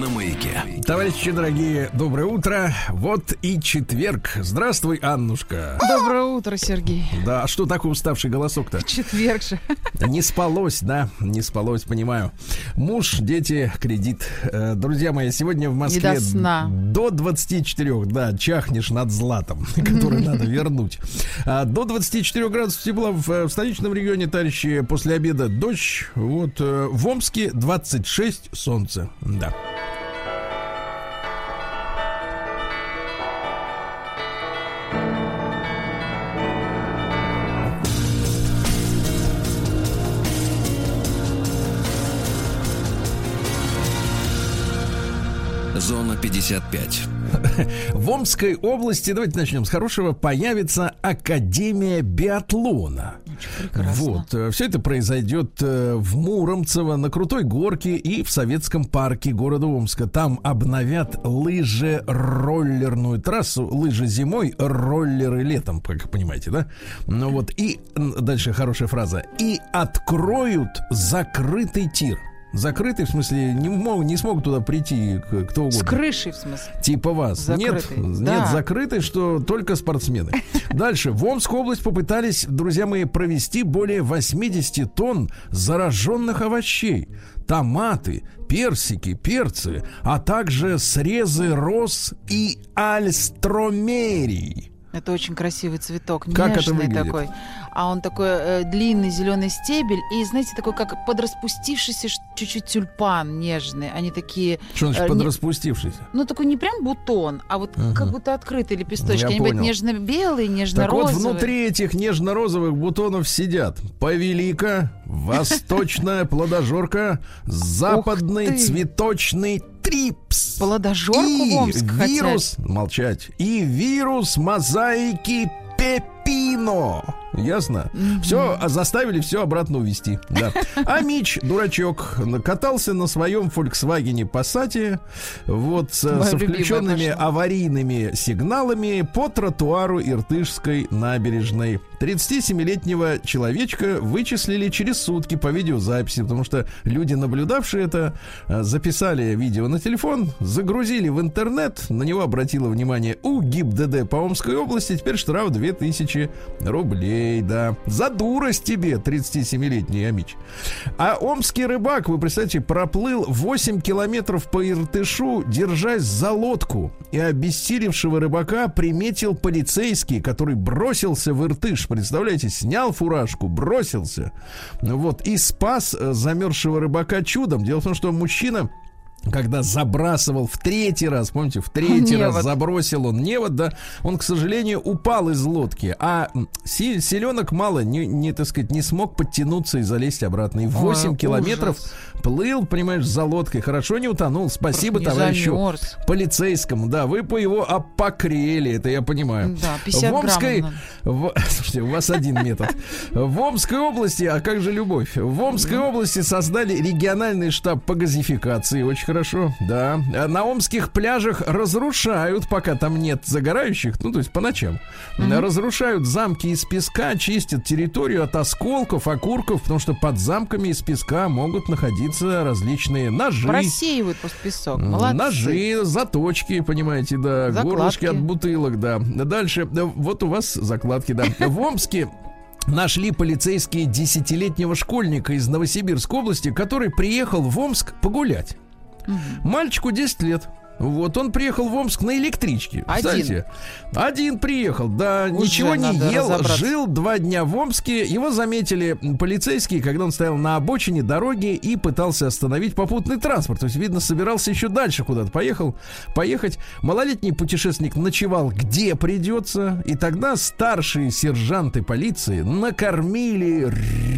На маяке. Товарищи дорогие, доброе утро. Вот и четверг. Здравствуй, Аннушка. Доброе утро, Сергей. Да, а что такой уставший голосок-то? Четверг же. Не спалось, да, не спалось, понимаю. Муж, дети, кредит. Э, Друзья мои, сегодня в Москве до сна. до 24, да, чахнешь над златом, который надо вернуть. А, До 24 градусов тепла в, э, в столичном регионе, товарищи, после обеда дождь. Вот э, в Омске 26 солнце. Да. Зона 55. В Омской области, давайте начнем с хорошего, появится Академия биатлона. Вот, все это произойдет э, в Муромцево, на Крутой Горке и в Советском парке города Омска. Там обновят лыжи-роллерную трассу, лыжи зимой, роллеры летом, как понимаете, да? Ну вот, и дальше хорошая фраза. И откроют закрытый тир. Закрытый, в смысле, не, мог, не смогут туда прийти кто угодно. С крышей, в смысле. Типа вас. Закрытый. Нет, Да. нет, закрытый, что только спортсмены. Дальше. В Омскую область попытались, друзья мои, провести более 80 тонн зараженных овощей. Томаты, персики, перцы, а также срезы роз и альстромерий. Это очень красивый цветок, Как это нежный выглядит? такой. А он такой э, длинный зеленый стебель и, знаете, такой как подраспустившийся чуть-чуть тюльпан нежный. Они такие, Что значит Э, не- подраспустившийся? ну такой не прям бутон, а вот Ага. как будто открытые лепесточки. Я Они понял. нежно-белые, Так вот, нежно-розовые. внутри этих нежно-розовых бутонов сидят повелика, восточная плодожорка, западный цветочный трипс. Плодожорку и в Омск хотят. вирус, молчать, и вирус мозаики пепино. Ясно? Все, заставили все обратно увезти. Да. А Мич, дурачок, катался на своем Volkswagen Passat, вот с, Моя со включенными аварийными сигналами по тротуару Иртышской набережной. 37-летнего человечка вычислили через сутки по видеозаписи, потому что люди, наблюдавшие это, э, записали видео на телефон, загрузили в интернет, на него обратило внимание УГИП ДД по Омской области, теперь штраф 2000 рублей, да. За дурость тебе, 37-летний Амич. А омский рыбак, вы представляете, проплыл 8 километров по Иртышу, держась за лодку. И обессилевшего рыбака приметил полицейский, который бросился в Иртыш. Представляете, снял фуражку, бросился. Ну Вот, и спас э, замерзшего рыбака чудом. Дело в том, что мужчина когда забрасывал в третий раз, помните, в третий раз Невод. забросил он невод, да, он, к сожалению, упал из лодки, а селенок мало, не, не, так сказать, не смог подтянуться и залезть обратно. И 8 Ой, километров ужас. Плыл, понимаешь, за лодкой. Хорошо не утонул. Спасибо Просто товарищу замерз. полицейскому. Да, вы по его опокрели, это я понимаю. Да, 50 в Омской, в- слушайте, у вас один метод. В Омской области, а как же любовь? В Омской области создали региональный штаб по газификации. Очень хорошо, да. На омских пляжах разрушают, пока там нет загорающих, ну, то есть по ночам. Разрушают замки из песка, чистят территорию от осколков, окурков, потому что под замками из песка могут находиться различные ножи. Просеивают просто песок. Молодцы. Ножи, заточки, понимаете, да, Закладки. горлышки от бутылок, да. Дальше, да, вот у вас закладки, да. В Омске нашли полицейские десятилетнего школьника из Новосибирской области, который приехал в Омск погулять. Мальчику 10 лет. Вот он приехал в Омск на электричке. Один? Кстати, один приехал, да, Уже ничего не ел, жил два дня в Омске. Его заметили полицейские, когда он стоял на обочине дороги и пытался остановить попутный транспорт. То есть, видно, собирался еще дальше куда-то поехал, поехать. Малолетний путешественник ночевал где придется, и тогда старшие сержанты полиции накормили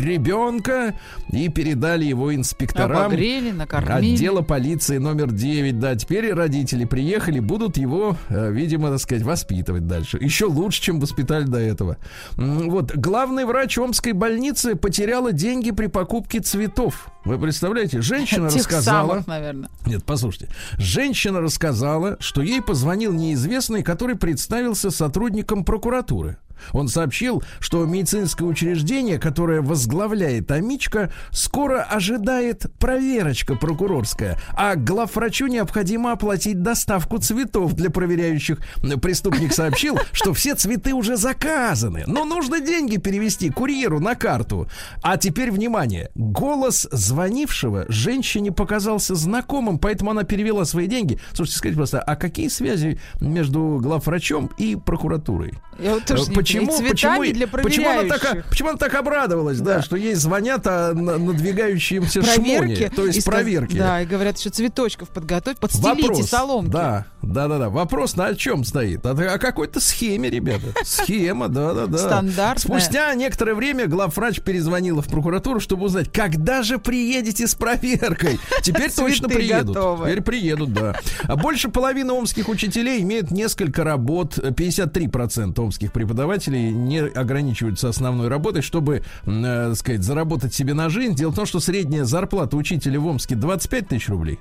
ребенка и передали его инспекторам. Обогрели, накормили. Отдела полиции номер 9, да. Теперь родители приехали, будут его, э, видимо, так сказать, воспитывать дальше. Еще лучше, чем воспитали до этого. Вот, главный врач Омской больницы потеряла деньги при покупке цветов. Вы представляете, женщина Тех рассказала... самых, наверное. Нет, послушайте. Женщина рассказала, что ей позвонил неизвестный, который представился сотрудником прокуратуры. Он сообщил, что медицинское учреждение, которое возглавляет Амичка, скоро ожидает проверочка прокурорская, а главврачу необходимо оплатить доставку цветов для проверяющих. Преступник сообщил, что все цветы уже заказаны, но нужно деньги перевести курьеру на карту. А теперь внимание, голос звонившего женщине показался знакомым, поэтому она перевела свои деньги. Слушайте, скажите просто, а какие связи между главврачом и прокуратурой? Я вот тоже не почему, почему, для почему, она так, почему она так обрадовалась, да, Да. что ей звонят о на- надвигающемся шмоне, то есть и проверки. Да, и говорят, что цветочков подготовь, подстелите Вопрос, соломки. Да, да, да, да. Вопрос на чем стоит? О, о какой-то схеме, ребята. Схема, да, да, да. Стандартная. Спустя некоторое время главврач перезвонила в прокуратуру, чтобы узнать, когда же приедете с проверкой. Теперь точно приедут. готовы. Теперь приедут, да. А больше половины омских учителей имеют несколько работ. 53% омских преподавателей не ограничиваются основной работой, чтобы, э, сказать, заработать себе на жизнь. Дело в том, что средняя зарплата учителя в Омске 25 тысяч рублей.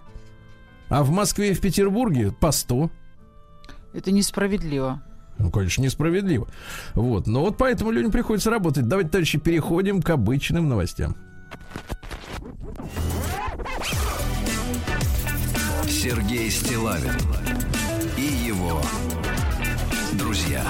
А в Москве и в Петербурге по 100. Это несправедливо. Ну, конечно, несправедливо. Вот. Но вот поэтому людям приходится работать. Давайте, товарищи, переходим к обычным новостям. Сергей Стилавин и его друзья.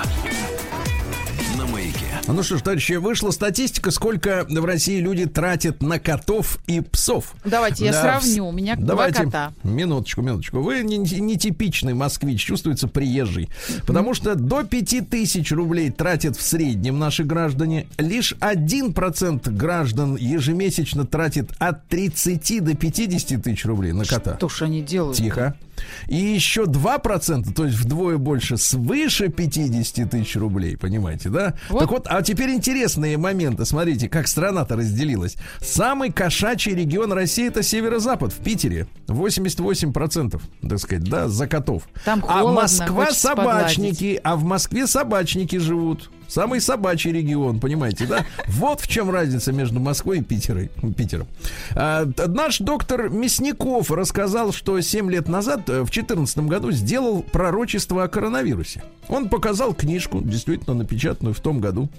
Ну что ж, товарищи, вышла статистика, сколько в России люди тратят на котов и псов. Давайте я Да, сравню. У меня Давайте, два кота. минуточку, минуточку. Вы не, не типичный москвич, чувствуется приезжий. Потому что до 5000 рублей тратят в среднем наши граждане. Лишь 1% граждан ежемесячно тратит от 30 до 50 тысяч рублей на кота. Что ж они делают? Тихо. И еще 2%, то есть вдвое больше, свыше 50 тысяч рублей, понимаете, да? Вот. Так вот, а теперь интересные моменты. Смотрите, как страна-то разделилась. Самый кошачий регион России это северо-запад, в Питере. 88%, так сказать, да, за котов. Там а холодно, Москва хочется собачники, а в Москве собачники живут. Самый собачий регион, понимаете, да? Вот в чем разница между Москвой и Питерой, Питером. А, наш доктор Мясников рассказал, что 7 лет назад, э, в 2014 году, сделал пророчество о коронавирусе. Он показал книжку, действительно напечатанную в том году,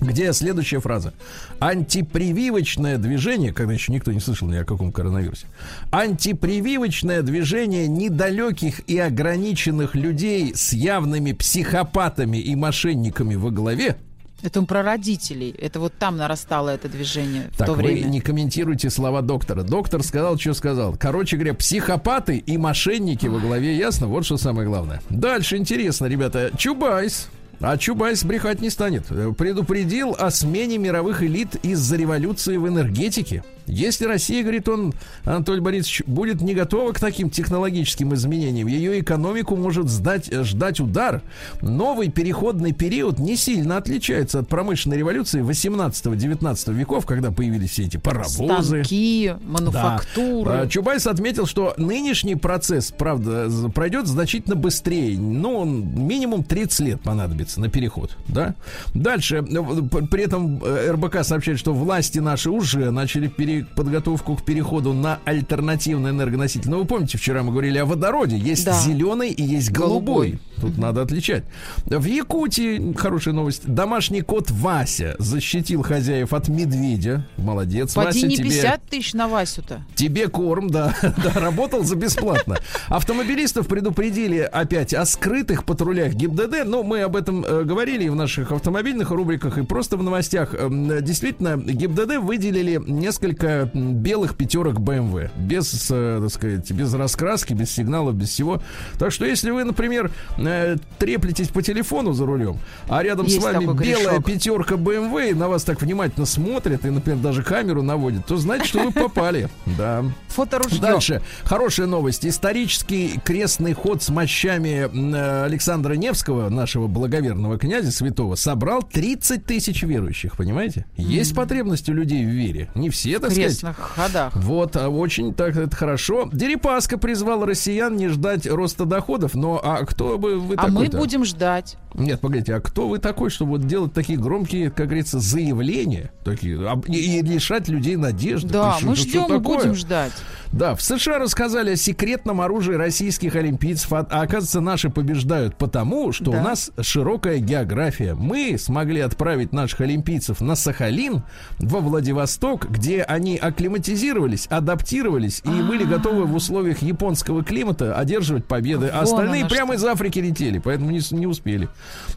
где следующая фраза. Антипрививочное движение, когда еще никто не слышал ни о каком коронавирусе. Антипрививочное движение недалеких и ограниченных людей с явными психопатами и мошенниками во главе. Это он про родителей. Это вот там нарастало это движение в Так, то вы время. не комментируйте слова доктора. Доктор сказал, что сказал. Короче говоря, психопаты и мошенники во главе, ясно? Вот что самое главное. Дальше интересно, ребята. Чубайс. А Чубайс брехать не станет. Предупредил о смене мировых элит из-за революции в энергетике. Если Россия, говорит он, Анатолий Борисович, будет не готова к таким технологическим изменениям, ее экономику может сдать, ждать удар. Новый переходный период не сильно отличается от промышленной революции 18-19 веков, когда появились все эти паровозы. Станки, Да. мануфактуры. А, Чубайс отметил, что нынешний процесс, правда, пройдет значительно быстрее. Ну, он минимум 30 лет понадобится на переход, да? Дальше, э, при этом э, РБК сообщает, что власти наши уже начали пере- подготовку к переходу на альтернативный энергоноситель. Ну, вы помните, вчера мы говорили о водороде. Есть Да. зеленый и есть голубой. Голубой. Тут надо отличать. В Якутии, хорошая новость, домашний кот Вася защитил хозяев от медведя. Молодец, Поди Вася, не тебе... 50 тысяч на Васю-то. Тебе корм, да, да, работал за бесплатно. Автомобилистов предупредили опять о скрытых патрулях ГИБДД. Но мы об этом э, говорили и в наших автомобильных рубриках, и просто в новостях. Эм, Действительно, ГИБДД выделили несколько белых пятерок BMW. Без, э, так сказать, без раскраски, без сигналов, без всего. Так что, если вы, например, э, треплетесь по телефону за рулем, а рядом Есть с вами белая пятерка BMW, на вас так внимательно смотрят и, например, даже камеру наводят, то знаете, что вы попали. Да. Фоторужье. Дальше. Хорошая новость. Исторический крестный ход с мощами э, Александра Невского, нашего благоверного князя святого, собрал 30 тысяч верующих, понимаете? Есть потребность у людей в вере. Не все, так В сказать. крестных ходах. Вот, а очень так это хорошо. Дерипаска призвал россиян не ждать роста доходов, но а кто бы вы А мы будем ждать. Нет, погодите, а кто вы такой, чтобы вот делать такие громкие, как говорится, заявления, такие, и, и лишать людей надежды? Да, мы ждем и будем ждать. Да, в США рассказали о секретном оружии российских олимпийцев, а, а оказывается, наши побеждают потому, что Да. у нас широкая география. Мы смогли отправить наших олимпийцев на Сахалин, во Владивосток, где они акклиматизировались, адаптировались и были готовы в условиях японского климата одерживать победы. А остальные прямо из Африки летели, поэтому не, не успели.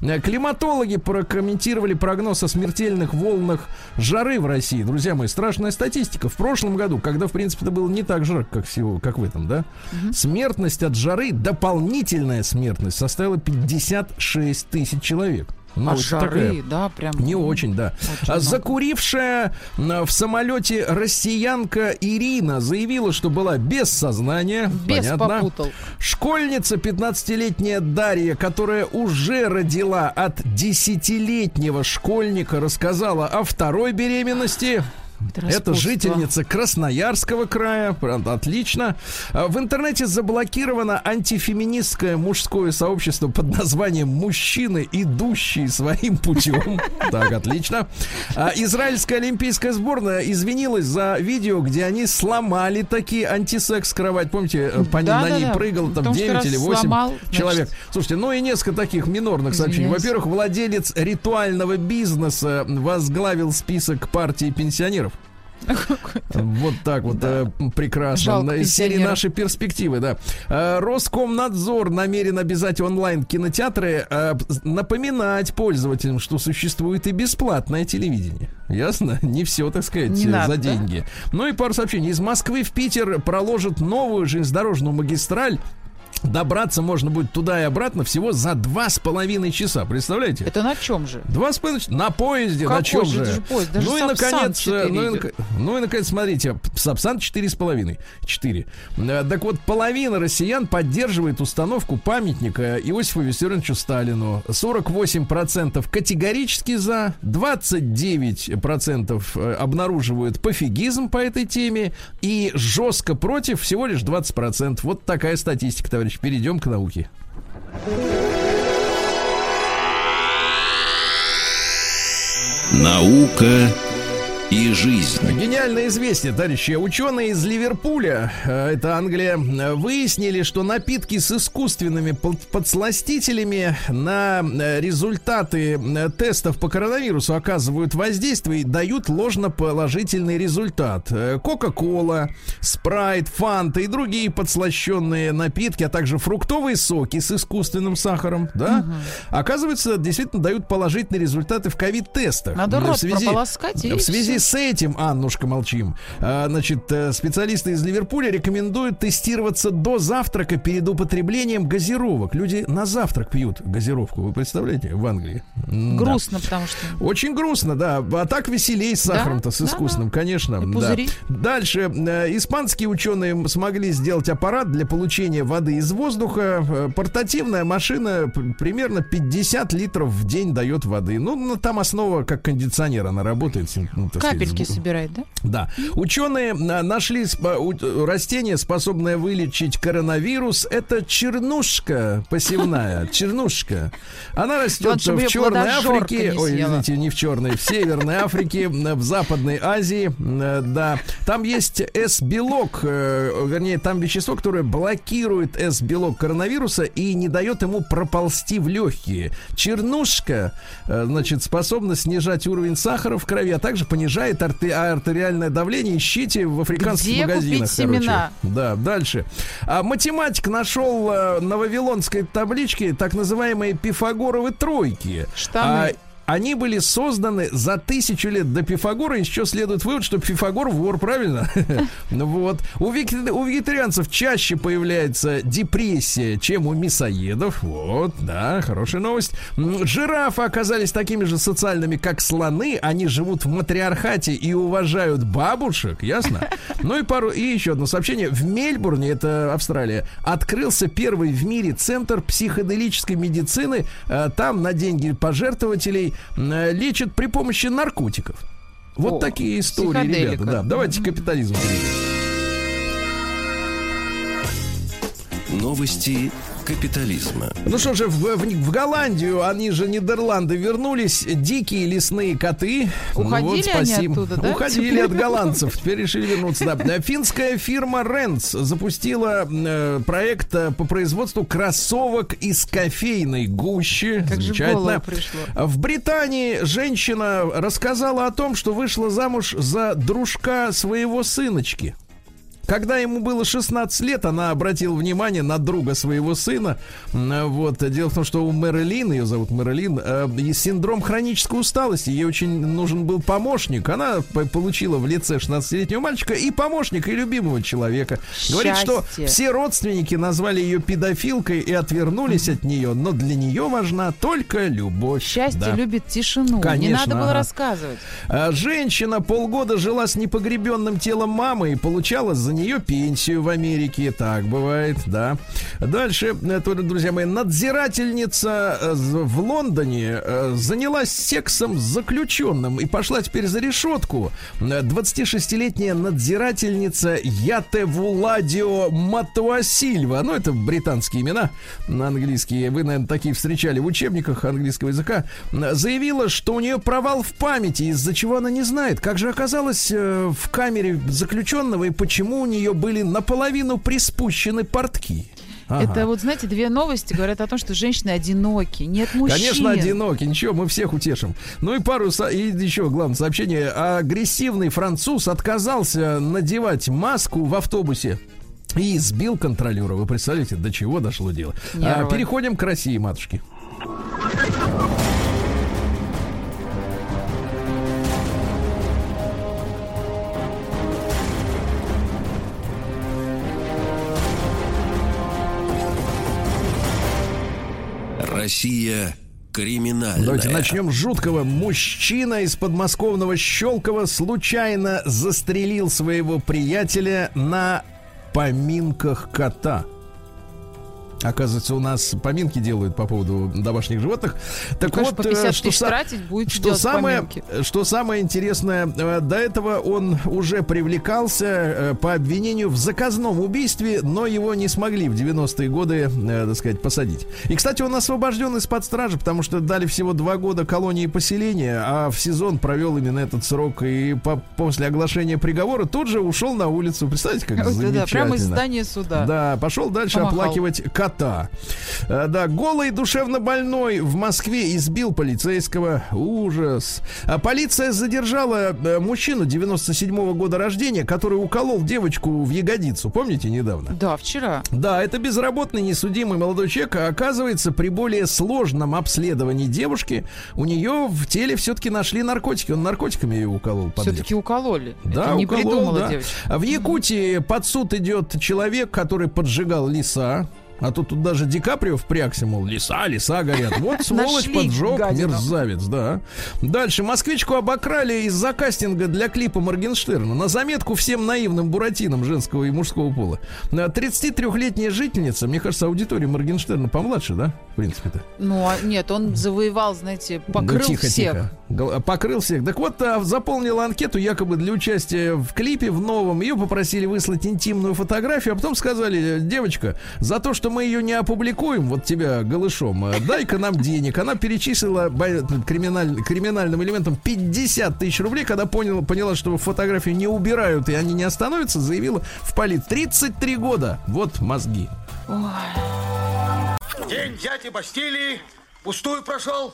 Э, Климатологи прокомментировали прогноз о смертельных волнах жары в России. Друзья мои, страшная статистика. В прошлом году, когда, в принципе, это было не так жарко, как, всего, как в этом, да, смертность от жары, дополнительная смертность составила 56 тысяч человек. Ну, вот жары, такая. да, прям. Не очень, да. Очень А. Закурившая в самолете россиянка Ирина заявила, что была без сознания. Без Понятно. попутал. Школьница 15-летняя Дарья, которая уже родила от 10-летнего школьника, рассказала о второй беременности. Это жительница Красноярского края. Правда, отлично. А, В интернете заблокировано антифеминистское мужское сообщество под названием «Мужчины, идущие своим путем». Так, отлично. А, Израильская олимпийская сборная извинилась за видео, где они сломали такие антисекс-кровать. Помните, э, по ней- на ней Да-да-да. прыгало там Потому что 9 раз или 8 сломал, значит- человек. Слушайте, ну и несколько таких минорных сообщений. Во-первых, владелец ритуального бизнеса возглавил список партии пенсионеров. Вот так вот э, прекрасно. Жалко Из серии наши перспективы, да. Э, Роскомнадзор намерен обязать онлайн кинотеатры э, напоминать пользователям, что существует и бесплатное телевидение. Ясно? Не все, так сказать, Не э, надо, за да? деньги. Ну и пару сообщений. Из Москвы в Питер проложат новую железнодорожную магистраль. Добраться можно будет туда и обратно всего за два с половиной часа. Представляете? Это на чем же? Два с половиной на поезде, на Какой чем же же? поезд? Даже ну и наконец, э, ну и, ну и наконец, смотрите, Сапсан четыре с половиной, четыре. Э, Так вот, половина россиян поддерживает установку памятника Иосифу Виссарионовичу Сталину. 48% категорически за, 29% э, обнаруживают пофигизм по этой теме и жестко против всего лишь 20%. Вот такая статистика, товарищ. Перейдем к науке. Наука и жизнь. Гениальное известие, товарищи. Ученые из Ливерпуля, э, это Англия, выяснили, что напитки с искусственными подсластителями на э, результаты э, тестов по коронавирусу оказывают воздействие и дают ложноположительный результат. Кока-кола, спрайт, фанта и другие подслащенные напитки, а также фруктовые соки с искусственным сахаром, да, оказывается, действительно дают положительные результаты в ковид-тестах. Надо М, рот в связи- прополоскать и в связи с этим, Аннушка, молчим. А, значит, э, специалисты из Ливерпуля рекомендуют тестироваться до завтрака перед употреблением газировок. Люди на завтрак пьют газировку, вы представляете, в Англии. М, да. Грустно, потому что... Очень грустно, да. А так веселей с Да, сахаром-то, с да, искусственным, конечно. Да. Дальше. Э, Испанские ученые смогли сделать аппарат для получения воды из воздуха. Э, Портативная машина примерно 50 литров в день дает воды. Ну, там основа как кондиционер, она работает. ну, так Капельки собирает, да? да. Ученые а, нашли у- растение, способное вылечить коронавирус. Это чернушка посевная. Чернушка. Она растет в Черной Африке. Ой, извините, не в Черной, в Северной Африке, в Западной Азии. М, Да. Там есть S-белок, э, вернее, там вещество, которое блокирует S-белок коронавируса и не дает ему проползти в легкие. Чернушка, э, значит, способна снижать уровень сахара в крови, а также понижает арте- артериальное давление. Ищите в африканских Где магазинах. купить семена? Да, дальше. А математик нашел э, на вавилонской табличке так называемые пифагоровы тройки. Штаны. А, они были созданы за тысячу лет до Пифагора. Из чего следует вывод, что Пифагор вор, правильно? Ну вот. У, вегетарианцев чаще появляется депрессия, чем у мясоедов. Вот, да, хорошая новость. Жирафы оказались такими же социальными, как слоны. Они живут в матриархате и уважают бабушек, ясно? Ну и пару, и еще одно сообщение. В Мельбурне, это Австралия, открылся первый в мире центр психоделической медицины. Э, Там на деньги пожертвователей лечат при помощи наркотиков. Вот О, такие истории, ребята. Да, давайте к капитализму перейдем. Новости капитализма. Ну что же, в, в- в Голландию, они же Нидерланды, вернулись дикие лесные коты. Ну Уходили они спасибо. оттуда, да? Уходили от голландцев, теперь решили вернуться. Да. Финская фирма Ренц запустила э, проект э, по производству кроссовок из кофейной гущи. Как же в Замечательно. пришло. В Британии женщина рассказала о том, что вышла замуж за дружка своего сыночки. Когда ему было 16 лет, она обратила внимание на друга своего сына. Вот. Дело в том, что у Мэрилин, ее зовут Мэрилин, э, есть синдром хронической усталости. Ей очень нужен был помощник. Она по- получила в лице 16-летнего мальчика и помощника, и любимого человека. Говорит, что Счастье. все родственники назвали ее педофилкой и отвернулись от нее, но для нее важна только любовь. Счастье Да. любит тишину. Не Конечно, надо было ага. рассказывать. А, Женщина полгода жила с непогребенным телом мамы и получала за нее пенсию в Америке. Так бывает, да. Дальше, э, то, друзья мои, надзирательница э, в Лондоне э, занялась сексом с заключенным и пошла теперь за решетку. Э, 26-летняя надзирательница Ятевуладио Матуасильва. Ну, это британские имена на английские. Вы, наверное, такие встречали в учебниках английского языка. Заявила, что у нее провал в памяти, из-за чего она не знает, как же оказалась э, в камере заключенного и почему нее были наполовину приспущены портки. Ага. Это вот, знаете, две новости говорят о том, что женщины одиноки. Нет мужчин. Конечно, одиноки. Ничего, мы всех утешим. Ну и пару со- и еще главное сообщение. Агрессивный француз отказался надевать маску в автобусе. И сбил контролера. Вы представляете, до чего дошло дело? А, переходим к России, матушки. Россия криминальная. Давайте начнем с жуткого. Мужчина из подмосковного Щелкова случайно застрелил своего приятеля на поминках кота. Оказывается, у нас поминки делают по поводу домашних животных. Так Конечно, вот, 50 э, что, тысяч тратить будете что самое, поминки. что самое интересное, э, до этого он уже привлекался э, по обвинению в заказном убийстве, но его не смогли в 90-е годы, так сказать, посадить. И, кстати, он освобожден из-под стражи, потому что дали всего два года колонии поселения, а в сезон провел именно этот срок. И по- после оглашения приговора тут же ушел на улицу. Представляете, как да, замечательно. прямо из здания суда. Да, пошел дальше Помахал. оплакивать кота. Э, Да, голый душевно больной в Москве избил полицейского. Ужас. А полиция задержала э, мужчину 97 года рождения, который уколол девочку в ягодицу. Помните недавно? Да, вчера. Да, это безработный, несудимый молодой человек. А оказывается, при более сложном обследовании девушки у нее в теле все-таки нашли наркотики. Он наркотиками ее уколол. Все-таки укололи. Да, Это не уколол, придумала да. девочка. В Якутии под суд идет человек, который поджигал леса. А то тут даже Ди Каприо впрягся, мол, леса, леса горят. Вот сволочь поджег, гадину. мерзавец, да. Дальше. Москвичку обокрали из-за кастинга для клипа Моргенштерна. На заметку всем наивным буратинам женского и мужского пола. А 33-летняя жительница, мне кажется, аудитория Моргенштерна помладше, да, в принципе-то? Ну, а нет, он завоевал, знаете, покрыл тихо, всех. тихо. Покрыл всех. Так вот, а, заполнила анкету якобы для участия в клипе в новом. Ее попросили выслать интимную фотографию, а потом сказали, девочка, за то, что мы ее не опубликуем, вот тебя голышом, э, дай-ка нам денег. Она перечислила криминаль- криминальным элементам 50 тысяч рублей, когда поняла, поняла, что фотографию не убирают и они не остановятся, заявила в полицию. 33 года. Вот мозги. День дяди Бастилии пустую прошел.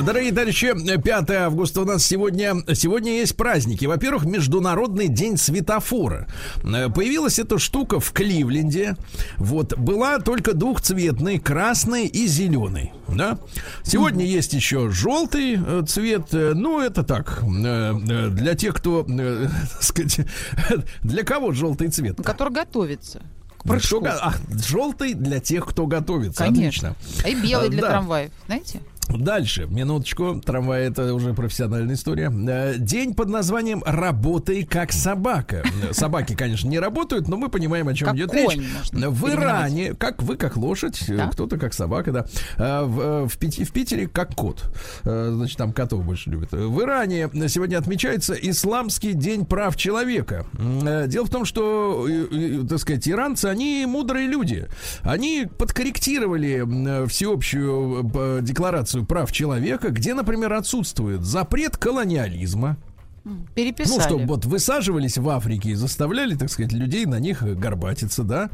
Дорогие товарищи, 5 августа у нас сегодня, сегодня есть праздники. Во-первых, Международный день светофора. Э, Появилась эта штука в Кливленде. Вот, была только двухцветный, красный и зеленый. Да? Сегодня есть еще желтый э, цвет. Э, Ну, это так, для тех, кто, так сказать, для кого желтый цвет? Который готовится прыжку. го- а, желтый для тех, кто готовится. Конечно. Отлично. А и белый для Да. трамваев, знаете? Дальше, минуточку. Трамвай это уже профессиональная история. Э, День под названием «Работай как собака». Э, Собаки, конечно, не работают, но мы понимаем, о чем Как идет конь речь. можно В. Иране, как вы как лошадь, э, Да. кто-то как собака, да. Э, В, э, в, в Питере как кот. Э, Значит, там котов больше любят. В Иране сегодня отмечается Исламский день прав человека. Э, Дело в том, что, э, э, так сказать, иранцы, они мудрые люди. Они подкорректировали э, всеобщую э, декларацию прав человека, где, например, отсутствует запрет колониализма. Переписали. Ну, чтобы вот высаживались в Африке и заставляли, так сказать, людей на них горбатиться, да.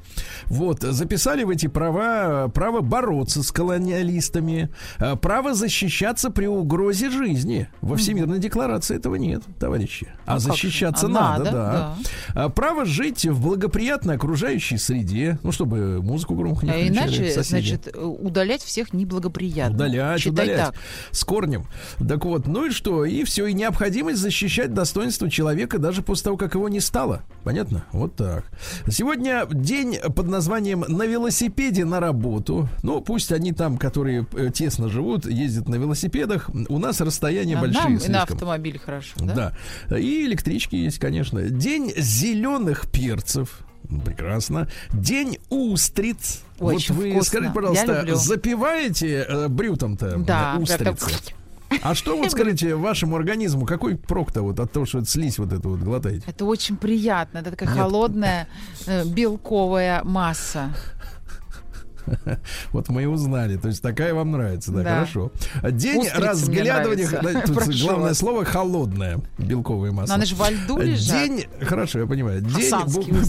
Вот, записали в эти права э, право бороться с колониалистами, э, право защищаться при угрозе жизни. Во Всемирной декларации этого нет, товарищи. А, А защищаться А надо, надо, да. А Право жить в благоприятной окружающей среде, ну, чтобы музыку громко не А включали иначе, соседи. значит, э, удалять всех неблагоприятно. Удалять, Считай удалять. так. С корнем. Так вот, ну и что? И все. И необходимость защищать достоинство человека даже после того, как его не стало. Понятно? Вот так. Сегодня день под названием «На велосипеде на работу». Ну, пусть они там, которые э, тесно живут, ездят на велосипедах. У нас расстояния А большие нам и на слишком. автомобиле хорошо, да? Да. И электрички есть, конечно. День зеленых перцев. Прекрасно. День устриц. вот Очень вы вкусно. скажите, пожалуйста, запиваете э, брютом-то Да, э, прям устрицы? так. А что вот скажите вашему организму, какой прок-то вот от того, что это слизь вот эту вот глотаете? Это очень приятно. Это такая Нет. холодная э, белковая масса. Вот мы и узнали. То есть такая вам нравится, да, Да. хорошо. День Устрицы разглядывания. да, тут главное вас. слово холодная белковая масса. Но она же во льду лежат. День, хорошо, я понимаю. День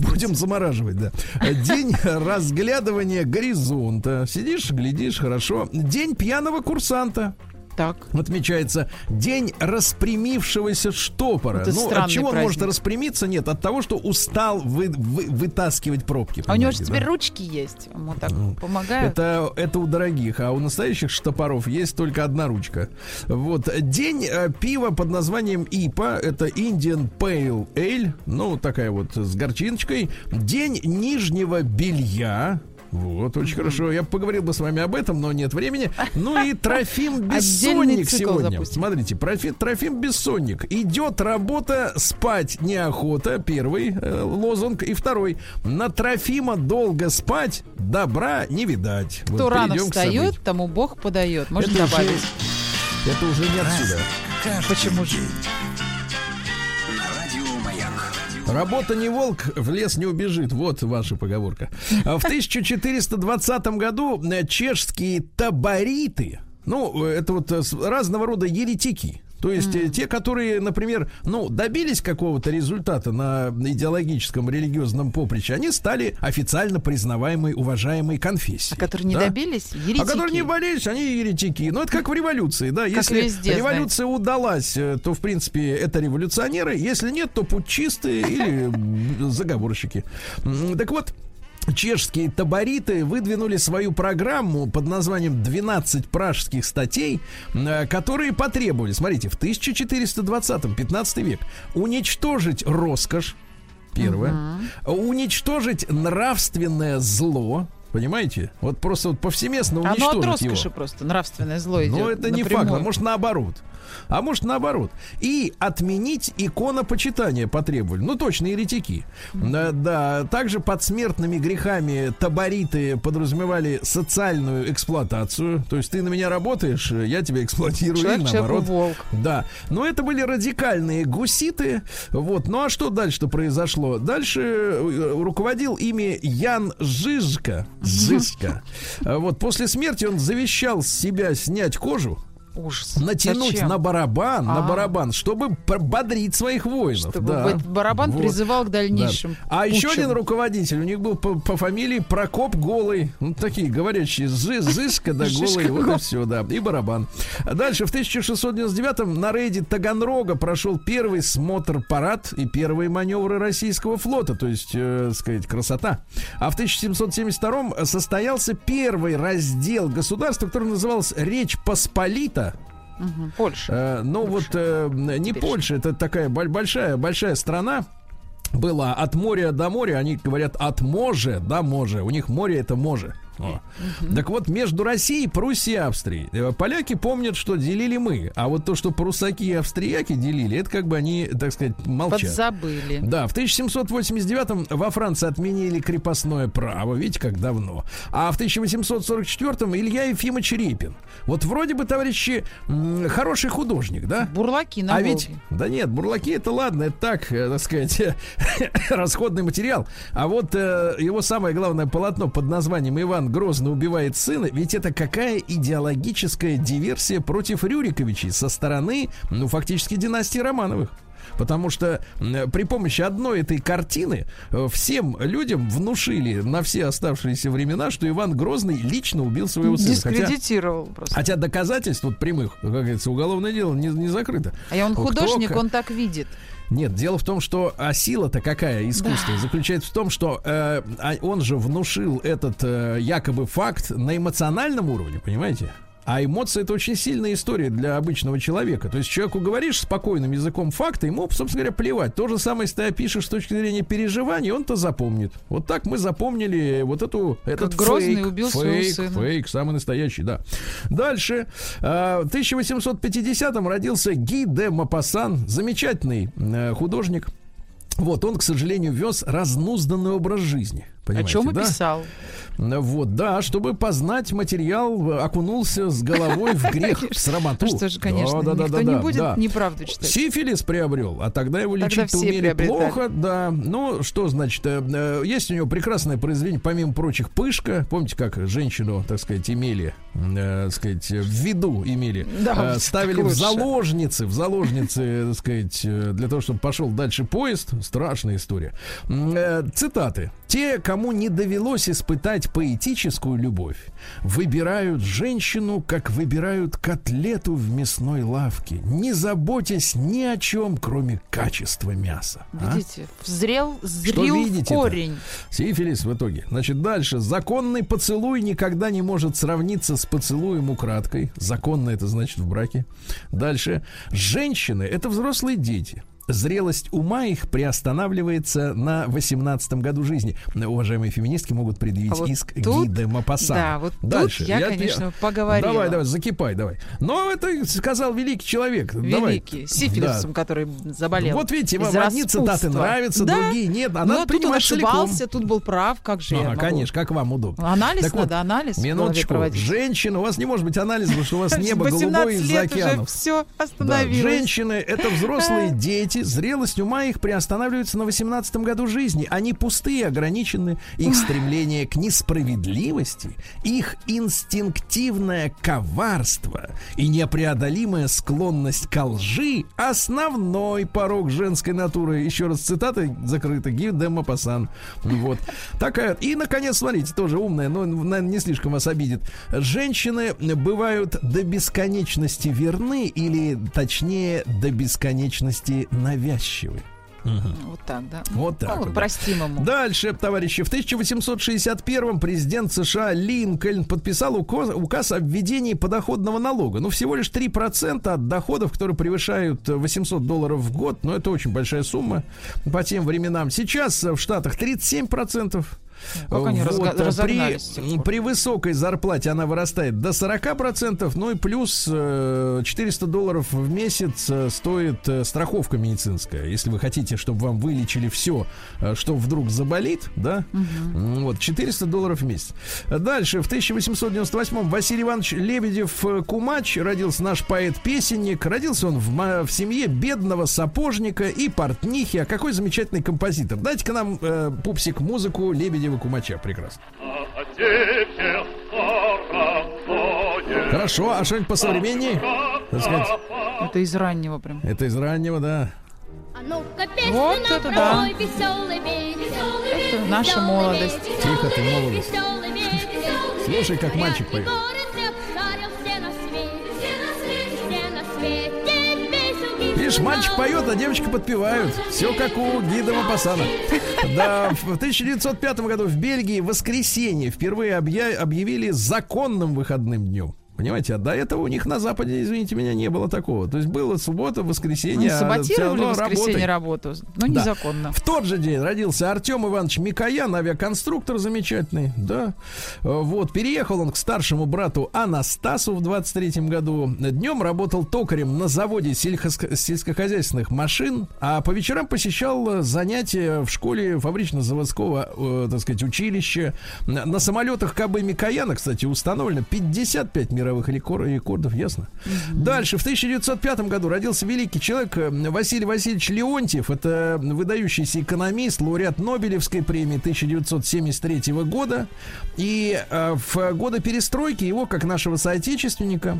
будем замораживать, да. День разглядывания горизонта. Сидишь, глядишь, хорошо. День пьяного курсанта. Так. Отмечается день распрямившегося штопора. Это ну, от чего он праздник. может распрямиться? Нет, от того, что устал вы- вы- вытаскивать пробки. А у него же теперь да? ручки есть. Ему так Ну, помогают. Это, это у дорогих, а у настоящих штопоров есть только одна ручка. Вот. День э, пива под названием ИПА. Это Indian Pale Ale. Ну, такая вот с горчиночкой. День нижнего белья. Вот, очень хорошо. Я поговорил бы с вами об этом, но нет времени. Ну и Трофим Бессонник сегодня. запустим. Смотрите, профи- Трофим Бессонник. Идет работа, спать неохота. Первый э, лозунг. И второй. На Трофима долго спать, добра не видать. Вот Кто рано к событию. встает, тому Бог подает. Можно Это уже- добавить. Это уже не отсюда. Почему же? Работа не волк, в лес не убежит. Вот ваша поговорка. А В 1420 году э, чешские табориты, ну, э, это вот э, разного рода еретики, то есть э, те, которые, например, ну, добились какого-то результата на идеологическом религиозном поприще, они стали официально признаваемой, уважаемой конфессией. А которые не Да? добились, еретики. А которые не болеют, они еретики. Ну, это как в революции, да. Если везде, революция удалась, э, то, в принципе, это революционеры. Если нет, то путчисты или м, заговорщики. Так вот, Чешские табориты выдвинули свою программу под названием «12 пражских статей», э, которые потребовали, смотрите, в 1420-м, 15 век, уничтожить роскошь, первое, уничтожить нравственное зло, понимаете? Вот просто вот повсеместно Оно уничтожить от роскоши его. просто. Нравственное зло идет. Но это не напрямую. факт, а может наоборот. А может наоборот. И отменить иконопочитание потребовали. Ну точно, еретики. Да, да. Также под смертными грехами табориты подразумевали социальную эксплуатацию. То есть ты на меня работаешь, я тебя эксплуатирую. Человек и наоборот. волк. Да, но это были радикальные гуситы. Вот. Ну а что дальше-то произошло? Дальше э, руководил ими Ян Жижка. Жижка. Вот после смерти он завещал с себя снять кожу. Ужас. натянуть Зачем? на барабан, на А. барабан, чтобы бодрить своих воинов. Чтобы да. барабан Вот. призывал к дальнейшим. Да. А еще один руководитель, у них был по, по фамилии Прокоп Голый. Ну, такие говорящие, зы, зышка да голый, вот и все, да. И барабан. Дальше, в 1699-м на рейде Таганрога прошел первый смотр-парад и первые маневры российского флота, то есть, э, сказать, красота. А в 1772-м состоялся первый раздел государства, который назывался Речь Посполита. Мгм, Польша. Э, ну вот э, не Теперь Польша, это такая боль- большая большая страна. Была от моря до моря, они говорят от може до може. У них море это може. О. Так вот, между Россией, Пруссией и Австрией. э, Поляки помнят, что делили мы. А вот то, что прусаки и австрияки делили, это как бы они, так сказать, молчат. Подзабыли. Да, в 1789-м во Франции отменили крепостное право, видите, как давно. А в 1844-м Илья Ефимович Репин. Вот вроде бы, товарищи, хороший художник, да? Бурлаки на а Волге. ведь, да нет, бурлаки это ладно, это так, э, так сказать, расходный материал. А вот э, его самое главное полотно под названием «Иван Грозно убивает сына», ведь это какая идеологическая диверсия против Рюриковичей со стороны, ну, фактически династии Романовых. Потому что при помощи одной этой картины э, всем людям внушили на все оставшиеся времена, что Иван Грозный лично убил своего сына. Хотя, Дискредитировал просто. хотя доказательств вот прямых, как говорится, уголовное дело не, не закрыто. А он кто художник, ка- он так видит. Нет, дело в том, что а сила-то какая искусство заключается в том, что э, а он же внушил этот э, якобы факт на эмоциональном уровне, понимаете? А эмоции это очень сильная история для обычного человека. То есть человеку говоришь спокойным языком факта, ему, собственно говоря, плевать. То же самое, если ты опишешь с точки зрения переживаний, он-то запомнит. Вот так мы запомнили вот эту этот Грозный фейк, убил своего фейк, сына. фейк, самый настоящий, да. Дальше. э, В 1850-м родился Ги де Мапассан, замечательный э, художник. Вот, он, к сожалению, вез разнузданный образ жизни. О Понимаете, чем и да? писал. Вот, да, чтобы познать материал, окунулся с головой в грех, в срамоту. Ну что ж, конечно, Да, да, никто да, не будет да. неправду читать. Сифилис приобрел, а тогда его Тогда лечить все умели плохо, да. Ну, что значит, э, э, есть у него прекрасное произведение, помимо прочих, «Пышка». Помните, как женщину, так сказать, имели, э, так сказать, в виду имели? Да, ставили в заложницы, в заложницы, так сказать, для того, чтобы пошел дальше поезд. Страшная история. Цитаты. Те, кому не довелось испытать поэтическую любовь, выбирают женщину, как выбирают котлету в мясной лавке, не заботясь ни о чем, кроме качества мяса. А? Видите, взрел, зрил видите-то? корень. Сифилис в итоге. Значит, дальше. Законный поцелуй никогда не может сравниться с поцелуем украдкой. Законно это значит в браке. Дальше. Женщины — это взрослые дети. Зрелость ума их приостанавливается на 18 году жизни. Уважаемые феминистки могут предъявить А вот иск тут- Гиде Мапасана. Да, вот Дальше. тут я, конечно, поговорила. Давай, давай, закипай, давай. Но это сказал великий человек. Давай. Великий. Сифилисом, который заболел. Вот видите, вам одни цитаты нравятся, Да. другие нет. А Ну, надо а тут он принимать целиком. ошибался, тут был прав, как же я Ага, конечно, как вам удобно. Анализ Так вот, надо, анализ в голове Минуточку. Женщина, у вас не может быть анализа, потому что у вас небо 18 голубое из-за океанов. все Да, остановилось. женщины это взрослые дети, зрелость ума их приостанавливается на 18 году жизни. Они пустые, ограничены. Их стремление к несправедливости, их инстинктивное коварство и непреодолимая склонность к лжи – основной порог женской натуры. Еще раз цитата закрыта. Гив де Мапасан. Вот. Такая. И, наконец, смотрите, тоже умная, но, наверное, не слишком вас обидит. Женщины бывают до бесконечности верны или, точнее, до бесконечности навязчивы. Вот так, да. Вот так Ну, вот, да. простим ему. Дальше, товарищи, в 1861-м президент США Линкольн подписал указ, указ о введении подоходного налога. Ну, всего лишь 3% от доходов, которые превышают 800 долларов в год. Но это очень большая сумма по тем временам. Сейчас в Штатах 37%. Как они разга- а при, при высокой зарплате она вырастает до 40%, ну и плюс э, 400 долларов в месяц э, стоит э, страховка медицинская. Если вы хотите, чтобы вам вылечили все, э, что вдруг заболит, да, М, вот 400 долларов в месяц. Дальше, в 1898 Василий Иванович Лебедев э, Кумач родился наш поэт-песенник. Родился он в, в семье бедного сапожника и портнихи. А какой замечательный композитор. Дайте-ка нам, э, пупсик, музыку Лебедева Кумача. Прекрасно. Хорошо, а что-нибудь посовременнее? Так сказать, Это из раннего прям. это из раннего, да. А ну-ка, песню Вот это да. пропой, веселый ветер. Это наша молодость. Тихо ты, молодость. Веселый. Слушай, как мальчик поет. Видишь, мальчик поет, а девочка подпевают. Все как у Гида Мапасана. Да, в 1905 году в Бельгии в воскресенье впервые объя- объявили законным выходным днем. Понимаете, а до этого у них на Западе, извините меня, не было такого. То есть было суббота, Они воскресенье, а всё саботировали воскресенье работай. работу, но Да. незаконно. В тот же день родился Артем Иванович Микоян, авиаконструктор замечательный, да. Э, Вот, переехал он к старшему брату Анастасу в 23 году. Днем работал токарем на заводе сельхоз- сельскохозяйственных машин, а по вечерам посещал э, занятия в школе фабрично-заводского, э, так сказать, училища. На, на самолетах КБ Микояна, кстати, установлено 55 мировых рекор- рекордов, ясно? Дальше, в 1905 году родился великий человек э, Василий Васильевич Леонтьев. Это выдающийся экономист, лауреат Нобелевской премии 1973 года. И э, в годы перестройки его, как нашего соотечественника,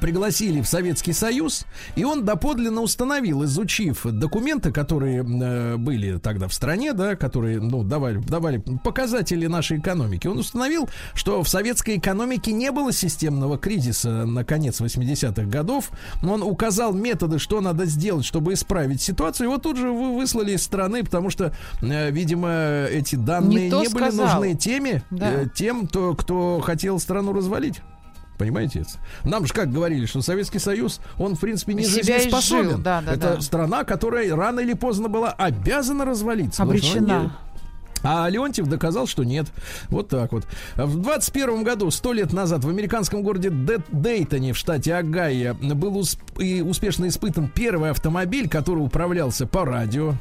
пригласили в Советский Союз, и он доподлинно установил, изучив документы, которые э, были тогда в стране, да, которые ну, давали, давали показатели нашей экономики, он установил, что в советской экономике не было системного кризиса на конец 80-х годов, он указал методы, что надо сделать, чтобы исправить ситуацию, его тут же вы- выслали из страны, потому что, э, видимо, эти данные Не не были сказал. нужны теме, Да. э, тем, кто, кто хотел страну развалить. Понимаете? Нам же как говорили, что Советский Союз, он, в принципе, не Себя жизнеспособен. да, да, Это да. страна, которая рано или поздно была обязана развалиться. Обречена. а Леонтьев доказал, что нет. Вот так вот. В 21 году, сто лет назад, в американском городе Дейтоне в штате Огайо был усп- и успешно испытан первый автомобиль, который управлялся по радио.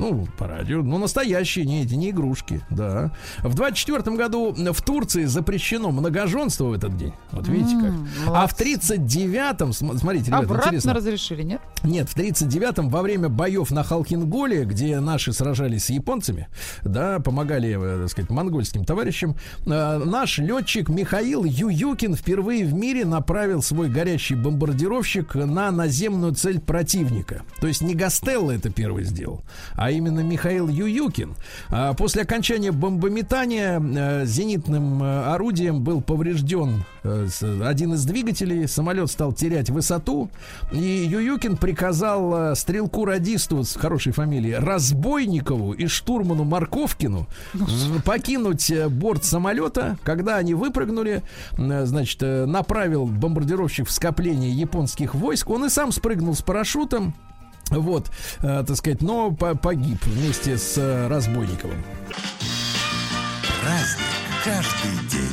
Ну, по радио. Ну, настоящие, не эти, не игрушки, да. В 24 году в Турции запрещено многоженство в этот день. Вот видите как. А в молодцы. 39-м, см- смотрите, ребята, Обратно интересно. разрешили, нет? Нет, в 39-м во время боев на Халкинголе, где наши сражались с японцами, да, помогали, э, так сказать, монгольским товарищам, э, наш летчик Михаил Ююкин впервые в мире направил свой горящий бомбардировщик на наземную цель противника. То есть не Гастелло это первый сделал, а именно Михаил Ююкин. А После окончания бомбометания э, зенитным э, орудием был поврежден э, один из двигателей, самолет стал терять высоту, и Ююкин приказал стрелку-радисту с хорошей фамилией Разбойникову и штурману Марковкину м, покинуть борт самолета. Когда они выпрыгнули, значит, направил бомбардировщик в скопление японских войск. Он и сам спрыгнул с парашютом. Вот, э, так сказать, но по- погиб вместе с э, Разбойниковым. Праздник каждый день.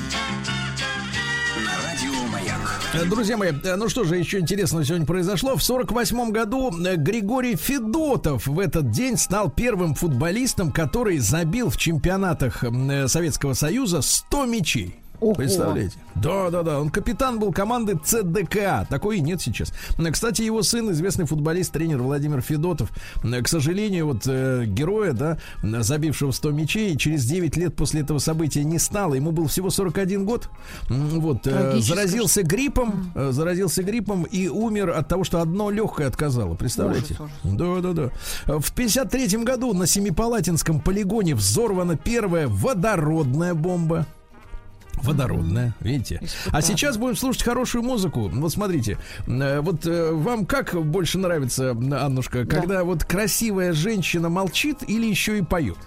Э, Друзья мои, э, ну что же еще интересного сегодня произошло? В 48 году э, Григорий Федотов в этот день стал первым футболистом, который забил в чемпионатах Советского Союза 100 мячей. Ого. Представляете? Да, да, да. Он капитан был команды ЦДК. Такой и нет сейчас. Кстати, его сын, известный футболист, тренер Владимир Федотов, к сожалению, вот э, героя, да, забившего 100 мячей, через 9 лет после этого события не стало. Ему был всего 41 год. Вот, э, заразился гриппом, э, заразился гриппом и умер от того, что одно легкое отказало. Представляете? Да, да, да. В 53 году на Семипалатинском полигоне взорвана первая водородная бомба. Водородная, видите? А сейчас будем слушать хорошую музыку. Вот смотрите, э, вот э, вам как больше нравится, Аннушка, Да. когда вот красивая женщина молчит или еще и поет?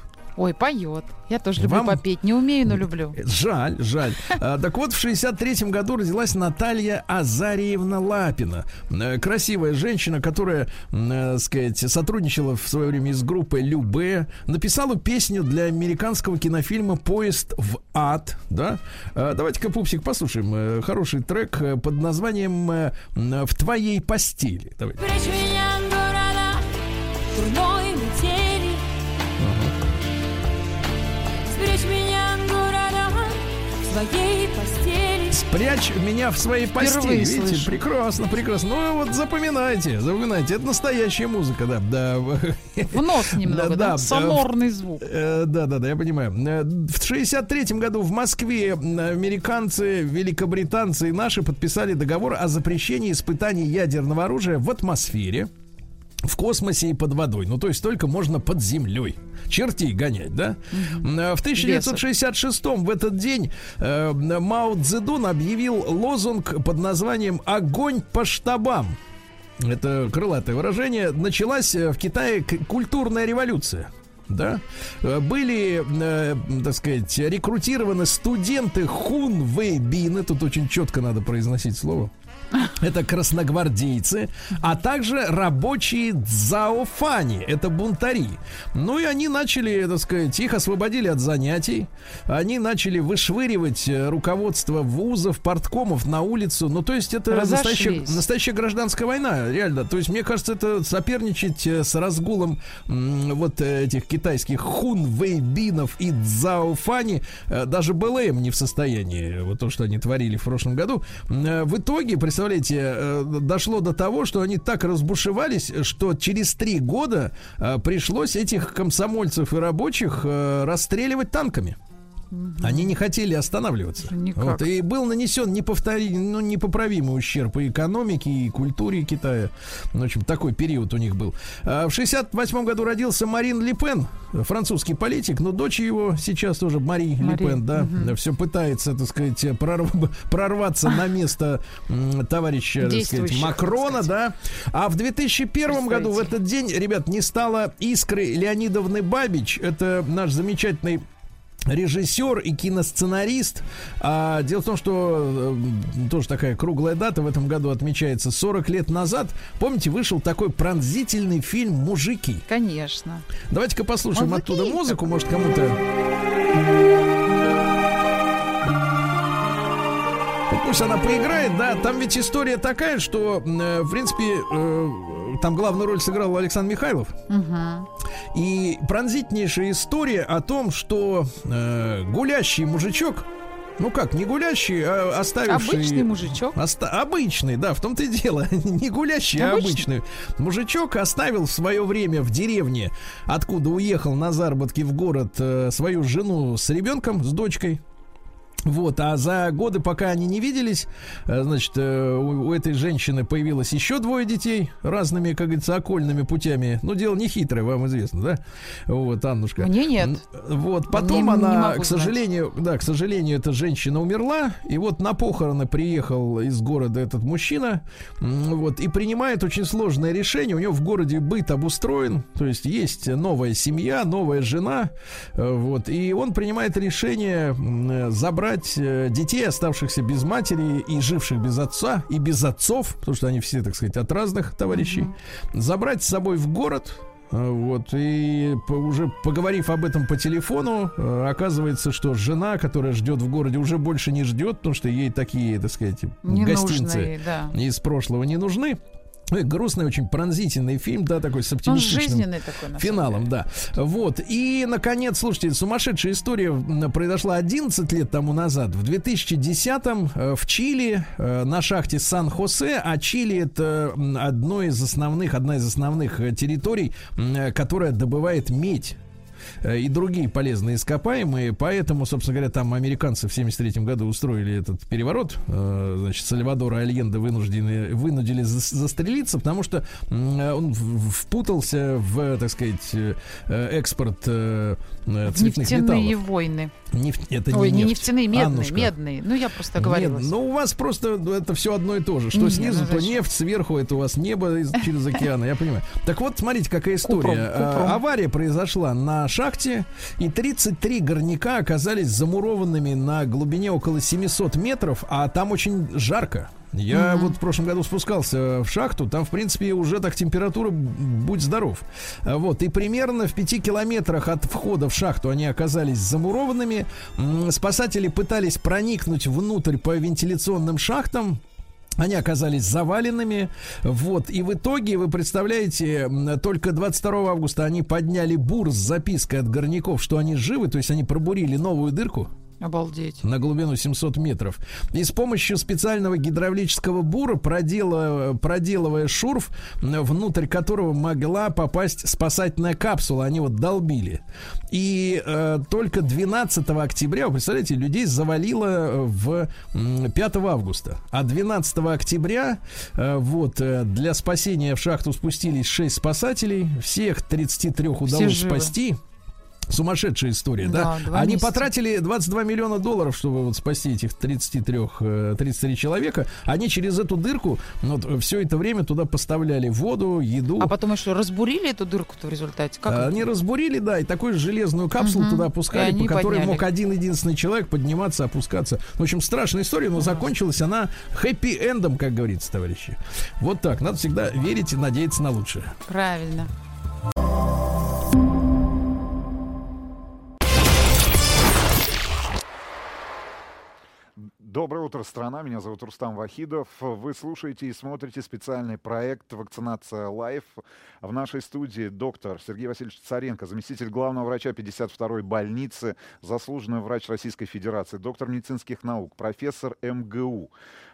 Ой, поет. Я тоже люблю Вам- попеть. Не умею, но люблю. Жаль, жаль. А, так вот, в 63-м году родилась Наталья Азариевна Лапина. Э, Красивая женщина, которая, м, э, сказать, сотрудничала в свое время с группой Любе. Написала песню для американского кинофильма «Поезд в ад». Да? А, Давайте-ка, Пупсик, послушаем э, хороший трек под названием «В твоей постели». Давай. Прячь меня города, своей постели. Прячь меня в своей постели. Впервые Видите, слышу. прекрасно, прекрасно. Ну вот запоминайте, запоминайте. Это настоящая музыка, да. да. В нос немного, Да, да? да, Сонорный звук. Э, Да, да, да, я понимаю. Э, В 63-м году в Москве м, американцы, великобританцы и наши подписали договор о запрещении испытаний ядерного оружия в атмосфере. В космосе и под водой. Ну, то есть только можно под землей. Чертей гонять, да? Э, В 1966 в этот день э, Мао Цзэдун объявил лозунг под названием «Огонь по штабам». Это крылатое выражение. Началась э, в Китае культурная революция. Да, Э, были, э, так сказать, рекрутированы студенты хунвейбины, тут очень четко надо произносить слово. Это красногвардейцы, а также рабочие дзаофани, это бунтари. Ну и они начали, так сказать, их освободили от занятий. Они начали вышвыривать э, руководство вузов, порткомов на улицу. Ну то есть это настоящая, настоящая гражданская война, реально. То есть мне кажется, это соперничать э, с разгулом вот э, этих китайских хунвейбинов и дзаофани даже БЛМ не в состоянии. Вот то, что они творили в прошлом году. В итоге, представляете, э, дошло до того, что они так разбушевались, что через три года э, пришлось этих комсомольцев и рабочих э, расстреливать танками. Они не хотели останавливаться. Никак. Вот, и был нанесен неповтори... ну, непоправимый ущерб и экономике, и культуре Китая. Ну, В общем, такой период у них был. А В 68 году родился Марин Ле Пен, французский политик, но дочь его сейчас тоже Мари, Мари, Пен, да, все пытается, так сказать, прорв- прорваться на место товарища, так сказать, Макрона, так да. А в 2001 году в этот день, ребят, не стало Искры Леонидовны Бабич. Это наш замечательный режиссер и киносценарист. А, дело в том, что э, тоже такая круглая дата в этом году отмечается. 40 лет назад, помните, вышел такой пронзительный фильм «Мужики». Конечно. Давайте-ка послушаем Мужики оттуда музыку, может, кому-то... Пусть она поиграет, да. Там ведь история такая, что, э, в принципе, э, там главную роль сыграл Александр Михайлов. Мгм. И пронзительнейшая история о том, что э, гулящий мужичок, ну как, не гулящий, а оставивший... Обычный мужичок. Оста- обычный, да, в том-то и дело. Не гулящий, а Обычный. обычный. Мужичок оставил в свое время в деревне, откуда уехал на заработки в город, э, свою жену с ребенком, с дочкой. Вот, а за годы, пока они не виделись, э, значит, э, у, у этой женщины появилось еще двое детей разными, как говорится, окольными путями. Ну, дело не хитрое, вам известно, да? Вот, Аннушка. Мне нет. Вот, потом Не- не она, к сожалению, да, к сожалению, эта женщина умерла, и вот на похороны приехал из города этот мужчина, вот, и принимает очень сложное решение. У него в городе быт обустроен, то есть есть новая семья, новая жена, э, вот, и он принимает решение забрать э, детей, оставшихся без матери и живших без отца и без отцов, потому что они все, так сказать, от разных товарищей, забрать с собой в город, Э, Вот, и по- уже поговорив об этом по телефону, э, оказывается, что жена, которая ждет в городе, уже больше не ждет, потому что ей такие, так сказать, гостинцы Ненужный, да. из прошлого не нужны. Ну, грустный, очень пронзительный фильм, да, такой с оптимистичным такой, финалом, деле. да. Вот. И, наконец, слушайте, сумасшедшая история произошла 11 лет тому назад. В 2010-м э, в Чили э, на шахте Сан-Хосе, а Чили это одно из основных, одна из основных э, территорий, которая добывает медь и другие полезные ископаемые. Поэтому, собственно говоря, там американцы в 73 году устроили этот переворот. Э, Значит, Сальвадора Альенде вынуждены, вынудили зас- застрелиться, потому что э, он впутался в, так сказать, э, э, экспорт э, э, цветных нефтяные металлов. войны. Нефть, это Ой, не нефть. нефтяные, медные, Аннушка. медные. Ну, я просто оговорилась. Нет, ну у вас просто это все одно и то же. Что Не, снизу, ну то нефть, сверху это у вас небо из- через океан, я понимаю. Так вот, смотрите, какая история. Купром, А, купром. Авария произошла на шахте, и 33 горняка оказались замурованными на глубине около 700 метров, а там очень жарко. Я вот в прошлом году спускался в шахту, там, в принципе, уже так температура, будь здоров. А Вот, и примерно в пяти километрах от входа в шахту они оказались замурованными. Спасатели пытались проникнуть внутрь по вентиляционным шахтам, они оказались заваленными. Вот. И в итоге, вы представляете, только 22 августа они подняли бур с запиской от горняков, что они живы, то есть они пробурили новую дырку. Обалдеть. на глубину 700 метров. И с помощью специального гидравлического бура, продела- проделывая шурф, внутрь которого могла попасть спасательная капсула, они вот долбили. И э, только 12 октября, вы представляете, людей завалило э, в м, 5 августа. А 12 октября э, вот э, для спасения в шахту спустились 6 спасателей. Всех 33 удалось живы. спасти. Сумасшедшая история, да? Да, Они месяца. потратили 22 миллиона долларов, чтобы вот спасти этих 33, э, 33 человека. Они через эту дырку ну, вот, все это время туда поставляли воду, еду. А потом еще разбурили эту дырку-то в результате? Как А, это? Они разбурили, да, и такую же железную капсулу Мгм. туда опускали, по которой подняли. мог один единственный человек подниматься, опускаться. В общем, страшная история, но закончилась она хэппи-эндом, как говорится, товарищи. Вот так. Надо всегда верить и надеяться на лучшее. Правильно. Доброе утро, страна. Меня зовут Рустам Вахидов. Вы слушаете и смотрите специальный проект «Вакцинация Live». В нашей студии доктор Сергей Васильевич Царенко, заместитель главного врача 52-й больницы, заслуженный врач Российской Федерации, доктор медицинских наук, профессор МГУ.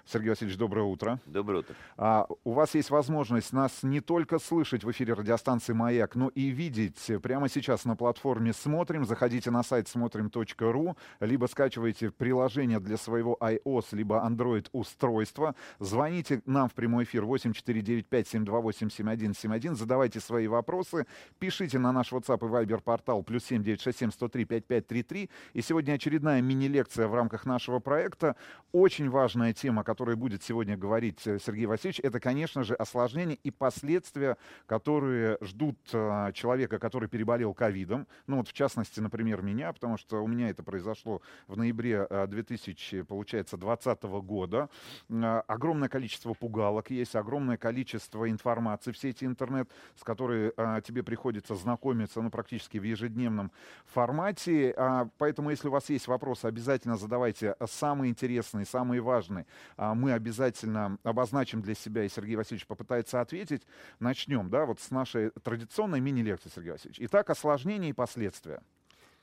Сергей Васильевич, доброе утро. Доброе утро. А, у вас есть возможность нас не только слышать в эфире радиостанции «Маяк», но и видеть прямо сейчас на платформе «Смотрим». Заходите на сайт смотрим.ру, либо скачивайте приложение для своего iOS, либо Android устройства. Звоните нам в прямой эфир 8495-728-7171, задавайте свои вопросы, пишите на наш WhatsApp и Viber портал плюс 7967 103 5533. И сегодня очередная мини-лекция в рамках нашего проекта. Очень важная тема, о которой будет сегодня говорить э, Сергей Васильевич, это, конечно же, осложнения и последствия, которые ждут э, человека, который переболел ковидом. Ну вот в частности, например, меня, потому что у меня это произошло в ноябре э, 2000, получается, 2020 года. Э, Огромное количество пугалок есть, огромное количество информации в сети интернет, с которой э, тебе приходится знакомиться, ну, практически в ежедневном формате. А, Поэтому, если у вас есть вопросы, обязательно задавайте самые интересные, самые важные. А, Мы обязательно обозначим для себя, и Сергей Васильевич попытается ответить. Начнем, да, вот с нашей традиционной мини-лекции, Сергей Васильевич. Итак, осложнения и последствия.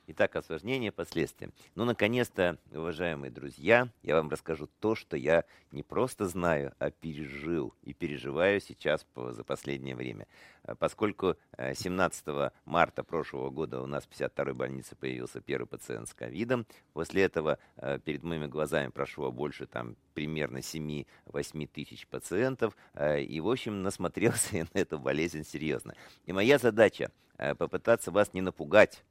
Итак, осложнения, последствия. Ну, наконец-то, уважаемые друзья, я вам расскажу то, что я не просто знаю, а пережил и переживаю сейчас по- за последнее время. А Поскольку э, 17 марта прошлого года у нас в 52-й больнице появился первый пациент с ковидом, после этого э, перед моими глазами прошло больше там примерно 7-8 тысяч пациентов, э, и, в общем, насмотрелся я на эту болезнь серьезно. И моя задача э, попытаться вас не напугать,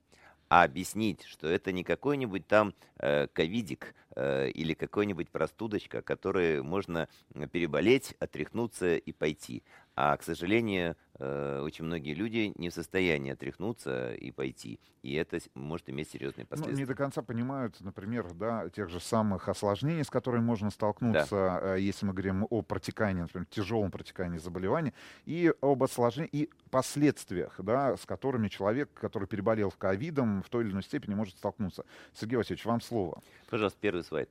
а объяснить, что это не какой-нибудь там э, ковидик э, или какой-нибудь простудочка, которую можно переболеть, отряхнуться и пойти. А, к сожалению, очень многие люди не в состоянии отряхнуться и пойти. И это может иметь серьезные Ну, последствия. не до конца понимают, например, да, тех же самых осложнений, с которыми можно столкнуться, э, если мы говорим о протекании, например, тяжелом протекании заболевания, и об осложнениях и последствиях, да, с которыми человек, который переболел ковидом, в той или иной степени может столкнуться. Сергей Васильевич, вам слово. Пожалуйста, первый слайд.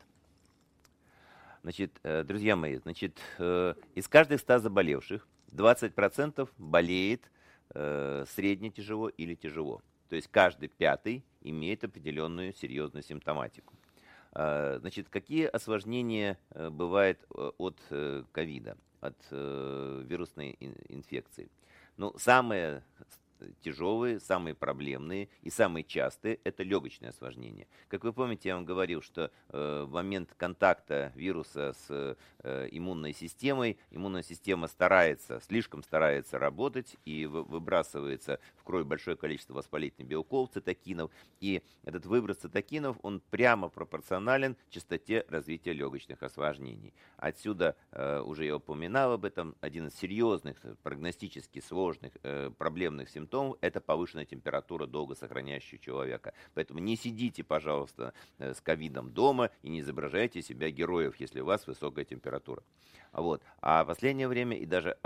Значит, э, друзья мои, значит, э, из каждых 100 заболевших 20% болеет э, средне тяжело или тяжело. То есть каждый пятый имеет определенную серьезную симптоматику. Э, Значит, какие осложнения э, бывают э, от э, ковида, от э, вирусной ин- инфекции? Ну, самые тяжелые, самые проблемные и самые частые – это легочные осложнения. Как вы помните, я вам говорил, что э, в момент контакта вируса с э, иммунной системой, иммунная система старается, слишком старается работать и вы- выбрасывается в кровь большое количество воспалительных белков, цитокинов, и этот выброс цитокинов, он прямо пропорционален частоте развития легочных осложнений. Отсюда, э, уже я упоминал об этом, один из серьезных, э, прогностически сложных э, проблемных симптомов – это повышенная температура, долго сохраняющая человека. Поэтому не сидите, пожалуйста, э, с ковидом дома и не изображайте себя героев, если у вас высокая температура. Вот. А в последнее время и даже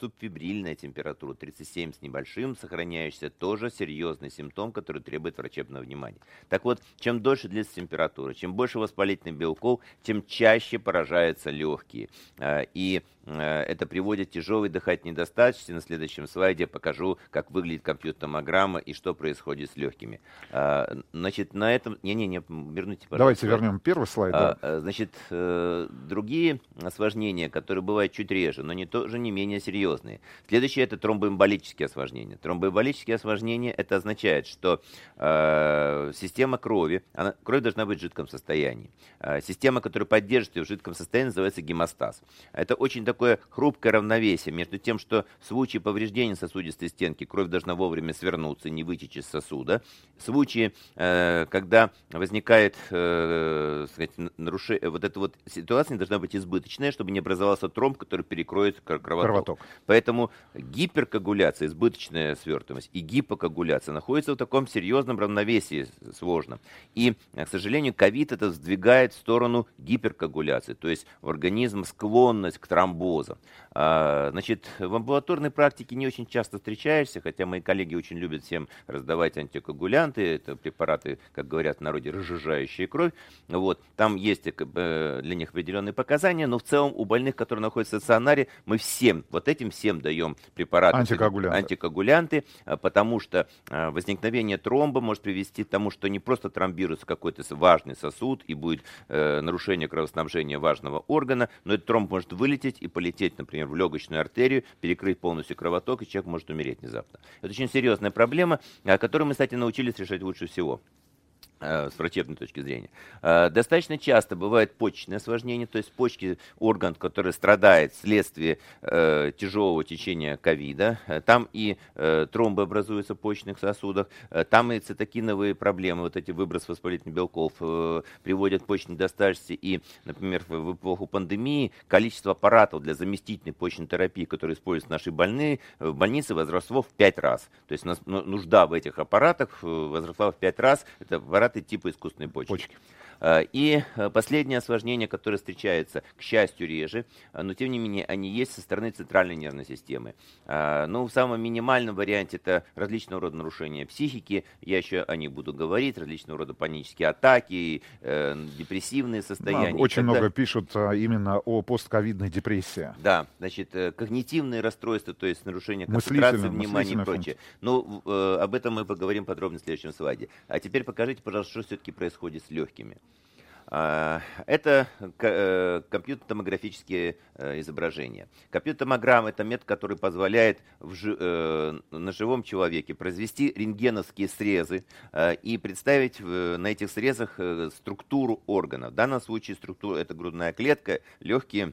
субфибрильная температура 37 с небольшим, сохраняющаяся, тоже серьезный симптом, который требует врачебного внимания. Так вот, чем дольше длится температура, чем больше воспалительных белков, тем чаще поражаются легкие. А, И э, это приводит к тяжелой дыхательной недостаточности. На следующем слайде покажу, как выглядит компьютер-томограмма и что происходит с легкими. А, Значит, на этом... Не-не-не, верните, пожалуйста. Давайте вернем первый слайд. А, да. а, Значит, э, другие осложнения, которые бывают чуть реже, но не тоже не менее серьезные. Следующее это тромбоэмболические осложнения. Тромбоэмболические осложнения это означает, что э, система крови, она, кровь должна быть в жидком состоянии. Э, система, которая поддерживает ее в жидком состоянии, называется гемостаз. Это очень такое хрупкое равновесие между тем, что в случае повреждения сосудистой стенки кровь должна вовремя свернуться, не вытечь из сосуда. В случае, э, когда возникает э, сказать, нарушение, вот эта вот ситуация не должна быть избыточная, чтобы не образовался тромб, который перекроет кр- кровоток. Кровоток. Поэтому гиперкоагуляция, избыточная свертываемость и гипокоагуляция находятся в таком серьезном равновесии сложном. И, э, к сожалению, ковид это сдвигает в сторону гиперкоагуляции, то есть в организм склонность к тромбозам. А, Значит, в амбулаторной практике не очень часто встречаешься, хотя мои коллеги очень любят всем раздавать антикоагулянты, это препараты, как говорят в народе, разжижающие кровь. Вот. Там есть э, для них определенные показания, но в целом у больных, которые находятся в стационаре, мы всем, вот этим всем даем препараты. Антикоагулянты. антикоагулянты, а, потому что а, возникновение тромба может привести к тому, что не просто тромбируется какой-то важный сосуд и будет э, нарушение кровоснабжения важного органа, но этот тромб может вылететь и полететь, например, в легочную артерию, перекрыть полностью кровоток, и человек может умереть внезапно. Это очень серьезная проблема, которую мы, кстати, научились решать лучше всего с врачебной точки зрения. Э, Достаточно часто бывает почечное осложнение, то есть почки орган, который страдает вследствие э, тяжелого течения ковида. Э, Там и э, тромбы образуются в почечных сосудах, э, там и цитокиновые проблемы, вот эти выброс воспалительных белков э, приводят к почечной недостаточности. И, например, в, эпоху пандемии количество аппаратов для заместительной почечной терапии, которые используют наши больные, э, в больнице возросло в 5 раз. То есть ну, нужда в этих аппаратах э, возросла в 5 раз. Это аппараты типа искусственной почки. Почки. А, И э, последнее осложнение, которое встречается, к счастью, реже, а, но тем не менее они есть со стороны центральной нервной системы. Ну, в самом минимальном варианте это различного рода нарушения психики, я еще о них буду говорить, различного рода панические атаки, э, депрессивные состояния. очень много пишут именно о постковидной депрессии. да, значит, э, когнитивные расстройства, то есть нарушение концентрации внимания и прочее. Ну, э, об этом мы поговорим подробно в следующем слайде. А теперь покажите, пожалуйста, что все-таки происходит с легкими. А, Это э, компьютер-томографические э, изображения. Компьютер-томограмма – это метод, который позволяет жи- э, на живом человеке произвести рентгеновские срезы и представить на этих срезах структуру органа. В данном случае структура – это грудная клетка, легкие,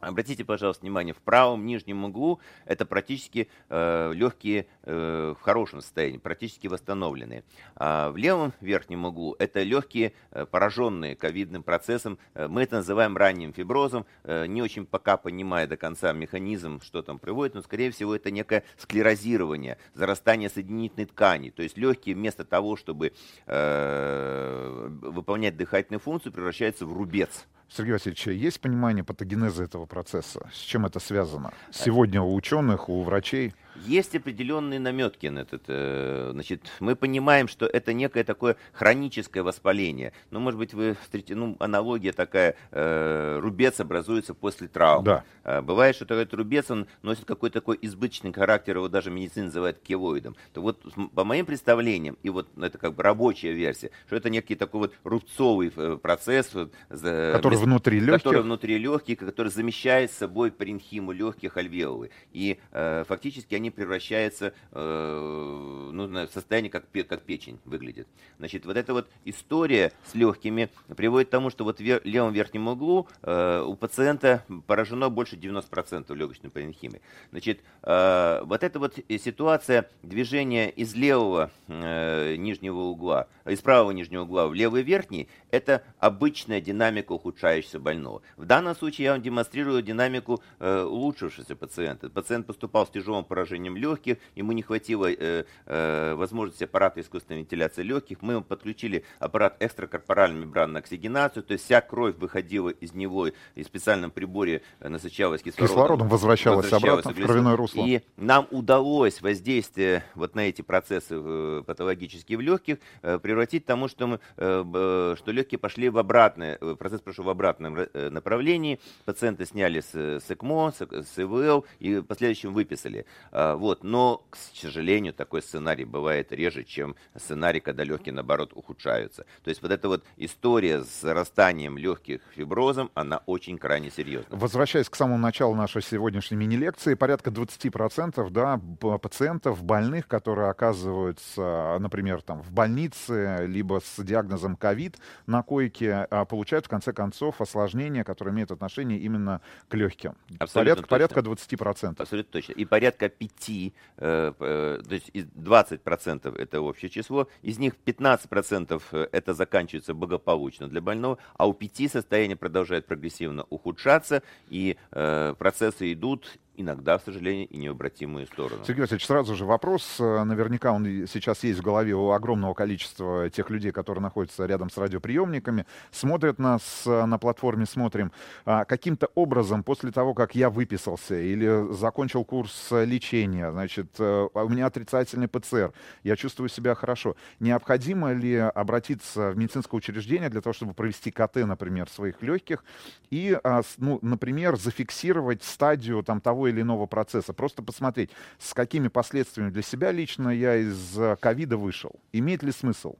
Обратите, пожалуйста, внимание, в правом нижнем углу это практически э, легкие э, в хорошем состоянии, практически восстановленные. А в левом верхнем углу это легкие, э, пораженные ковидным процессом. Э, мы это называем ранним фиброзом, э, не очень пока понимая до конца механизм, что там приводит, но, скорее всего, это некое склерозирование, зарастание соединительной ткани. То есть легкие вместо того, чтобы э, выполнять дыхательную функцию, превращаются в рубец. Сергей Васильевич, есть понимание патогенеза этого процесса? С чем это связано? Сегодня у ученых, у врачей? Есть определенные наметки на этот. э, Значит, мы понимаем, что это некое такое хроническое воспаление. Ну, может быть, вы встретите, ну, аналогия такая, э, рубец образуется после травмы. Да. А, Бывает, что этот рубец, он носит какой-то такой избыточный характер, его даже медицина называет кевоидом. То вот, по моим представлениям, и вот ну, это как бы рабочая версия, что это некий такой вот рубцовый э, процесс, Который вместо- внутри легких? который внутри легких, который замещает собой паренхиму легких альвеолы. И э, фактически они превращаются э, ну, в состояние, как, как печень выглядит. Значит, вот эта вот история с легкими приводит к тому, что вот в левом верхнем углу э, у пациента поражено больше 90% легочной паренхимы. Значит, э, вот эта вот ситуация движения из левого э, нижнего угла, из правого нижнего угла в левый верхний, это обычная динамика ухудшающегося больного. В данном случае я вам демонстрирую динамику э, улучшившегося пациента. Пациент поступал с тяжелым поражением поражением легких, ему не хватило э, э, возможности аппарата искусственной вентиляции легких, мы ему подключили аппарат экстракорпоральной мембранной оксигенацию, то есть вся кровь выходила из него и в специальном приборе э, насыщалась кислородом. Кислородом возвращалась обратно в кровяное русло. И нам удалось воздействие вот на эти процессы э, патологические в легких э, превратить к тому, что, мы, что легкие пошли в обратное, процесс прошел в обратном направлении, пациенты сняли с, с ЭКМО, с, с ИВЛ и в последующем выписали. А, Вот. Но, к сожалению, такой сценарий бывает реже, чем сценарий, когда легкие, наоборот, ухудшаются. То есть вот эта вот история с зарастанием легких фиброзом, она очень крайне серьезна. Возвращаясь к самому началу нашей сегодняшней мини-лекции, порядка 20% да, пациентов больных, которые оказываются, например, там, в больнице, либо с диагнозом ковид на койке, а, получают в конце концов осложнения, которые имеют отношение именно к легким. Абсолютно Порядка, точно. порядка 20%. Абсолютно точно. И порядка 5, э, э, то есть из 20% это общее число, из них 15% это заканчивается благополучно для больного, а у 5 состояние продолжает прогрессивно ухудшаться, и э, процессы идут иногда, к сожалению, и необратимую сторону. Сергей Васильевич, сразу же вопрос. э, Наверняка он сейчас есть в голове у огромного количества тех людей, которые находятся рядом с радиоприемниками, смотрят нас э, на платформе «Смотрим». А, Каким-то образом, после того, как я выписался или закончил курс э, лечения, значит, у меня отрицательный ПЦР, я чувствую себя хорошо, необходимо ли обратиться в медицинское учреждение для того, чтобы провести КТ, например, своих легких и, а, ну, например, зафиксировать стадию там, того или иного процесса, просто посмотреть, с какими последствиями для себя лично я из э, ковида вышел. Имеет ли смысл?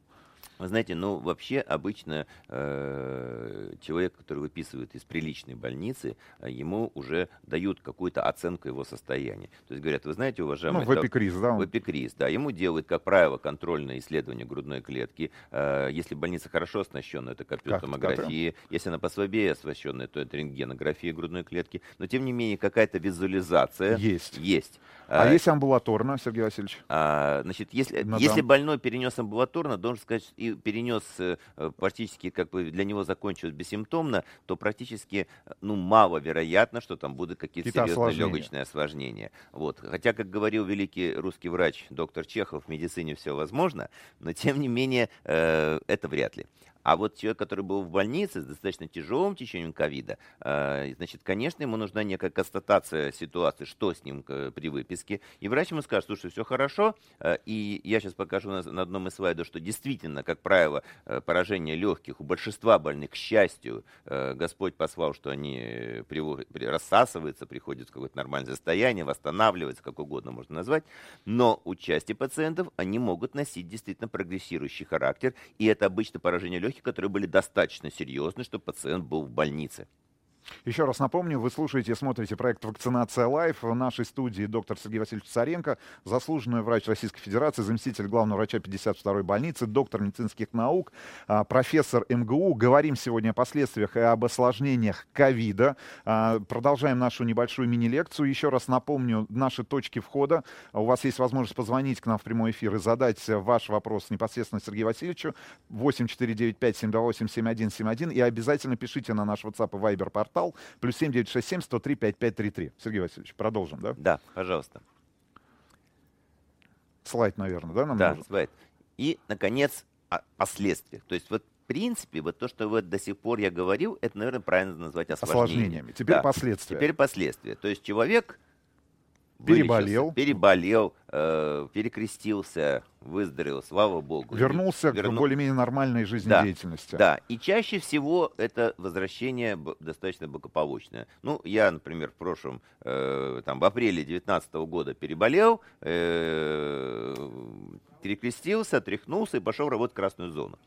Вы знаете, ну вообще обычно э, человек, который выписывает из приличной больницы, э, ему уже дают какую-то оценку его состояния. То есть говорят, вы знаете, Ну, уважаемый... в док- эпикриз, да? он- Эпикриз, да. Ему делают, как правило, контрольное исследование грудной клетки. Э, Если больница хорошо оснащена, это компьютер-томография. Если она послабее оснащенная, то это рентгенография грудной клетки. Но, тем не менее, какая-то визуализация Есть. есть. А Э, если амбулаторно, Сергей Васильевич? а, значит, если, Ну если больной перенес амбулаторно, должен сказать, и перенес э, э, практически, как бы для него закончилось бессимптомно, то практически, э, ну, маловероятно, что там будут какие-то Какие-то серьезные осложнения. легочные осложнения. Вот. Хотя, как говорил великий русский врач доктор Чехов, в медицине все возможно, но тем не менее э, это вряд ли. А вот человек, который был в больнице с достаточно тяжелым течением ковида, э, значит, конечно, ему нужна некая констатация ситуации, что с ним э, при выписке. И врач ему скажет, слушай, все хорошо. э, И я сейчас покажу на, одном из слайдов, что действительно, как правило, поражение легких у большинства больных, к счастью, Господь послал, что они рассасываются, приходят в какое-то нормальное состояние, восстанавливаются, как угодно можно назвать. Но у части пациентов они могут носить действительно прогрессирующий характер. И это обычно поражение легких, которые были достаточно серьезны, чтобы пациент был в больнице. Еще раз напомню, вы слушаете и смотрите проект «Вакцинация лайф». В нашей студии доктор Сергей Васильевич Царенко, заслуженный врач Российской Федерации, заместитель главного врача 52-й больницы, доктор медицинских наук, а, профессор МГУ. Говорим сегодня о последствиях и об осложнениях ковида. А, Продолжаем нашу небольшую мини-лекцию. Еще раз напомню наши точки входа. У вас есть возможность позвонить к нам в прямой эфир и задать ваш вопрос непосредственно Сергею Васильевичу. 8495-728-7171. И обязательно пишите на наш WhatsApp и Viber портал плюс 7967-103-5533. Сергей Васильевич, продолжим, да? Да, пожалуйста. Слайд, наверное, да, нам Да, нужен? слайд. И, наконец, о- последствия. То есть вот в принципе, вот то, что вот до сих пор я говорил, это, наверное, правильно назвать осложнениями. Осложнениями. Теперь Да. последствия. Теперь последствия. То есть человек Переболел. переболел, э, перекрестился, выздоровел, слава богу. Вернулся к Верну- более-менее нормальной жизнедеятельности. Да, и чаще всего это возвращение достаточно благополучное. Ну, я, например, в прошлом, э, там, в апреле 2019 года переболел, э, перекрестился, тряхнулся и пошел работать в красную зону.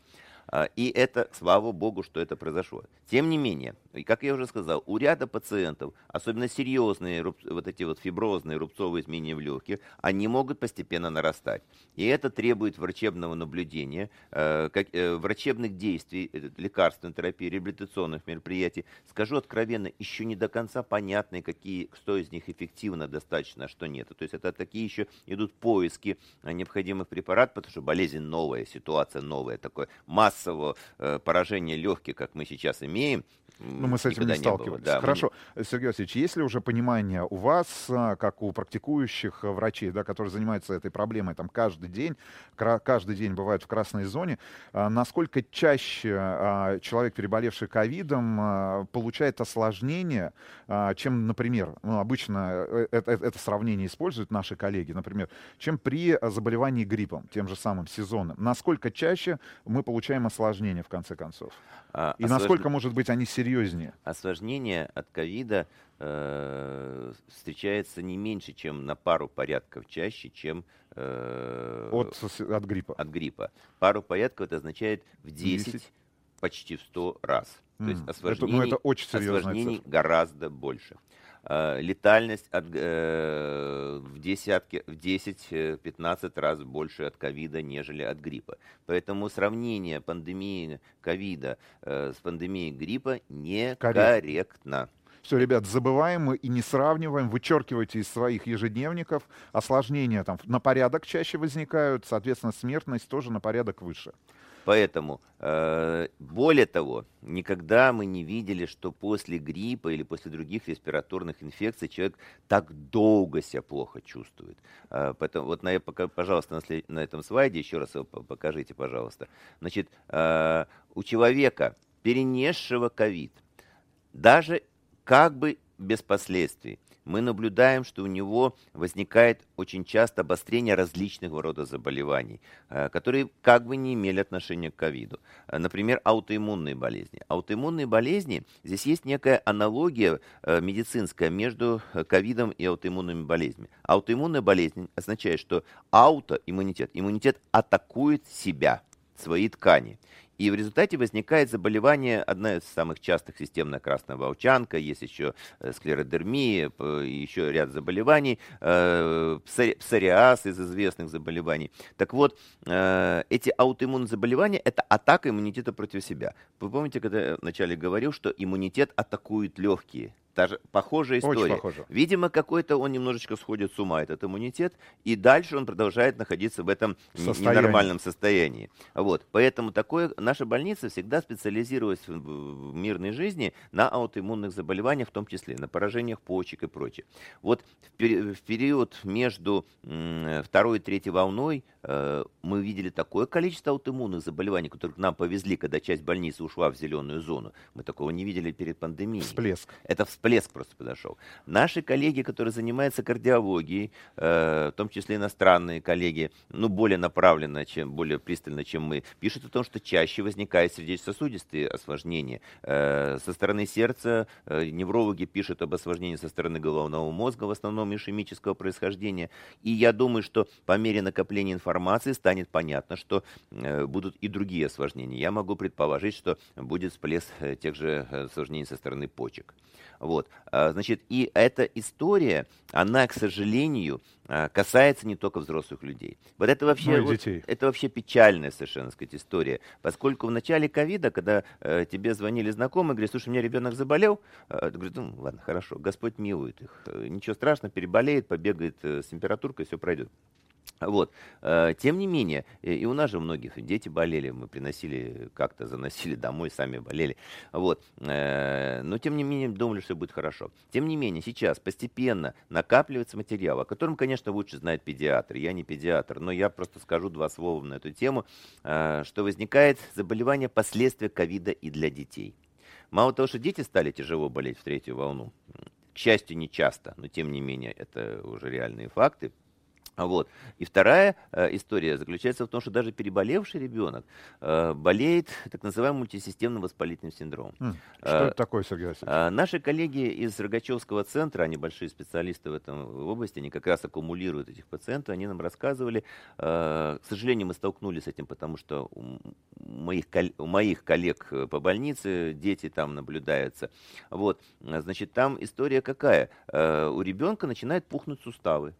И это, слава богу, что это произошло. Тем не менее, как я уже сказал, у ряда пациентов, особенно серьезные вот эти вот фиброзные рубцовые изменения в легких, они могут постепенно нарастать. И это требует врачебного наблюдения, э, э, врачебных действий, э, лекарственной терапии, реабилитационных мероприятий. Скажу откровенно, еще не до конца понятны, какие, что из них эффективно достаточно, а что нет. То есть это такие еще идут поиски необходимых препаратов, потому что болезнь новая, ситуация новая, такой массовый массового э, поражения легких, как мы сейчас имеем, Ну, мы с этим не не было. сталкивались. Да, мы Хорошо. Сергей Васильевич, есть ли уже понимание у вас, а, как у практикующих а, врачей, да, которые занимаются этой проблемой там каждый день, каждый день бывают в красной зоне, а, насколько чаще а, человек, переболевший ковидом, получает осложнения, а, чем, например, ну, обычно э, это, это- это сравнение используют наши коллеги, например, чем при заболевании гриппом, тем же самым сезонным. Насколько чаще мы получаем осложнения, в конце концов? И насколько, может быть, они серьезнее? осложнение от ковида э, встречается не меньше, чем на пару порядков чаще, чем э, От, от гриппа. от гриппа. Пару порядков это означает в 10, 10. почти в 100 раз. То есть М, это- ну, осложнений, это очень осложнений цифра. гораздо больше. А, Летальность от, э, в, десятки, в 10-15 раз больше от ковида, нежели от гриппа. Поэтому сравнение пандемии ковида э, с пандемией гриппа некорректно. Все, ребят, забываем мы и не сравниваем, вычеркивайте из своих ежедневников. Осложнения там на порядок чаще возникают, соответственно, смертность тоже на порядок выше. Поэтому, э, более того, никогда мы не видели, что после гриппа или после других респираторных инфекций человек так долго себя плохо чувствует. Э, поэтому, вот, на, пожалуйста, на, этом слайде, еще раз его по- покажите, пожалуйста. Значит, э, у человека, перенесшего ковид, даже как бы без последствий, мы наблюдаем, что у него возникает очень часто обострение различных рода заболеваний, э, которые как бы не имели отношения к ковиду. Э, Например, аутоиммунные болезни. Аутоиммунные болезни, здесь есть некая аналогия э, медицинская между ковидом и аутоиммунными болезнями. Аутоиммунная болезнь означает, что аутоиммунитет, иммунитет атакует себя, свои ткани. И в результате возникает заболевание, одна из самых частых системная красная волчанка, есть еще э, склеродермия, еще ряд заболеваний, э, псори- псориаз из известных заболеваний. Так вот, э, эти аутоиммунные заболевания – это атака иммунитета против себя. Вы помните, когда я вначале говорил, что иммунитет атакует легкие? Даже похожая Очень история. похоже. Видимо, какой-то он немножечко сходит с ума, этот иммунитет, и дальше он продолжает находиться в этом Состоянии. ненормальном состоянии. Вот. Поэтому такое, наша больница всегда специализировалась в, мирной жизни на аутоиммунных заболеваниях, в том числе на поражениях почек и прочее. Вот в, пери- в период между второй и третьей волной мы видели такое количество аутоиммунных заболеваний, которые к нам повезли, когда часть больницы ушла в зеленую зону. Мы такого не видели перед пандемией. Всплеск. Это всплеск просто подошел. Наши коллеги, которые занимаются кардиологией, э, в том числе иностранные коллеги, ну, более направленно, чем, более пристально, чем мы, пишут о том, что чаще возникают сердечно-сосудистые осложнения. Э, со стороны сердца э, неврологи пишут об осложнении со стороны головного мозга, в основном ишемического происхождения. И я думаю, что по мере накопления информации станет понятно, что э, будут и другие осложнения. Я могу предположить, что будет всплеск э, тех же э, осложнений со стороны почек. Вот, а, значит, и эта история, она, к сожалению, а, касается не только взрослых людей. Вот это вообще, Ну вот это вообще печальная совершенно, сказать, история. Поскольку в начале ковида, когда э, тебе звонили знакомые, говорят, слушай, у меня ребенок заболел, э, ты говоришь, ну ладно, хорошо, Господь милует их. Ничего страшного, переболеет, побегает э, с температуркой, все пройдет. Вот. Э, Тем не менее, и у нас же многих дети болели, мы приносили, как-то заносили домой, сами болели. Вот. Э, Но тем не менее, думали, что будет хорошо. Тем не менее, сейчас постепенно накапливается материал, о котором, конечно, лучше знает педиатр. Я не педиатр, но я просто скажу два слова на эту тему, э, что возникает заболевание последствия ковида и для детей. Мало того, что дети стали тяжело болеть в третью волну, к счастью, не часто, но тем не менее, это уже реальные факты. Вот. И вторая э, история заключается в том, что даже переболевший ребенок э, болеет так называемым мультисистемным воспалительным синдромом. М, Что Э, это такое, Сергей Васильевич? а, Наши коллеги из Рогачевского центра, они большие специалисты в этом области, они как раз аккумулируют этих пациентов, они нам рассказывали. э, К сожалению, мы столкнулись с этим, потому что у моих, у моих коллег э, по больнице дети там наблюдаются. Вот, значит, там история какая? Э, У ребенка начинают пухнуть суставы э,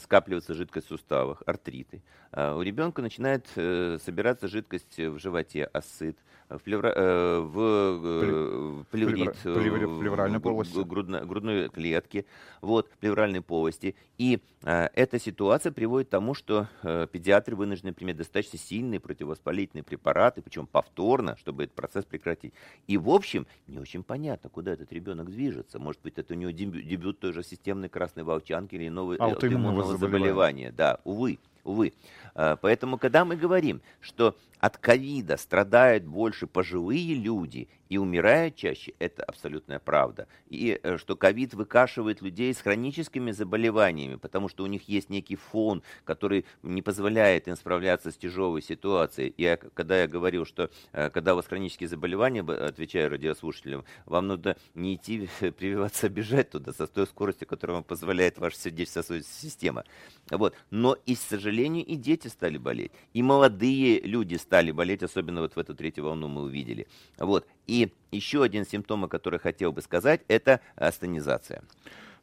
скапливаться жидкость в суставах, артриты. А У ребенка начинает э, собираться жидкость в животе, асцит. В, плевра- э, в э, плеврит, плевра- э, плевральной в полости. грудно- грудной клетки, вот, плевральной полости. И э, эта ситуация приводит к тому, что э, педиатры вынуждены применять достаточно сильные противовоспалительные препараты, причем повторно, чтобы этот процесс прекратить. И, в общем, не очень понятно, куда этот ребенок движется. Может быть, это у него дебю- дебют той же системной красной волчанки или нового Аутоиммунного заболевания. заболевания. Да, увы, увы. А, Поэтому, когда мы говорим, что от ковида страдают больше пожилые люди и умирают чаще, это абсолютная правда. И э, что ковид выкашивает людей с хроническими заболеваниями, потому что у них есть некий фон, который не позволяет им справляться с тяжелой ситуацией. Я, когда я говорил, что э, когда у вас хронические заболевания, отвечаю радиослушателям, вам нужно не идти прививаться, а бежать туда со той скоростью, которая вам позволяет ваша сердечно-сосудистая система. Вот. Но, и, к сожалению, и дети стали болеть, и молодые люди стали болеть, особенно вот в эту третью волну мы увидели. Вот. И еще один симптом, о котором хотел бы сказать, это астенизация.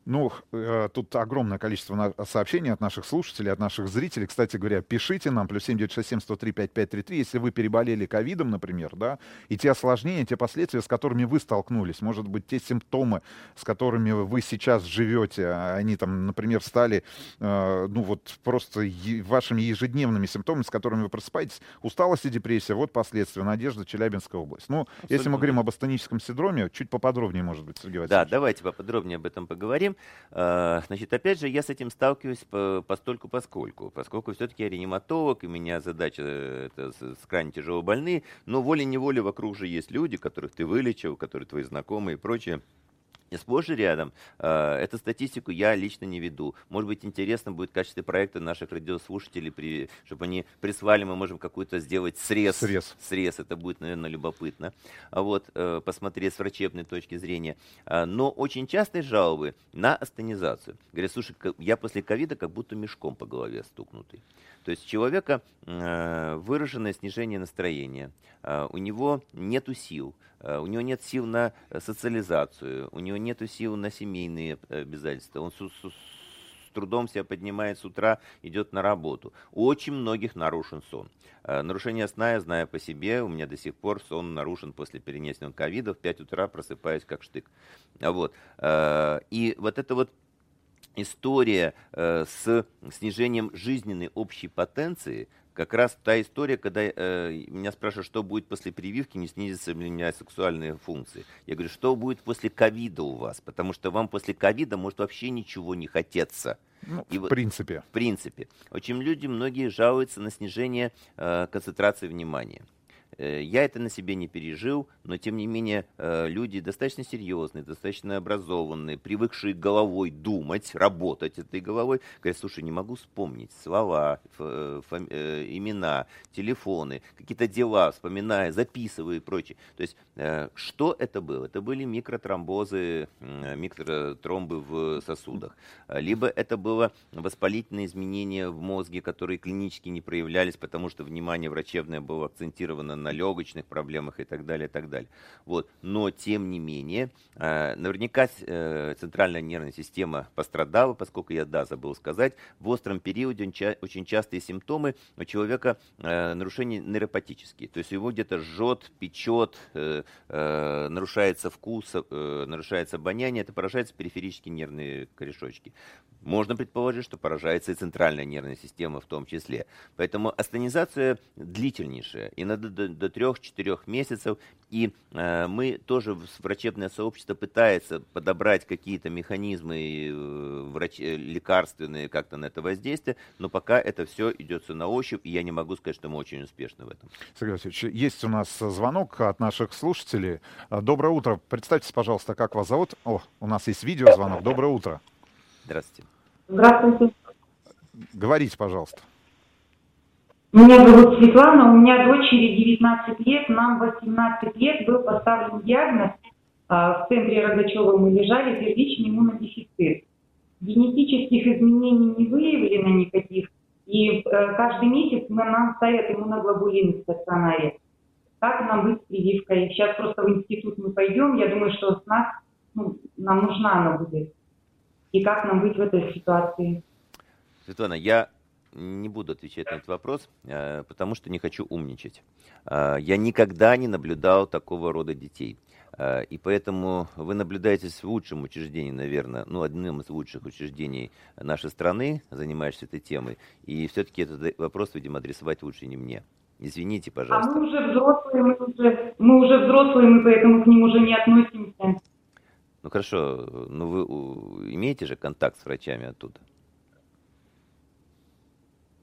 Ну, э, тут огромное количество на- сообщений от наших слушателей, от наших зрителей. Кстати говоря, пишите нам, плюс 7967 103 5533, если вы переболели ковидом, например, да, и те осложнения, те последствия, с которыми вы столкнулись, может быть, те симптомы, с которыми вы сейчас живете, а они там, например, стали, э, ну, вот просто е- вашими ежедневными симптомами, с которыми вы просыпаетесь, усталость и депрессия, вот последствия, Надежда, Челябинская область. Ну, если мы Абсолютно говорим об астеническом синдроме, чуть поподробнее, может быть, Сергей Да, Васильевич. давайте поподробнее об этом поговорим. Э, Значит, опять же, я с этим сталкиваюсь по- постольку поскольку, поскольку все-таки я реаниматолог, и у меня задача э, это с крайне тяжело больные, но волей-неволей вокруг же есть люди, которых ты вылечил, которые твои знакомые и прочее. И сплошь и рядом. Э, Эту статистику я лично не веду. Может быть, интересно будет в качестве проекта наших радиослушателей, при- чтобы они прислали, мы можем какую-то сделать срез. Срез. Срез, это будет, наверное, любопытно. А вот э, посмотреть с врачебной точки зрения. А, Но очень частые жалобы на астенизацию. Говорят, слушай, я после ковида как будто мешком по голове стукнутый. То есть у человека э, выраженное снижение настроения, а, у него нету сил, а, у него нет сил на э, социализацию, у него нету сил на семейные э, обязательства, он с, с- с трудом себя поднимает с утра, идет на работу. У очень многих нарушен сон. Э, Нарушение сна я знаю по себе, у меня до сих пор сон нарушен после перенесенного ковида, в 5 утра просыпаюсь как штык. А Вот. Э, И вот это вот история э, с снижением жизненной общей потенции, как раз та история, когда э, меня спрашивают, что будет после прививки, не снизятся ли у меня сексуальные функции. Я говорю, что будет после ковида у вас, потому что вам после ковида может вообще ничего не хотеться. Ну, И в вот- принципе. В принципе. Очень люди, многие жалуются на снижение э, концентрации внимания. Э, Я это на себе не пережил, но тем не менее э, люди достаточно серьезные, достаточно образованные, привыкшие головой думать, работать этой головой, говорят, слушай, не могу вспомнить слова, э, имена, телефоны, какие-то дела, вспоминая, записывая и прочее. То есть что это было? Это были микротромбозы, микротромбы в сосудах, либо это было воспалительные изменения в мозге, которые клинически не проявлялись, потому что внимание врачебное было акцентировано на легочных проблемах и так далее, и так далее. Вот. Но, тем не менее, э, наверняка э, центральная нервная система пострадала, поскольку я, да, забыл сказать, в остром периоде очень частые симптомы у человека э, нарушения нейропатические. То есть его где-то жжет, печет, нарушается вкус, нарушается обоняние, это поражаются периферические нервные корешочки. Можно предположить, что поражается и центральная нервная система в том числе. Поэтому астенизация длительнейшая, иногда до, до 3-4 месяцев. И э, мы тоже, в- врачебное сообщество пытается подобрать какие-то механизмы э, врач- э, лекарственные как-то на это воздействие, но пока это все идет всё на ощупь, и я не могу сказать, что мы очень успешны в этом. Сергей Васильевич, есть у нас звонок от наших слушателей. Доброе утро. Представьтесь, пожалуйста, как вас зовут. О, у нас есть видеозвонок. Доброе утро. Здравствуйте. Здравствуйте. Говорите, пожалуйста. Меня зовут Светлана, у меня дочери 19 лет, нам 18 лет был поставлен диагноз. а, В центре Рогачева мы лежали, первичный иммунодефицит. Генетических изменений не выявлено никаких, и э, каждый месяц мы, нам ставят иммуноглобулин в стационаре. Как нам быть с прививкой? Сейчас просто в институт мы пойдем, я думаю, что с нас, ну, нам нужна она будет. И как нам быть в этой ситуации? Светлана, я не буду отвечать на этот вопрос, э, потому что не хочу умничать. Э, я никогда не наблюдал такого рода детей. Э, и поэтому вы наблюдаетесь в лучшем учреждении, наверное, ну, одним из лучших учреждений нашей страны, занимаешься этой темой. И все-таки этот вопрос, видимо, адресовать лучше не мне. Извините, пожалуйста. А мы уже взрослые, мы уже, мы уже взрослые, мы поэтому к ним уже не относимся. Ну хорошо, ну вы имеете же контакт с врачами оттуда?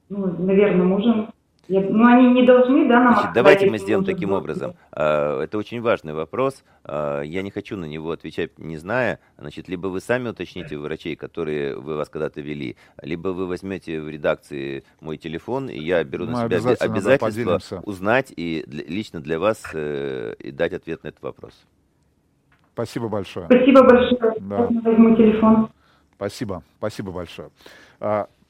Ну, наверное, можем. Я, ну, они не должны, да, нам Значит, давайте мы сделаем таким образом. А, это очень важный вопрос. А, я не хочу на него отвечать, не зная. Значит, либо вы сами уточните врачей, которые вы вас когда-то вели, либо вы возьмете в редакции мой телефон, и я беру Мы на себя обязательно, обязательство узнать и лично для вас э, и дать ответ на этот вопрос. Спасибо большое. Спасибо большое. Да. Я возьму телефон. Спасибо, спасибо большое.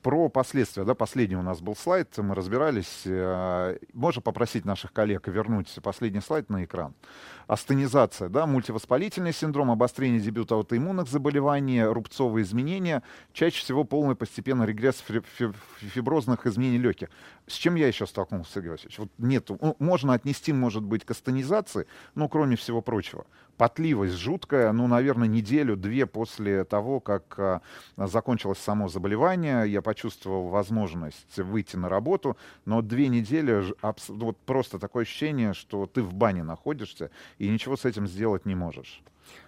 Про последствия, да, последний у нас был слайд, мы разбирались. Э, можно попросить наших коллег вернуть последний слайд на экран. Астенизация, да, мультивоспалительный синдром, обострение дебюта аутоиммунных заболеваний, рубцовые изменения, чаще всего полный постепенный регресс фиброзных изменений легких. С чем я еще столкнулся, Сергей Васильевич? Вот нету, ну, можно отнести, может быть, к астенизации, но кроме всего прочего. Потливость жуткая, ну, наверное, неделю-две после того, как а, закончилось само заболевание, я почувствовал возможность выйти на работу, но две недели вот просто такое ощущение, что ты в бане находишься и ничего с этим сделать не можешь.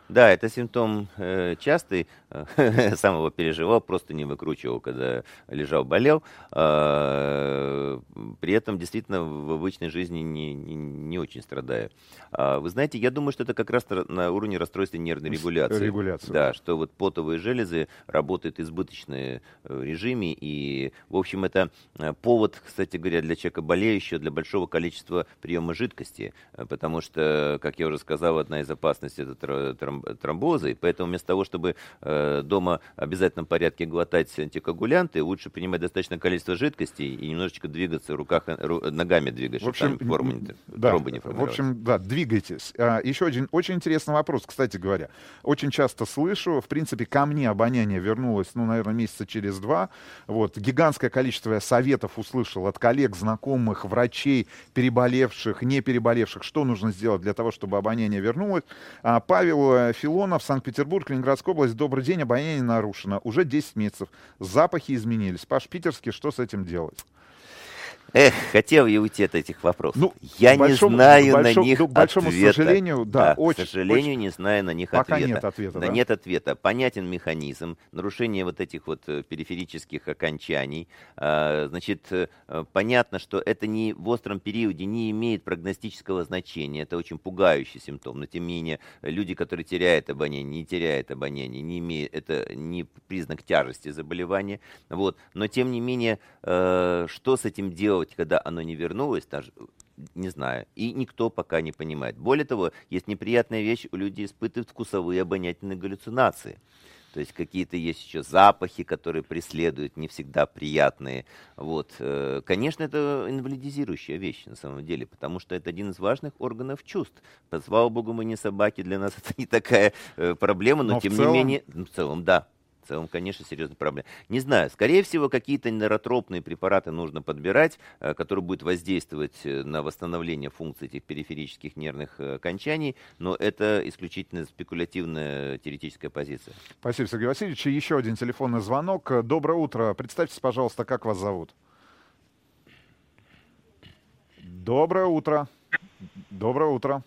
Да, это симптом э, частый. Сам его переживал, просто не выкручивал, когда лежал, болел. Э, при этом действительно в обычной жизни не, не, не очень страдаю. А, вы знаете, я думаю, что это как раз на уровне расстройства нервной регуляции. Регуляция. Да, что вот потовые железы работают в избыточном режиме. И, в общем, это э, повод, кстати говоря, для человека болеющего, для большого количества приема жидкости. Э, потому что, как я уже сказал, одна из опасностей это тромбозы, поэтому вместо того, чтобы э, дома в обязательном порядке глотать антикоагулянты, лучше принимать достаточное количество жидкости и немножечко двигаться руках, ру, ногами двигать, в общем, чтобы форму, да, тромбы не В общем, да, двигайтесь. А, еще один очень интересный вопрос, кстати говоря. Очень часто слышу, в принципе, ко мне обоняние вернулось, ну, наверное, месяца через два. Вот, гигантское количество советов услышал от коллег, знакомых, врачей, переболевших, не переболевших, что нужно сделать для того, чтобы обоняние вернулось. А, Павел Филонов, Санкт-Петербург, Ленинградская область. Добрый день, обоняние нарушено. Уже 10 месяцев. Запахи изменились. Паш Питерский, что с этим делать? Эх, хотел я уйти от этих вопросов. Ну, я большому, не знаю большому, на них ну, большому ответа. сожалению, да, да очень, к сожалению, очень... не знаю на них Пока ответа. нет ответа, да, да? нет ответа. Понятен механизм, нарушение вот этих вот э, периферических окончаний. А, значит, э, понятно, что это не в остром периоде не имеет прогностического значения. Это очень пугающий симптом. Но тем не менее, люди, которые теряют обоняние, не теряют обоняние, не имеют, это не признак тяжести заболевания. Вот. Но тем не менее, э, что с этим делать, когда оно не вернулось, даже не знаю. И никто пока не понимает. Более того, есть неприятная вещь, у людей испытывают вкусовые обонятельные галлюцинации. То есть какие-то есть еще запахи, которые преследуют, не всегда приятные. Вот. Э, конечно, это инвалидизирующая вещь на самом деле, потому что это один из важных органов чувств. Слава богу, мы не собаки, для нас это не такая э, проблема, но, но тем целом... не менее, ну, в целом, да, целом, конечно, серьезная проблема. Не знаю, скорее всего, какие-то нейротропные препараты нужно подбирать, э, которые будут воздействовать э, на восстановление функций этих периферических нервных э, окончаний, но это исключительно спекулятивная теоретическая позиция. Спасибо, Сергей Васильевич. Еще один телефонный звонок. Доброе утро. Представьтесь, пожалуйста, как вас зовут? Доброе утро. Доброе утро.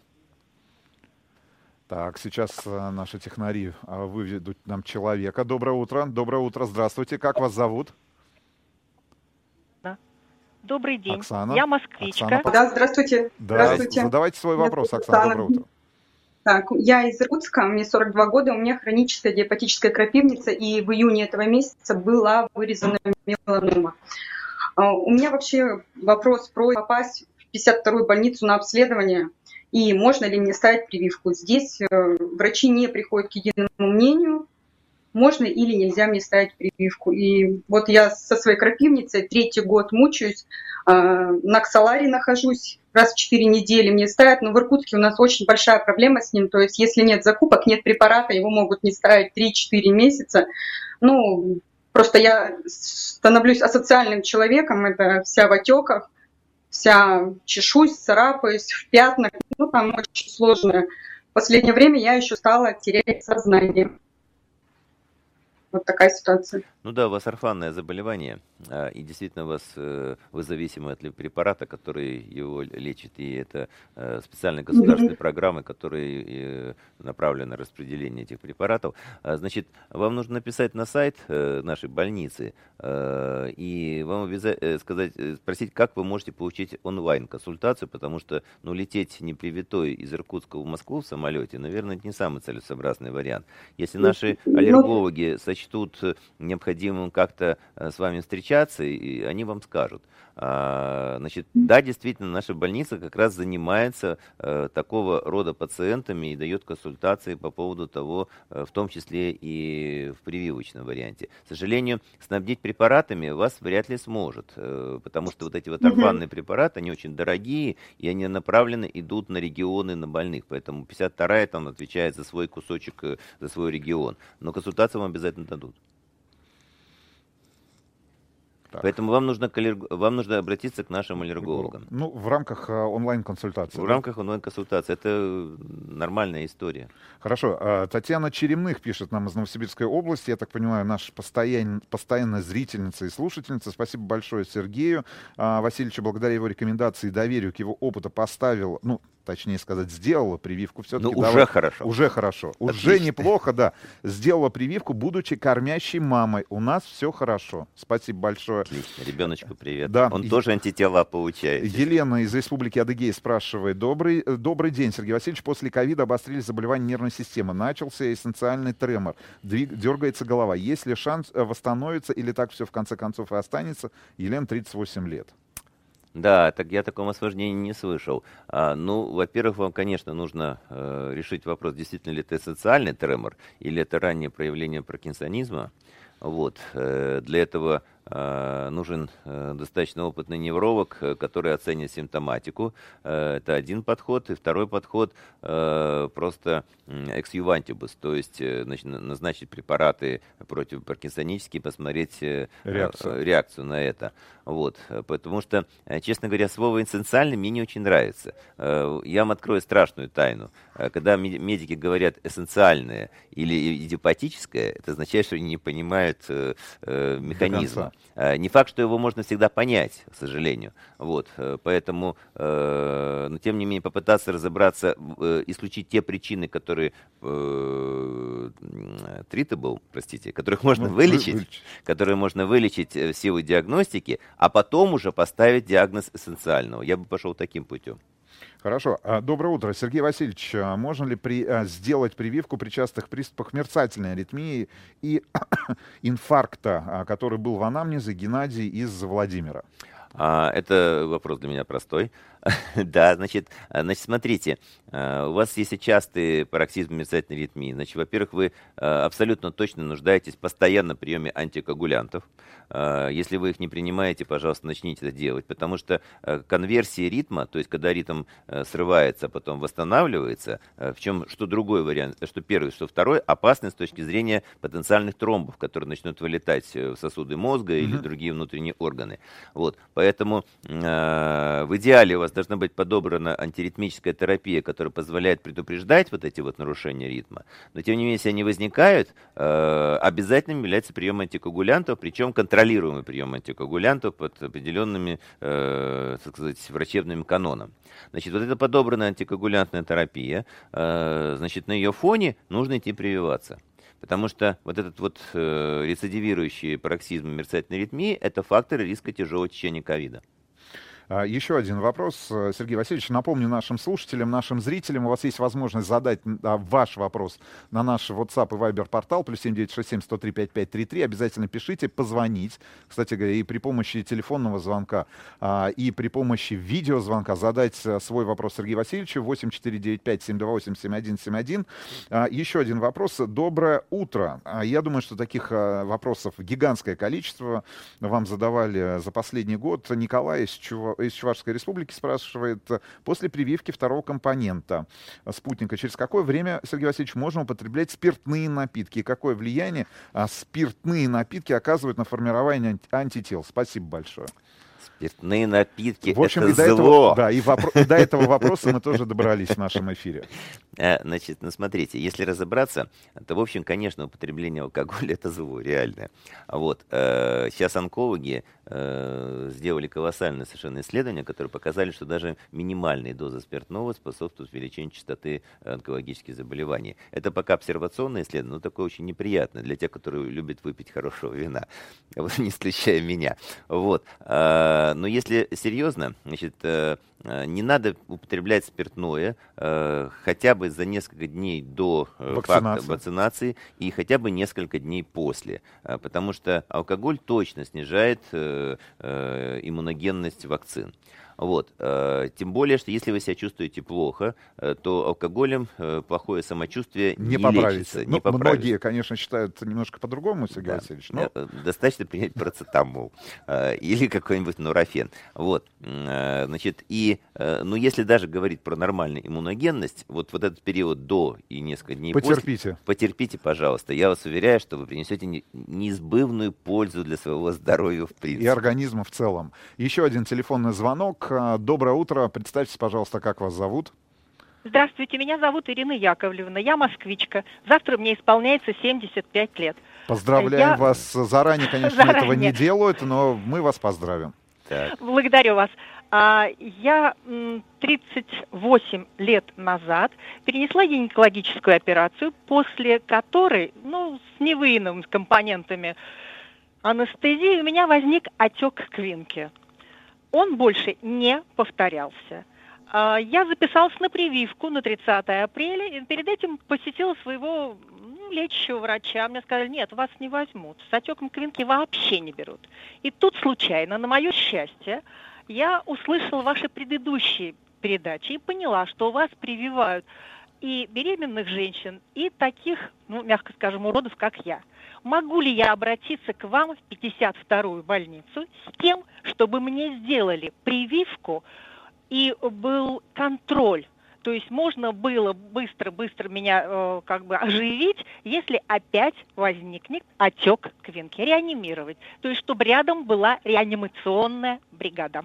Так, сейчас э, наши технари э, выведут нам человека. Доброе утро. Доброе утро. Здравствуйте. Как вас зовут? Добрый день. Оксана. Я москвичка. Оксана, Да, здравствуйте. Да, здравствуйте. задавайте свой вопрос, Оксана. Оксана. Доброе утро. Так, я из Иркутска, мне 42 года, у меня хроническая диапатическая крапивница, и в июне этого месяца была вырезана меланома. А, У меня вообще вопрос про попасть в 52-ю больницу на обследование, и можно ли мне ставить прививку. Здесь э, врачи не приходят к единому мнению, можно или нельзя мне ставить прививку. И вот я со своей крапивницей третий год мучаюсь, э, на Ксаларе нахожусь, раз в 4 недели мне ставят, но в Иркутске у нас очень большая проблема с ним, то есть если нет закупок, нет препарата, его могут не ставить 3-4 месяца. Ну, Просто я становлюсь асоциальным человеком, это вся в отеках, вся чешусь, царапаюсь, в пятнах. Ну, там очень сложно. В последнее время я еще стала терять сознание. Вот такая ситуация. Ну да, у вас орфанное заболевание, а, и действительно у вас э, вы зависимы от препарата, который его лечит, и это э, специальные государственные программы, которые э, направлены на распределение этих препаратов. А, значит, вам нужно написать на сайт нашей больницы, и вам обязательно сказать, спросить, как вы можете получить онлайн-консультацию, потому что, ну, лететь непривитой из Иркутска в Москву в самолете, наверное, это не самый целесообразный вариант. Если наши ну, аллергологи сочтут необходимым необходимым как-то э, с вами встречаться, и они вам скажут. А, значит, да, действительно, наша больница как раз занимается э, такого рода пациентами и дает консультации по поводу того, э, в том числе и в прививочном варианте. К сожалению, снабдить препаратами вас вряд ли сможет, потому что вот эти вот орфанные препараты, они очень дорогие, и они направлены, идут на регионы, на больных, поэтому 52-я там отвечает за свой кусочек, за свой регион. Но консультацию вам обязательно дадут. Так. Поэтому вам нужно, вам нужно обратиться к нашим аллергологам. Ну, в рамках а, онлайн-консультации. В да? рамках онлайн-консультации. Это нормальная история. Хорошо. А, Татьяна Черемных пишет нам из Новосибирской области. Я так понимаю, наша постоянная, постоянная зрительница и слушательница. Спасибо большое Сергею а, Васильевичу. Благодаря его рекомендации и доверию к его опыту поставил, ну, точнее сказать, сделала прививку все-таки. Ну, уже хорошо. Уже хорошо. Отлично. Уже неплохо, да. Сделала прививку, будучи кормящей мамой. У нас все хорошо. Спасибо большое. Отлично. Ребеночку привет. Да. Он тоже антитела получает. Елена из Республики Адыгея спрашивает. Добрый, э, добрый день, Сергей Васильевич. После ковида обострились заболевания нервной системы. Начался эссенциальный тремор. Двиг, дергается голова. Есть ли шанс э, восстановиться или так все в конце концов и останется? Елена, 38 лет. Да, так я такого осложнения не слышал. А, ну, во-первых, вам, конечно, нужно э, решить вопрос, действительно ли это социальный тремор или это раннее проявление паркинсонизма. Вот. Э, для этого нужен э, достаточно опытный невролог, э, который оценит симптоматику. Это один подход. И второй подход просто эксювантибус, то есть значит, назначить препараты против паркинсонические, посмотреть реакцию. реакцию на это. Вот. Потому что, честно говоря, слово эссенциальный мне не очень нравится. Я вам открою страшную тайну. Когда медики говорят эссенциальное или идиопатическое, это означает, что они не понимают механизма. Э, не факт, что его можно всегда понять, к сожалению. Вот, э, поэтому, э, но тем не менее, попытаться разобраться, исключить те причины, которые treatable, простите, которых можно ну, вылечить, вылечить, которые можно вылечить в силу диагностики, а потом уже поставить диагноз эссенциального. Я бы пошел таким путем. Хорошо. А, доброе утро. Сергей Васильевич, а можно ли при, а, сделать прививку при частых приступах мерцательной аритмии и инфаркта, который был в анамнезе Геннадий из Владимира? Это вопрос для меня простой. да, значит, значит, смотрите, у вас если частые пароксизмы мерцательной аритмии, значит, во-первых, вы абсолютно точно нуждаетесь в постоянном приеме антикоагулянтов. А, если вы их не принимаете, пожалуйста, начните это делать, потому что э, конверсия ритма, то есть когда ритм э, срывается, а потом восстанавливается, э, в чем что другой вариант, что первый, что второй, опасный с точки зрения потенциальных тромбов, которые начнут вылетать в сосуды мозга или mm-hmm. другие внутренние органы. Вот, поэтому э, в идеале у вас должна быть подобрана антиритмическая терапия, которая позволяет предупреждать вот эти вот нарушения ритма. Но тем не менее, если они возникают, э, обязательным является прием антикоагулянтов, причем контролируемый прием антикоагулянтов под определенными, э, так сказать, врачебным каноном. Значит, вот эта подобранная антикоагулянтная терапия, э, значит, на ее фоне нужно идти прививаться. Потому что вот этот вот э, рецидивирующий пароксизм мерцательной аритмии – это факторы риска тяжелого течения ковида. А, еще один вопрос, э, Сергей Васильевич. Напомню нашим слушателям, нашим зрителям, у вас есть возможность задать а, ваш вопрос на наш WhatsApp и Viber портал, плюс 7967 103 5533. Обязательно пишите, позвонить. Кстати говоря, и при помощи телефонного звонка, а, и при помощи видеозвонка задать э, свой вопрос Сергею Васильевичу 8495 728 7171. Еще один вопрос. Доброе утро. Я думаю, что таких вопросов гигантское количество вам задавали за последний год. Николай из Чува из Чувашской республики спрашивает, после прививки второго компонента спутника, через какое время, Сергей Васильевич, можно употреблять спиртные напитки? И какое влияние а, спиртные напитки оказывают на формирование анти- антител? Спасибо большое. Спиртные напитки В общем, это и до зло. этого, да, и, вопро- и до этого вопроса мы тоже добрались в нашем эфире. Э, Значит, ну смотрите, если разобраться, то, в общем, конечно, употребление алкоголя это зло, реальное. А Вот. э, Сейчас онкологи э, сделали колоссальное совершенно исследование, которое показали, что даже минимальные дозы спиртного способствуют увеличению частоты онкологических заболеваний. Это пока обсервационное исследование, но такое очень неприятное для тех, которые любят выпить хорошего вина, Вот, не исключая меня. Вот. А, Но если серьезно, значит, э, э, не надо употреблять спиртное э, хотя бы за несколько дней до э, факта Вакцинации. вакцинации и хотя бы несколько дней после, А, потому что алкоголь точно снижает иммуногенность вакцин. Вот. э, Тем более, что если вы себя чувствуете плохо, э, то алкоголем э, плохое самочувствие Не, не, поправите. лечится. Ну, многие, конечно, считают немножко по-другому, Сергей Да. Васильевич. Но Достаточно принять процетамол или какой-нибудь нурофен. Вот. Значит, и, ну, если даже говорить про нормальную иммуногенность, вот, вот этот период до и несколько дней после, потерпите. потерпите, пожалуйста. Я вас уверяю, что вы принесете не- неизбывную пользу для своего здоровья в И принципе. организма в целом. Еще один телефонный звонок. А, Доброе утро. Представьтесь, пожалуйста, как вас зовут. Здравствуйте, меня зовут Ирина Яковлевна, я москвичка. Завтра мне исполняется 75 лет. Поздравляем Я- вас. Заранее, конечно, этого не Заранее. делают, но мы вас поздравим. Так. Благодарю вас. А, Я м, 38 лет назад перенесла гинекологическую операцию, после которой, ну, с невыявленными компонентами анестезии, у меня возник отек квинки. Он больше не повторялся. А, Я записалась на прививку на 30 апреля, и перед этим посетила своего ну, лечащего врача. Мне сказали, нет, вас не возьмут, с отеком квинки вообще не берут. И тут случайно, на мое счастье, я услышала ваши предыдущие передачи и поняла, что у вас прививают и беременных женщин, и таких, ну, мягко скажем, уродов, как я. Могу ли я обратиться к вам в 52-ю больницу с тем, чтобы мне сделали прививку и был контроль? То есть можно было быстро-быстро меня э, как бы оживить, если опять возникнет отек квинки, реанимировать. То есть чтобы рядом была реанимационная бригада.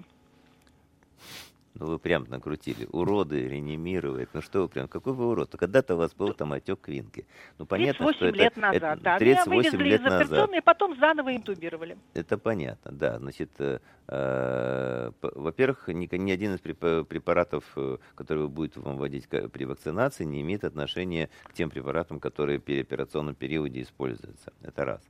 Ну, вы прям накрутили. Уроды, реанимировать. Ну, что вы прям, какой вы урод? Когда-то у вас был там отек квинки. Ну, понятно, 38 что это... лет назад, это да. Меня 38 вывезли лет из назад. операционной, потом заново интубировали. Это понятно, да. Значит, э, э, во-первых, ни, ни один из препа- препаратов, э, который будет вам вводить при вакцинации, не имеет отношения к тем препаратам, которые в переоперационном периоде используются. Это раз.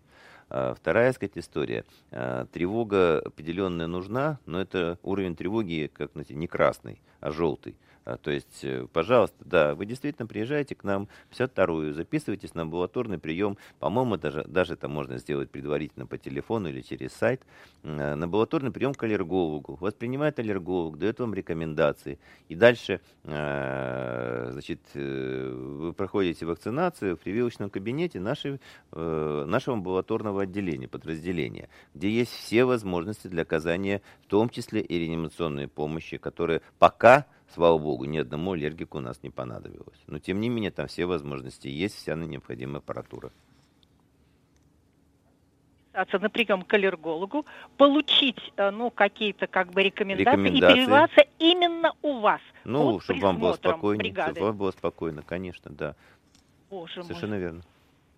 А Вторая, сказать, история. А, Тревога определенная нужна, но это уровень тревоги, как знаете, не красный, а желтый. А, То есть, э, пожалуйста, да, вы действительно приезжаете к нам в 52-ю, записывайтесь на амбулаторный прием. По-моему, даже, даже это можно сделать предварительно по телефону или через сайт. Э, На амбулаторный прием к аллергологу. Вас принимает аллерголог, дает вам рекомендации. И дальше, э, значит, вы проходите вакцинацию в прививочном кабинете нашей, нашего амбулаторного отделения, подразделения, где есть все возможности для оказания, в том числе и реанимационной помощи, которая пока Слава богу, ни одному аллергику у нас не понадобилось. Но тем не менее, там все возможности есть, вся необходимая аппаратура. записаться на прием к аллергологу, получить э, ну, какие-то как бы рекомендации, Рекомендации. и прививаться именно у вас. Ну, под чтобы вам было спокойно, бригады. чтобы вам было спокойно, конечно, да. Боже мой. Совершенно верно.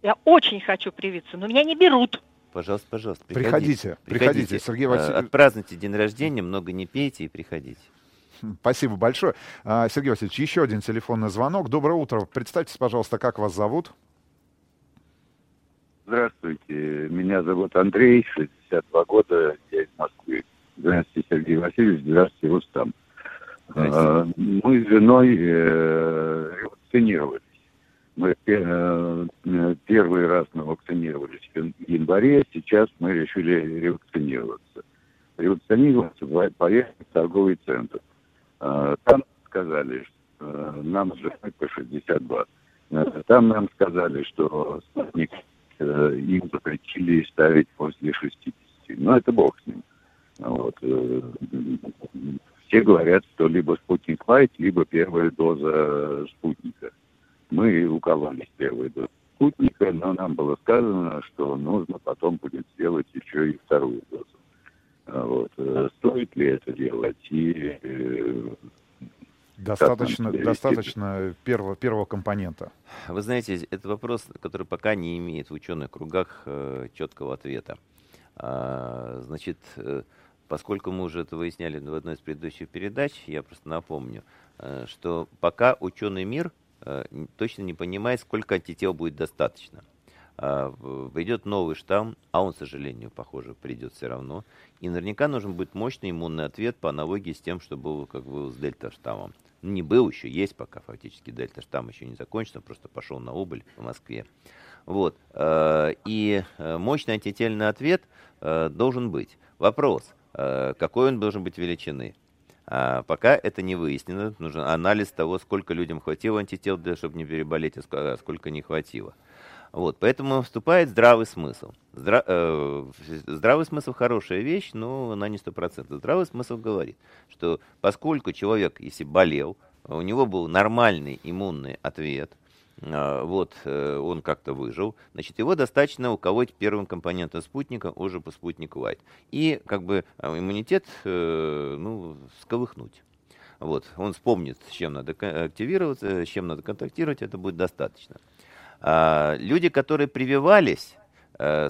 Я очень хочу привиться, но меня не берут. Пожалуйста, пожалуйста, Приходите, приходите, Сергей Э, Васильевич. Отпразднуйте день рождения, много не пейте и приходите. Спасибо большое. А, Сергей Васильевич, еще один телефонный звонок. Доброе утро. Представьтесь, пожалуйста, как вас зовут? Здравствуйте, меня зовут Андрей, 62 года, я из Москвы. Здравствуйте, Сергей Васильевич, здравствуйте, Рустам. А, Мы с женой э, вакцинировались. Мы э, первый раз мы вакцинировались в январе, сейчас мы решили ревакцинироваться. Ревакцинироваться, поехали в торговый центр. А, Там сказали, э, нам женой по 62. Э, Там нам сказали, что спутник э, им запретили ставить после 60. Но это бог с ним. Вот. все говорят, что либо спутник Лайт, либо первая доза спутника. Мы укололись первой дозой спутника, но нам было сказано, что нужно потом будет сделать еще и вторую дозу. А Вот. э, Стоит ли это делать? И э, Достаточно, достаточно первого, первого компонента. Вы знаете, это вопрос, который пока не имеет в ученых кругах э, четкого ответа. А, значит, поскольку мы уже это выясняли в одной из предыдущих передач, я просто напомню, что пока ученый мир точно не понимает, сколько антител будет достаточно. А, в- Придет новый штамм, а он, к сожалению, похоже, придет все равно. И наверняка нужен будет мощный иммунный ответ по аналогии с тем, что был как бы с дельта-штаммом. Ну, не был еще, есть пока фактически дельта-штамм еще не закончен, он просто пошел на убыль в Москве. Вот. э, И э, мощный антительный ответ э, должен быть. Вопрос, какой он должен быть величины? А пока это не выяснено, нужен анализ того, сколько людям хватило антител, чтобы не переболеть, а а сколько не хватило. Вот, поэтому вступает здравый смысл. Здра- э, здравый смысл хорошая вещь, но она не стопроцентная. Здравый смысл говорит, что поскольку человек, если болел, у него был нормальный иммунный ответ, а, вот э, он как-то выжил, значит, его достаточно уколоть первым компонентом спутника, уже по спутнику Лайт. И как бы э, иммунитет, э, ну, сколыхнуть. Вот, он вспомнит, с чем надо активироваться, с чем надо контактировать, это будет достаточно. А, люди, которые прививались,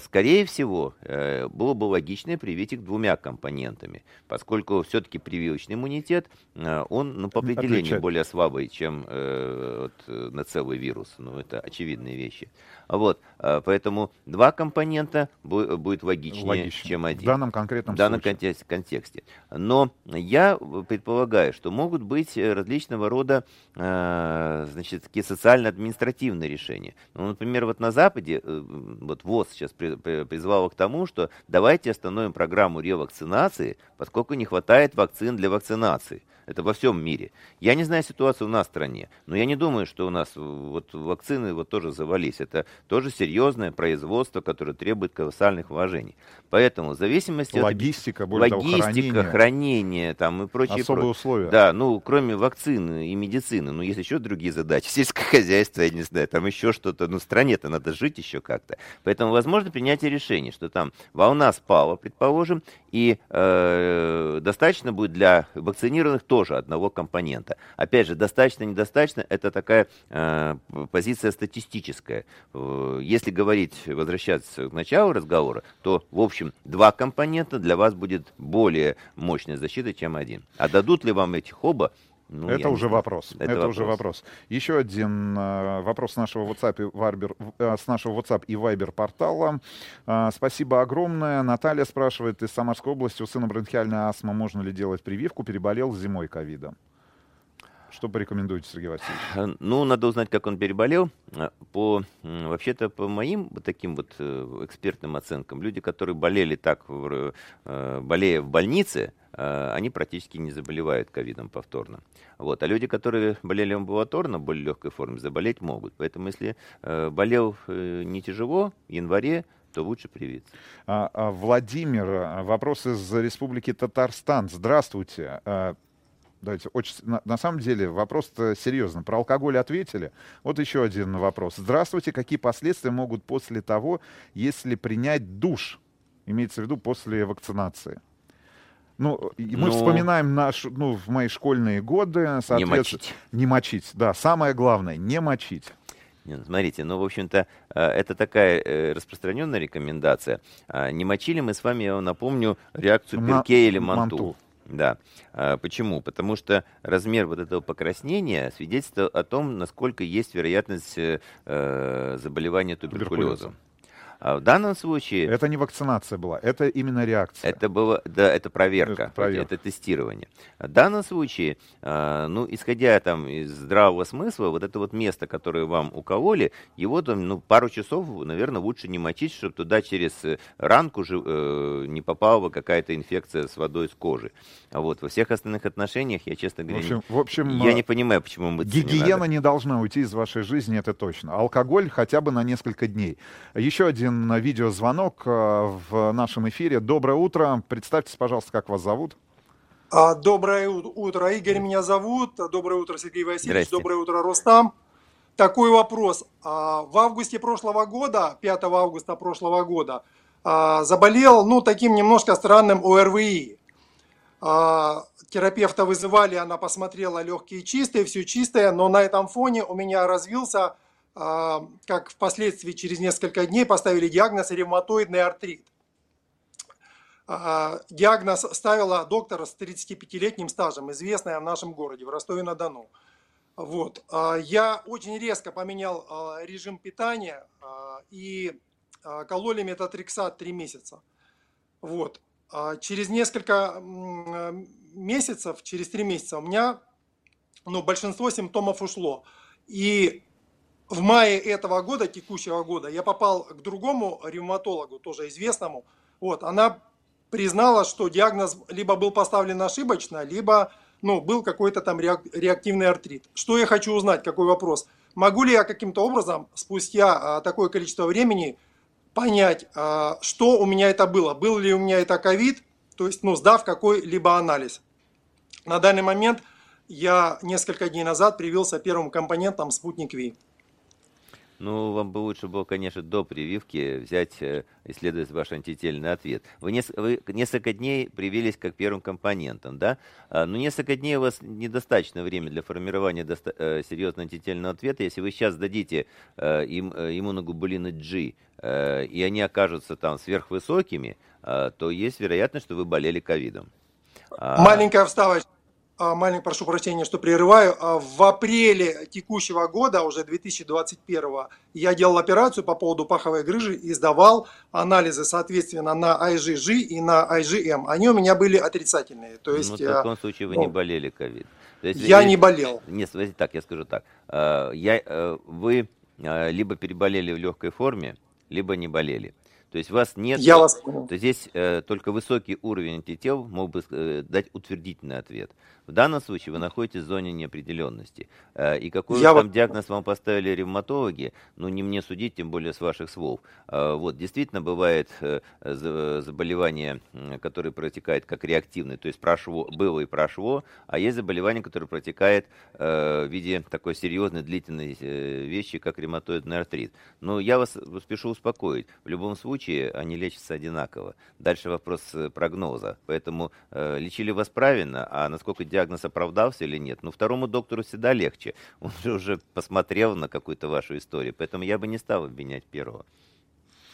скорее всего, э, было бы логично привить их двумя компонентами, поскольку все-таки прививочный иммунитет, э, он ну, по определению Отличает. более слабый, чем э, вот, э, на целый вирус. Ну, это очевидные вещи. Вот, э, поэтому два компонента бу- будет логичнее, Логично. чем В один. данном конкретном В данном случае. контексте. Но я э, предполагаю, что могут быть э, различного рода э, значит, такие социально-административные решения. Ну, например, вот на Западе, э, вот ВОЗ сейчас при- при- призвала к тому, что давайте остановим программу ревакцинации, поскольку не хватает вакцин для вакцинации. Это во всем мире. Я не знаю ситуацию у нас в стране, но я не думаю, что у нас э, вот вакцины вот тоже завались. Это тоже серьезное производство, которое требует колоссальных вложений. Поэтому в зависимости от Логистика, более того, логистика, хранение. хранение там и прочие Особые про- условия. Да, ну кроме вакцины и медицины, ну есть еще другие задачи, сельское хозяйство, я не знаю, там еще что-то, ну стране-то надо жить еще как-то. Поэтому возможно принятие решения, что там волна спала, предположим, и э, достаточно будет для вакцинированных тоже одного компонента. Опять же, достаточно, недостаточно, это такая э, позиция статистическая. Э, Если говорить, возвращаться к началу разговора, то, в общем, два компонента для вас будет более мощная защита, чем один. А дадут ли вам этих оба? Ну, это не уже знаю. вопрос. Это Это, уже вопрос. Еще один э, вопрос с нашего WhatsApp и Viber, э, с нашего WhatsApp и Viber портала. Э, спасибо огромное. Наталья спрашивает из Самарской области: у сына бронхиальная астма, можно ли делать прививку? Переболел зимой ковидом. Что порекомендуете, Сергей Васильевич? Э, Ну, надо узнать, как он переболел. Э, По, вообще-то, по моим вот таким вот э, экспертным оценкам, люди, которые болели так, болея в больнице, они практически не заболевают ковидом повторно. Вот. А люди, которые болели амбулаторно, в более легкой форме, заболеть могут. Поэтому, если болел не тяжело, в январе, то лучше привиться. А, а, Владимир, вопрос из Республики Татарстан. Здравствуйте. Давайте, очень, на, на самом деле вопрос серьезно. Про алкоголь ответили. Вот еще один вопрос. Здравствуйте. Какие последствия могут после того, если принять душ? Имеется в виду после вакцинации. Ну, мы Ну. вспоминаем наш, ну, в мои школьные годы, соответственно, мочить. Не мочить, да. Самое главное, не мочить. Не, ну, Смотрите, ну, в общем-то, э, это такая э, распространенная рекомендация. А, Не мочили мы с вами, я вам напомню, реакцию Перке или манту. Манту. Да. А, Почему? Потому что размер вот этого покраснения свидетельствует о том, насколько есть вероятность э, э, заболевания туберкулезом. А в данном случае Это не вакцинация была, это именно реакция. это было, да, это проверка, Это проверка. это тестирование. В данном случае, а, ну, исходя там из здравого смысла, вот это вот место, которое вам укололи, его там, ну, пару часов, наверное, лучше не мочить, чтобы туда через ранку же э, не попала бы какая-то инфекция с водой с кожи. А вот во всех остальных отношениях, я, честно В говоря, общем, не- в общем я не понимаю, почему не Гигиена надо. не должна уйти из вашей жизни, это точно. Алкоголь хотя бы на несколько дней. Еще один один видеозвонок э, в нашем эфире. Доброе утро. Представьтесь, пожалуйста, как вас зовут. А, Доброе ут- утро, Игорь меня зовут. Доброе утро, Сергей Васильевич. Здрасте. Доброе утро, Рустам. Такой вопрос. А, В августе прошлого года, 5 августа прошлого года, а, заболел, ну, таким немножко странным ОРВИ. Терапевта вызывали, она посмотрела легкие чистые, все чистое, но на этом фоне у меня развился, как впоследствии через несколько дней поставили диагноз ревматоидный артрит. А, Диагноз ставила доктор с 35-летним стажем, известная в нашем городе, в Ростове-на-Дону. Вот. А, Я очень резко поменял а, режим питания а, и а, кололи метатрексат 3 месяца. Вот. А Через несколько месяцев, через 3 месяца у меня ну, большинство симптомов ушло. И в мае этого года, текущего года, я попал к другому ревматологу, тоже известному. Вот, она признала, что диагноз либо был поставлен ошибочно, либо ну, был какой-то там реак- реактивный артрит. Что я хочу узнать, какой вопрос? Могу ли я каким-то образом спустя а, такое количество времени понять, а, что у меня это было? Был ли у меня это ковид, то есть, ну, сдав какой-либо анализ. На данный момент я несколько дней назад привился первым компонентом спутник Ви. Ну, вам бы лучше было, конечно, до прививки взять, э, исследовать ваш антительный ответ. Вы, нес- вы несколько дней привились как первым компонентом, да? А, Но несколько дней у вас недостаточно времени для формирования доста- э, серьезного антительного ответа. Если вы сейчас дадите э, им иммуноглобулины G, и они окажутся там сверхвысокими, то есть вероятность, что вы болели ковидом. А, Маленькая вставочка. А, Маленькая, прошу прощения, что прерываю. А, В апреле текущего года, уже 2021, я делал операцию по поводу паховой грыжи и сдавал анализы, соответственно, на IgG и на IgM. Они у меня были отрицательные. То есть, ну, в э, таком случае вы ну, не болели ковид. Я не болел. Нет, смотрите так, я скажу так. Э, Я, э, вы либо переболели в легкой форме, либо не болели. То есть у вас нет... Я вас понял. То здесь э, только высокий уровень антител мог бы э, дать утвердительный ответ. В данном случае вы находитесь в зоне неопределенности. Э, и какой Я там вот- диагноз вам поставили ревматологи, ну не мне судить, тем более с ваших слов. Э, вот, действительно бывает э, за- заболевание, которое протекает как реактивное, то есть прошло, было и прошло, а есть заболевание, которое протекает в виде такой серьезной длительной вещи, как ревматоидный артрит. Но я вас спешу успокоить. В любом случае они лечатся одинаково. Дальше вопрос прогноза. Поэтому лечили вас правильно, а насколько диагноз оправдался или нет. Ну, второму доктору всегда легче. Он же уже посмотрел на какую-то вашу историю. Поэтому я бы не стал обвинять первого.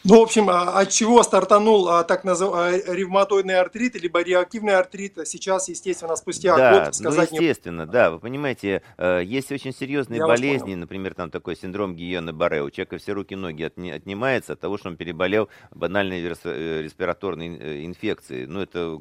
Ну, в общем, а, от чего стартанул а, так называемый ревматоидный артрит, либо реактивный артрит, сейчас, естественно, спустя да, год сказать ну, не естественно, да, вы понимаете, э, есть очень серьезные Я болезни, например, там такой синдром Гиона Барре, у человека все руки и ноги отни- отнимаются от того, что он переболел банальной э, респираторной э, инфекцией, ну, это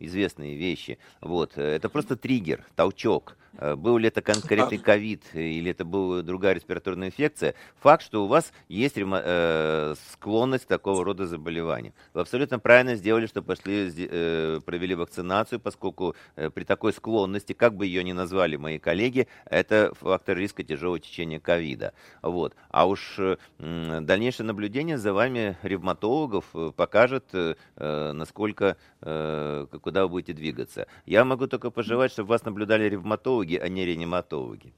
известные вещи, вот, это просто триггер, толчок, был ли это конкретный ковид или это была другая респираторная инфекция, факт, что у вас есть ревма- э, склонность к такого рода заболеваниям. Вы абсолютно правильно сделали, что пошли, э, провели вакцинацию, поскольку э, при такой склонности, как бы ее ни назвали мои коллеги, это фактор риска тяжелого течения ковида. Вот. А уж э, дальнейшее наблюдение за вами ревматологов покажет, э, насколько, э, куда вы будете двигаться. Я могу только пожелать, чтобы вас наблюдали ревматологи, а не реаниматологи.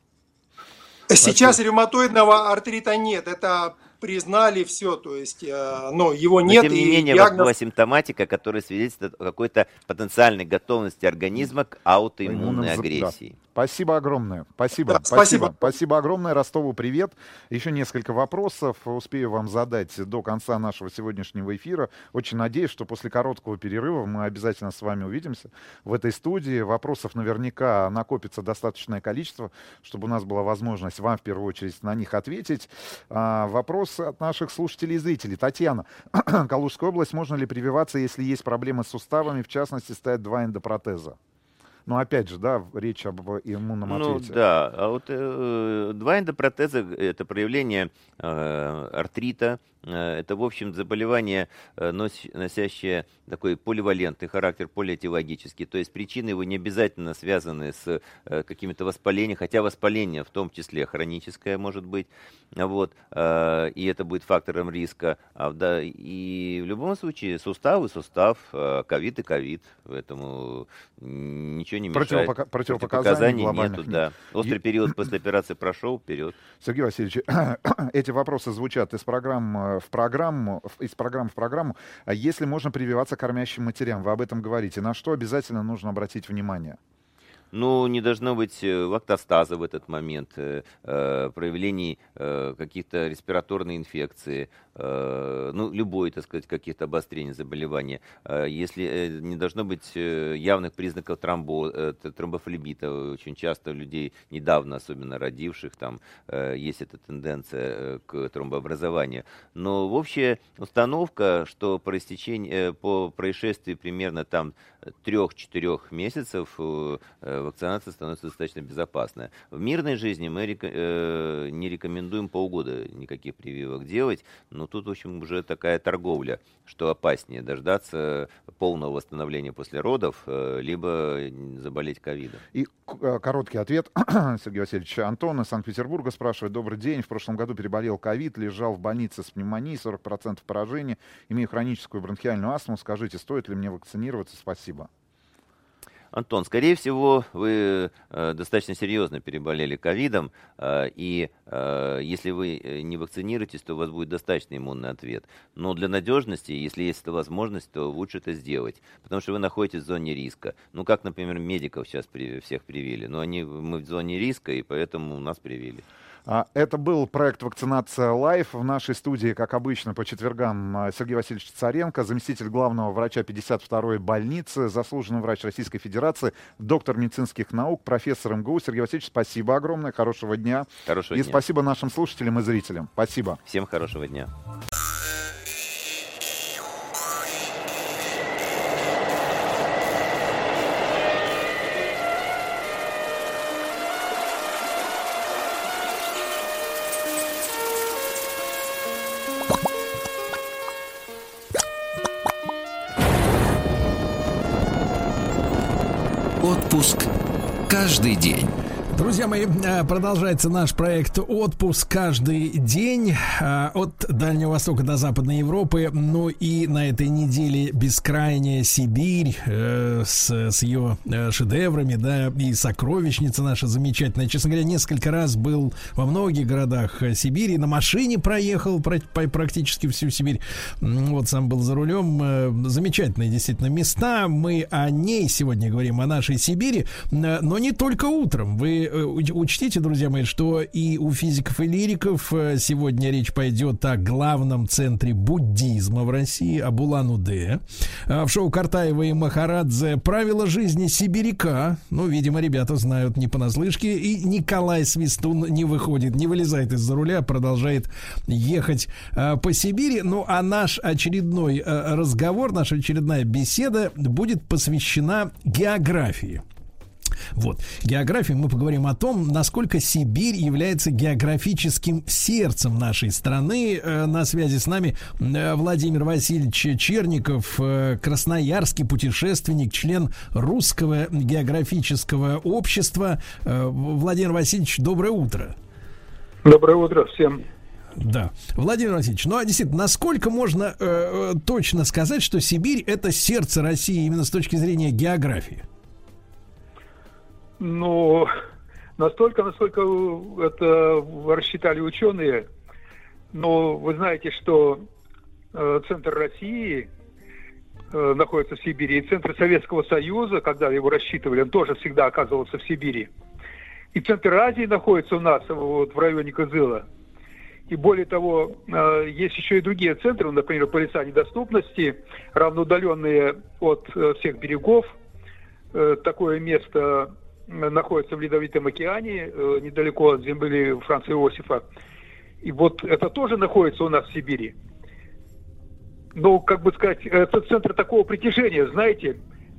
Сейчас ревматоидного артрита нет, это признали все, то есть, э, ну, его Но, нет. тем не менее, у вас диагноз- была симптоматика, которая свидетельствует о какой-то потенциальной готовности организма к аутоиммунной за- да. Спасибо огромное. Спасибо. Да, спасибо. спасибо. Спасибо огромное. Ростову привет. Еще несколько вопросов успею вам задать до конца нашего сегодняшнего эфира. Очень надеюсь, что после короткого перерыва мы обязательно с вами увидимся в этой студии. Вопросов наверняка накопится достаточное количество, чтобы у нас была возможность вам в первую очередь на них ответить. А, вопрос от наших слушателей и зрителей. Татьяна, Калужская область, можно ли прививаться, если есть проблемы с суставами, в частности, ставят два эндопротеза? Но опять же, да, речь об иммунном Ну ответе. да, а вот э, два эндопротеза – это проявление э, артрита, э, это, в общем, заболевание, э, нос- носящее такой поливалентный характер, полиэтиологический. То есть причины его не обязательно связаны с э, какими-то воспалениями, хотя воспаление в том числе хроническое может быть. Вот, э, и это будет фактором риска. А, и в любом случае сустав и сустав, э, ковид и ковид. Поэтому ничего не мешает. Противопока- противопоказаний нету, нет. да. Острый И- период после операции прошел, вперед. Сергей Васильевич, эти вопросы звучат из программ э, в программу, из программы в программу. А Если можно прививаться кормящим матерям, вы об этом говорите. На что обязательно нужно обратить внимание? Ну, не должно быть э, лактостаза в этот момент, э, э, проявлений каких-то респираторной инфекции, ну, любой, так сказать, каких-то обострений заболевания. Если не должно быть явных признаков тромбо, тромбофлебита, очень часто у людей, недавно особенно родивших, там есть эта тенденция к тромбообразованию. Но в общая установка, что по истечении, по происшествии примерно там трех-четырех месяцев вакцинация становится достаточно безопасной. В мирной жизни мы река- э, не рекомендуем полгода никаких прививок делать, но тут, в общем, уже такая торговля, что опаснее дождаться полного восстановления после родов, э, либо заболеть ковидом. И э, короткий ответ, Сергей Васильевич. Антон из Санкт-Петербурга спрашивает. Добрый день. В прошлом году переболел ковид, лежал в больнице с пневмонией, 40% поражения. Имею хроническую бронхиальную астму. Скажите, стоит ли мне вакцинироваться? Спасибо. Антон, скорее всего, вы э, достаточно серьезно переболели ковидом, э, и э, если вы не вакцинируетесь, то у вас будет достаточно иммунный ответ. Но для надежности, если есть эта возможность, то лучше это сделать, потому что вы находитесь в зоне риска. Ну, как, например, медиков сейчас всех привили. Но они, мы в зоне риска, и поэтому нас привили. А, Это был проект «Вакцинация Live». В нашей студии, как обычно, по четвергам а, Сергей Васильевич Царенко, заместитель главного врача 52-й больницы, заслуженный врач Российской Федерации, доктор медицинских наук, профессор МГУ. Сергей Васильевич, спасибо огромное, хорошего дня. Хорошего и дня. спасибо нашим слушателям и зрителям. Спасибо. Всем хорошего дня. Друзья мои, э, продолжается наш проект «Отпуск каждый день» э, от Дальнего Востока до Западной Европы. Ну и на этой неделе бескрайняя Сибирь э, с, с ее э, шедеврами, да, и сокровищница наша замечательная. Честно говоря, несколько раз был во многих городах Сибири, на машине проехал практически всю Сибирь. Вот сам был за рулем. Замечательные действительно места. Мы о ней сегодня говорим, о нашей Сибири, но не только утром. Вы учтите, друзья мои, что и у физиков и лириков э, сегодня речь пойдет о главном центре буддизма в России, об Улан-Удэ. А В шоу Картаева и Махарадзе «Правила жизни сибиряка». Ну, видимо, ребята знают не понаслышке. И Николай Свистун не выходит, не вылезает из-за руля, продолжает ехать э, по Сибири. Ну, а наш очередной э, разговор, наша очередная беседа будет посвящена географии. Вот. Географии мы поговорим о том, насколько Сибирь является географическим сердцем нашей страны. Э, На связи с нами э, Владимир Васильевич Черников, э, красноярский путешественник, член Русского географического общества. Владимир Васильевич, доброе утро. Доброе утро всем. Да. Владимир Васильевич, ну а действительно, насколько можно э, точно сказать, что Сибирь это сердце России именно с точки зрения географии? Ну, настолько, насколько это рассчитали ученые. Но вы знаете, что э, центр России э, находится в Сибири, и центр Советского Союза, когда его рассчитывали, он тоже всегда оказывался в Сибири. И центр Азии находится у нас вот, в районе Кызыла. И более того, э, есть еще и другие центры, например, полиса недоступности, равноудаленные от э, всех берегов. Э, Такое место находится в Ледовитом океане, э, недалеко от земли Франца Иосифа. И вот это тоже находится у нас в Сибири. Но, как бы сказать, это центр такого притяжения, знаете,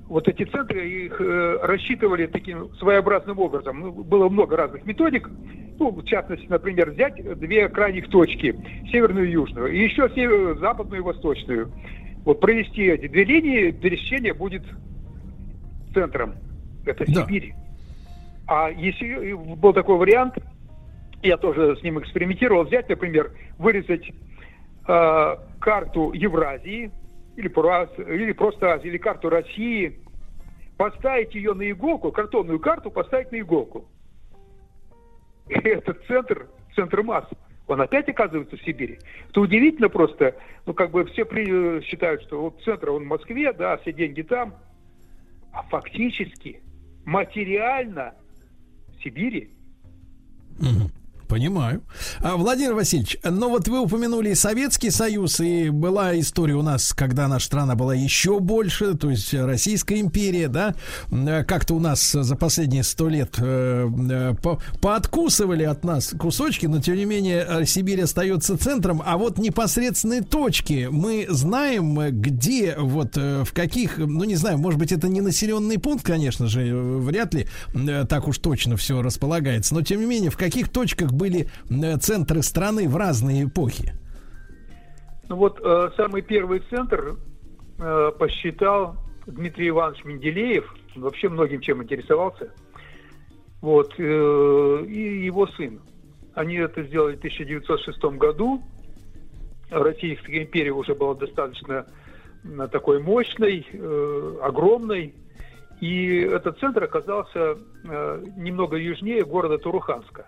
вот эти центры их э, рассчитывали таким своеобразным образом. Ну, было много разных методик. Ну, в частности, например, взять две крайних точки, северную и южную, и еще север, западную и восточную. Вот провести эти две линии, пересечение будет центром. Это Да. Сибирь. А если был такой вариант, я тоже с ним экспериментировал, взять, например, вырезать э, карту Евразии, или, или просто Азии, или карту России, поставить ее на иголку, картонную карту поставить на иголку. И этот центр, центр масс, он опять оказывается в Сибири. Это удивительно просто. Ну, как бы все при- считают, что вот центр, он в Москве, да, все деньги там. А фактически, материально Сибири. Мгм. Понимаю. А, Владимир Васильевич, ну вот вы упомянули Советский Союз, и была история у нас, когда наша страна была еще больше, то есть Российская империя, да, Э, как-то у нас за последние сто лет э, э, по- пооткусывали от нас кусочки, но тем не менее э, Сибирь остается центром, а вот непосредственные точки мы знаем, где, вот в каких, ну не знаю, может быть это не населенный пункт, конечно же, вряд ли так уж точно все располагается, но тем не менее в каких точках были э, центры страны в разные эпохи? Ну вот э, самый первый центр э, посчитал Дмитрий Иванович Менделеев, вообще многим чем интересовался, вот, э, и его сын. Они это сделали в 1906 году. Российская империя уже была достаточно такой мощной, э, огромной, и этот центр оказался э, немного южнее города Туруханска.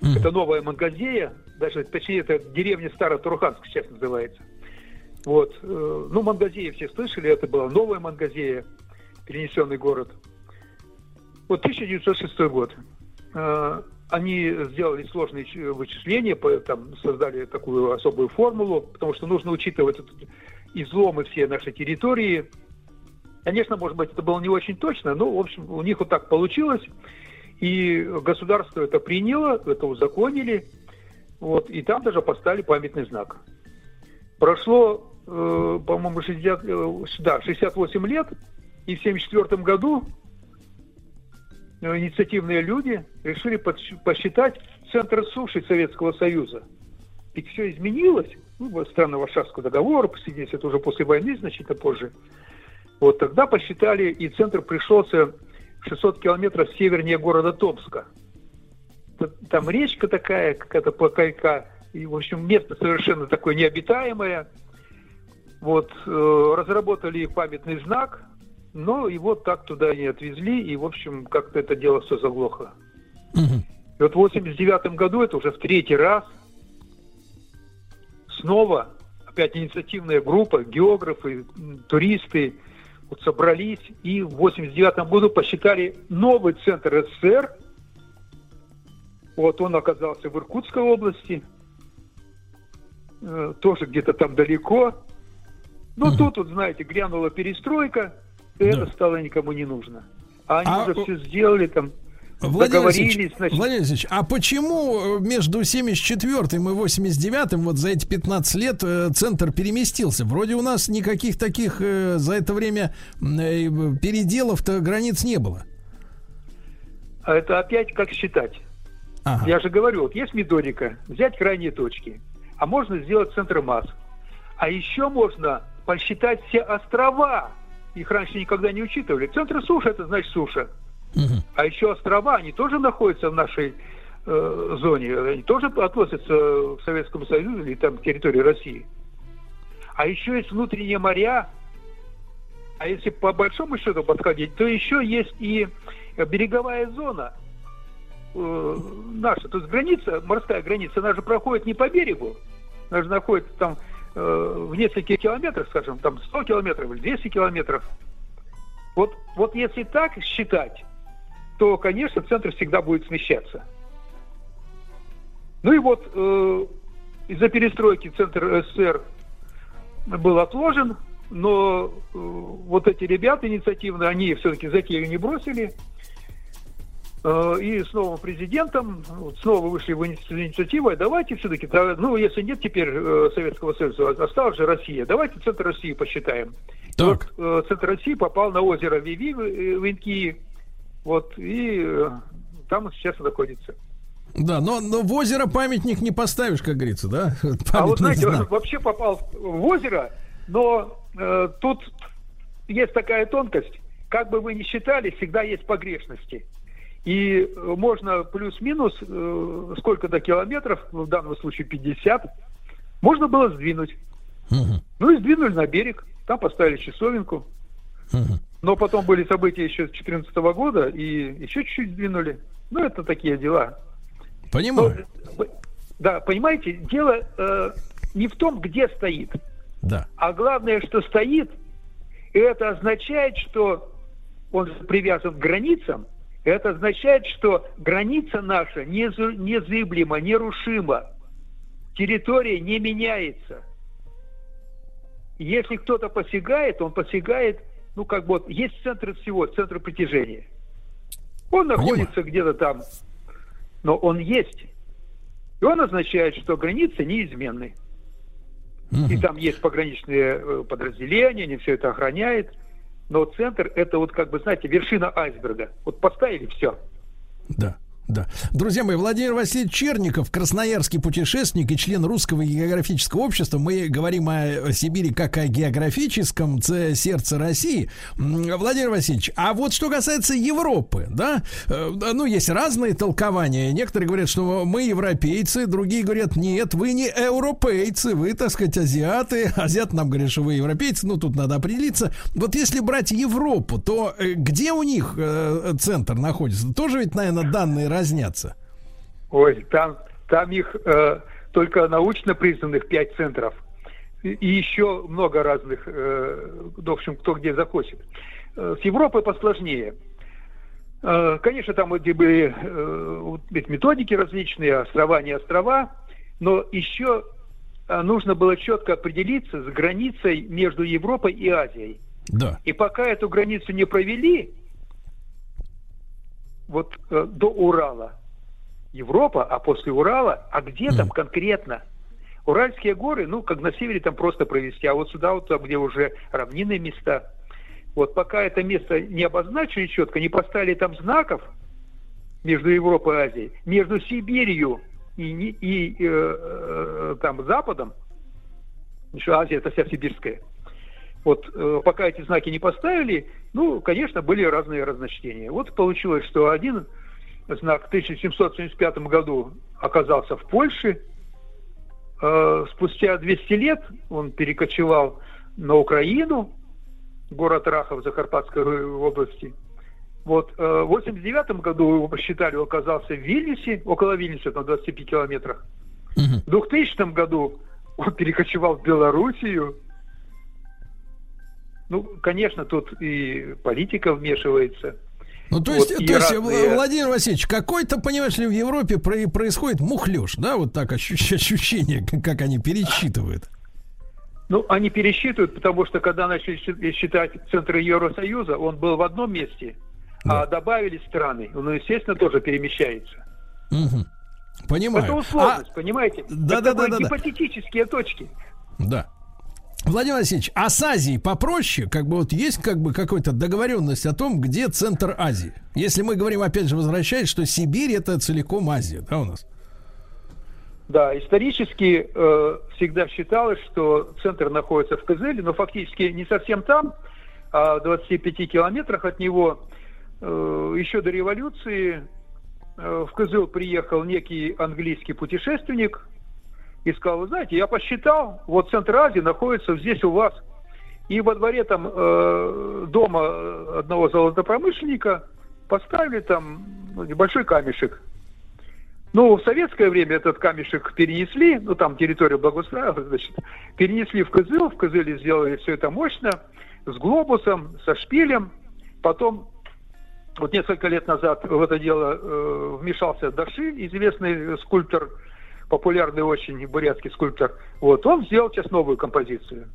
Это новая Мангазея, даже точнее это деревня Старо-Туруханск сейчас называется. Вот. э, Ну, Мангазея все слышали, это была новая Мангазея, перенесенный город. Вот 1906 год. Э, Они сделали сложные вычисления, там создали такую особую формулу, потому что нужно учитывать изломы все нашей территории. Конечно, может быть, это было не очень точно, но, в общем, у них вот так получилось. И государство это приняло, это узаконили. Вот, и там даже поставили памятный знак. Прошло, э, по-моему, 60, э, да, 68 лет, и в 1974 году э, инициативные люди решили посчитать центр суши Советского Союза. Ведь все изменилось. Ну, страны Варшавского договора, посидеть это уже после войны, значительно позже. Вот тогда посчитали, и центр пришелся 600 километров севернее города Томска. Там речка такая, какая-то плакайка, и, в общем, место совершенно такое необитаемое. Вот, э, разработали памятный знак, но его так туда не отвезли, и, в общем, как-то это дело все заглохло. И вот в 89 году, это уже в третий раз, снова опять инициативная группа, географы, туристы вот собрались и в 89 году посчитали новый центр СССР. Вот он оказался в Иркутской области, э, тоже где-то там далеко. Ну, тут, вот, знаете, грянула перестройка, и это стало никому не нужно. А они А, уже все сделали там, Владимир договорились, Васильевич, значит. Владимир а почему э, между 74-м и 89-м вот за эти 15 лет э, центр переместился? Вроде у нас никаких таких э, за это время переделов-то границ не было. А это опять как считать? Ага. Я же говорю, вот есть методика, взять крайние точки, а можно сделать центр масс. А еще можно посчитать все острова. Их раньше никогда не учитывали. Центр суши это значит суша. А еще острова, они тоже находятся в нашей э, зоне. Они тоже относятся к Советскому Союзу или там к территории России. А еще есть внутренние моря. А если по большому счету подходить, то еще есть и береговая зона э, наша. То есть граница, морская граница, она же проходит не по берегу, она же находится там э, в нескольких километрах, скажем, там 100 километров или 200 километров. Вот, вот если так считать, то, конечно, центр всегда будет смещаться. Ну и вот э, из-за перестройки центр СССР был отложен, но э, вот эти ребята инициативные, они все-таки затею не бросили. Э, и с новым президентом вот снова вышли в ини- с инициативой, давайте все-таки, ну, если нет теперь э, Советского Союза, осталась же Россия, давайте центр России посчитаем. Так. Вот, э, центр России попал на озеро Виви в, в Инкии. Вот, и э, там он сейчас находится. Да, но, но в озеро памятник не поставишь, как говорится, да? а вот знаете, он знак. вообще попал в озеро, но э, тут есть такая тонкость. Как бы вы ни считали, всегда есть погрешности. И э, можно плюс-минус э, сколько-то километров, в данном случае 50, можно было сдвинуть. Ну и сдвинули на берег, там поставили часовенку. Но потом были события еще с 2014 года, и еще чуть-чуть сдвинули. Ну, это такие дела. Понимаю. Но, да, понимаете, дело э, не в том, где стоит, Да. а главное, что стоит, и это означает, что он привязан к границам, это означает, что граница наша незыблема, нерушима, территория не меняется. Если кто-то посягает, он посягает, ну как бы вот, есть центр всего, центр притяжения. Он находится где-то там, но он есть. И он означает, что границы неизменны. И там есть пограничные э, подразделения, они все это охраняют. Но центр это вот как бы, знаете, вершина айсберга. Вот поставили все. Да. Да. Друзья мои, Владимир Васильевич Черников, красноярский путешественник и член Русского географического общества. Мы говорим о Сибири как о географическом сердце России. Владимир Васильевич, а вот что касается Европы, да, э, да, ну, есть разные толкования. Некоторые говорят, что мы европейцы, другие говорят, нет, вы не европейцы, вы, так сказать, азиаты. Азиат нам говорят, что вы европейцы, ну, тут надо определиться. Вот если брать Европу, то э, где у них э, центр находится? Тоже ведь, наверное, данные разнятся. Ой, там, там их э, только научно признанных пять центров. И, и еще много разных, э, в общем, кто где захочет. Э, с Европой посложнее. Э, конечно, там где были э, вот методики различные, острова, не острова, но еще э, нужно было четко определиться с границей между Европой и Азией. Да. И пока эту границу не провели, вот э, до Урала Европа, а после Урала, а где там конкретно? Уральские горы, ну, как на севере там просто провести, а вот сюда вот, там, где уже равнинные места. Вот пока это место не обозначили четко, не поставили там знаков между Европой и Азией, между Сибирью и, не- и, э, э, там Западом, еще Азия это вся сибирская, вот э, пока эти знаки не поставили, ну, конечно, были разные разночтения. Вот получилось, что один знак в 1775 году оказался в Польше. Э, спустя 200 лет он перекочевал на Украину, город Рахов Закарпатской области. Вот э, в 89 году его посчитали, он оказался в Вильнюсе, около Вильнюса, на 25 километрах. В 2000 году он перекочевал в Белоруссию. Ну, конечно, тут и политика вмешивается. Ну, то Вот есть, и то есть разные- Владимир Васильевич, какой-то, понимаешь ли, в Европе про- происходит мухлёж, да, вот так ощущ- ощущение, как- они пересчитывают. Ну, они пересчитывают, потому что когда начали счит- считать центры Евросоюза, он был в одном месте, а добавили страны, он, естественно, тоже перемещается. Мгм. Понимаю. Это условность, понимаете? да, Это да, да, да, да. гипотетические точки. Да. Владимир Васильевич, а с Азией попроще? Как бы вот есть как бы какая-то договоренность о том, где центр Азии? Если мы говорим, опять же, возвращаясь, что Сибирь это целиком Азия, да, у нас? Да, исторически э, всегда считалось, что центр находится в Кызыле, но фактически не совсем там, а в 25 километрах от него. Э, еще до революции э, в Кызыл приехал некий английский путешественник и сказал, вы знаете, я посчитал, вот центр Азии находится здесь у вас. И во дворе там э, дома одного золотопромышленника поставили там ну, небольшой камешек. Ну, в советское время этот камешек перенесли, ну, там территорию благоустраивали, значит, перенесли в Кызыл, в Кызыле сделали все это мощно, с глобусом, со шпилем. Потом, вот несколько лет назад в это дело э, вмешался Даши, известный скульптор, популярный очень бурятский скульптор. Вот, он сделал сейчас новую композицию.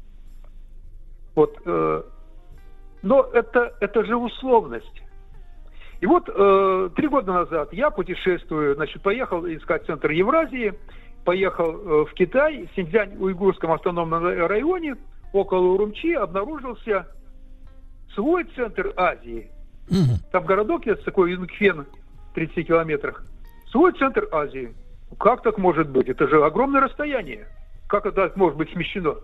Вот, э, но это, это же условность. И вот э, три года назад я путешествую, значит, поехал искать центр Евразии, поехал э, в Китай, в Синьцзянь-Уйгурском автономном районе, около Урумчи обнаружился свой центр Азии. Там городок есть такой, Юнгфен, в 30 километрах. Свой центр Азии. Как так может быть? Это же огромное расстояние. Как это может быть смещено?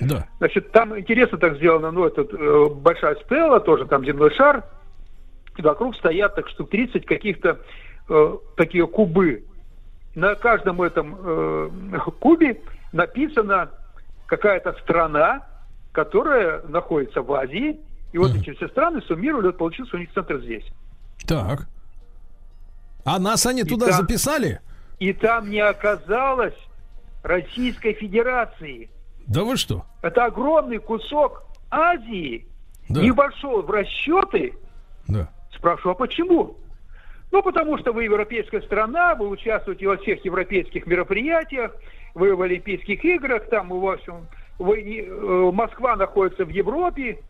Да. Значит, там интересно так сделано, ну, это э, большая стела, тоже там земной шар, и вокруг стоят так штук 30 каких-то э, такие кубы. На каждом этом э, кубе написана какая-то страна, которая находится в Азии, и вот эти все страны суммировали, вот получился у них центр здесь. Так. А нас они И туда там- записали? И там не оказалось Российской Федерации. Да вы что? Это огромный кусок Азии, Да. не вошел в расчеты. Да. Спрашиваю, а почему? Ну, потому что вы европейская страна, вы участвуете во всех европейских мероприятиях, вы в Олимпийских играх, там, в общем, вы, э, Москва находится в Европе,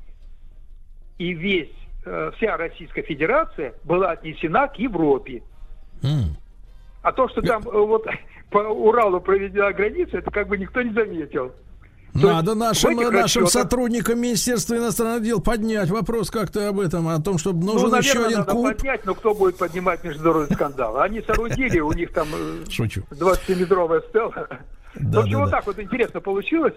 и весь, э, вся Российская Федерация была отнесена к Европе. А то, что там э, вот по Уралу проведена граница, это как бы никто не заметил. Надо нашим, нашим расчетах- сотрудникам Министерства иностранных дел поднять вопрос как-то об этом, о том, чтобы нужен ну, еще наверное, один надо куб. поднять, но кто будет поднимать международный скандал? Они соорудили, у них там э, Шучу. 20-метровая стела. Да, в общем, да, вот да. так вот интересно получилось.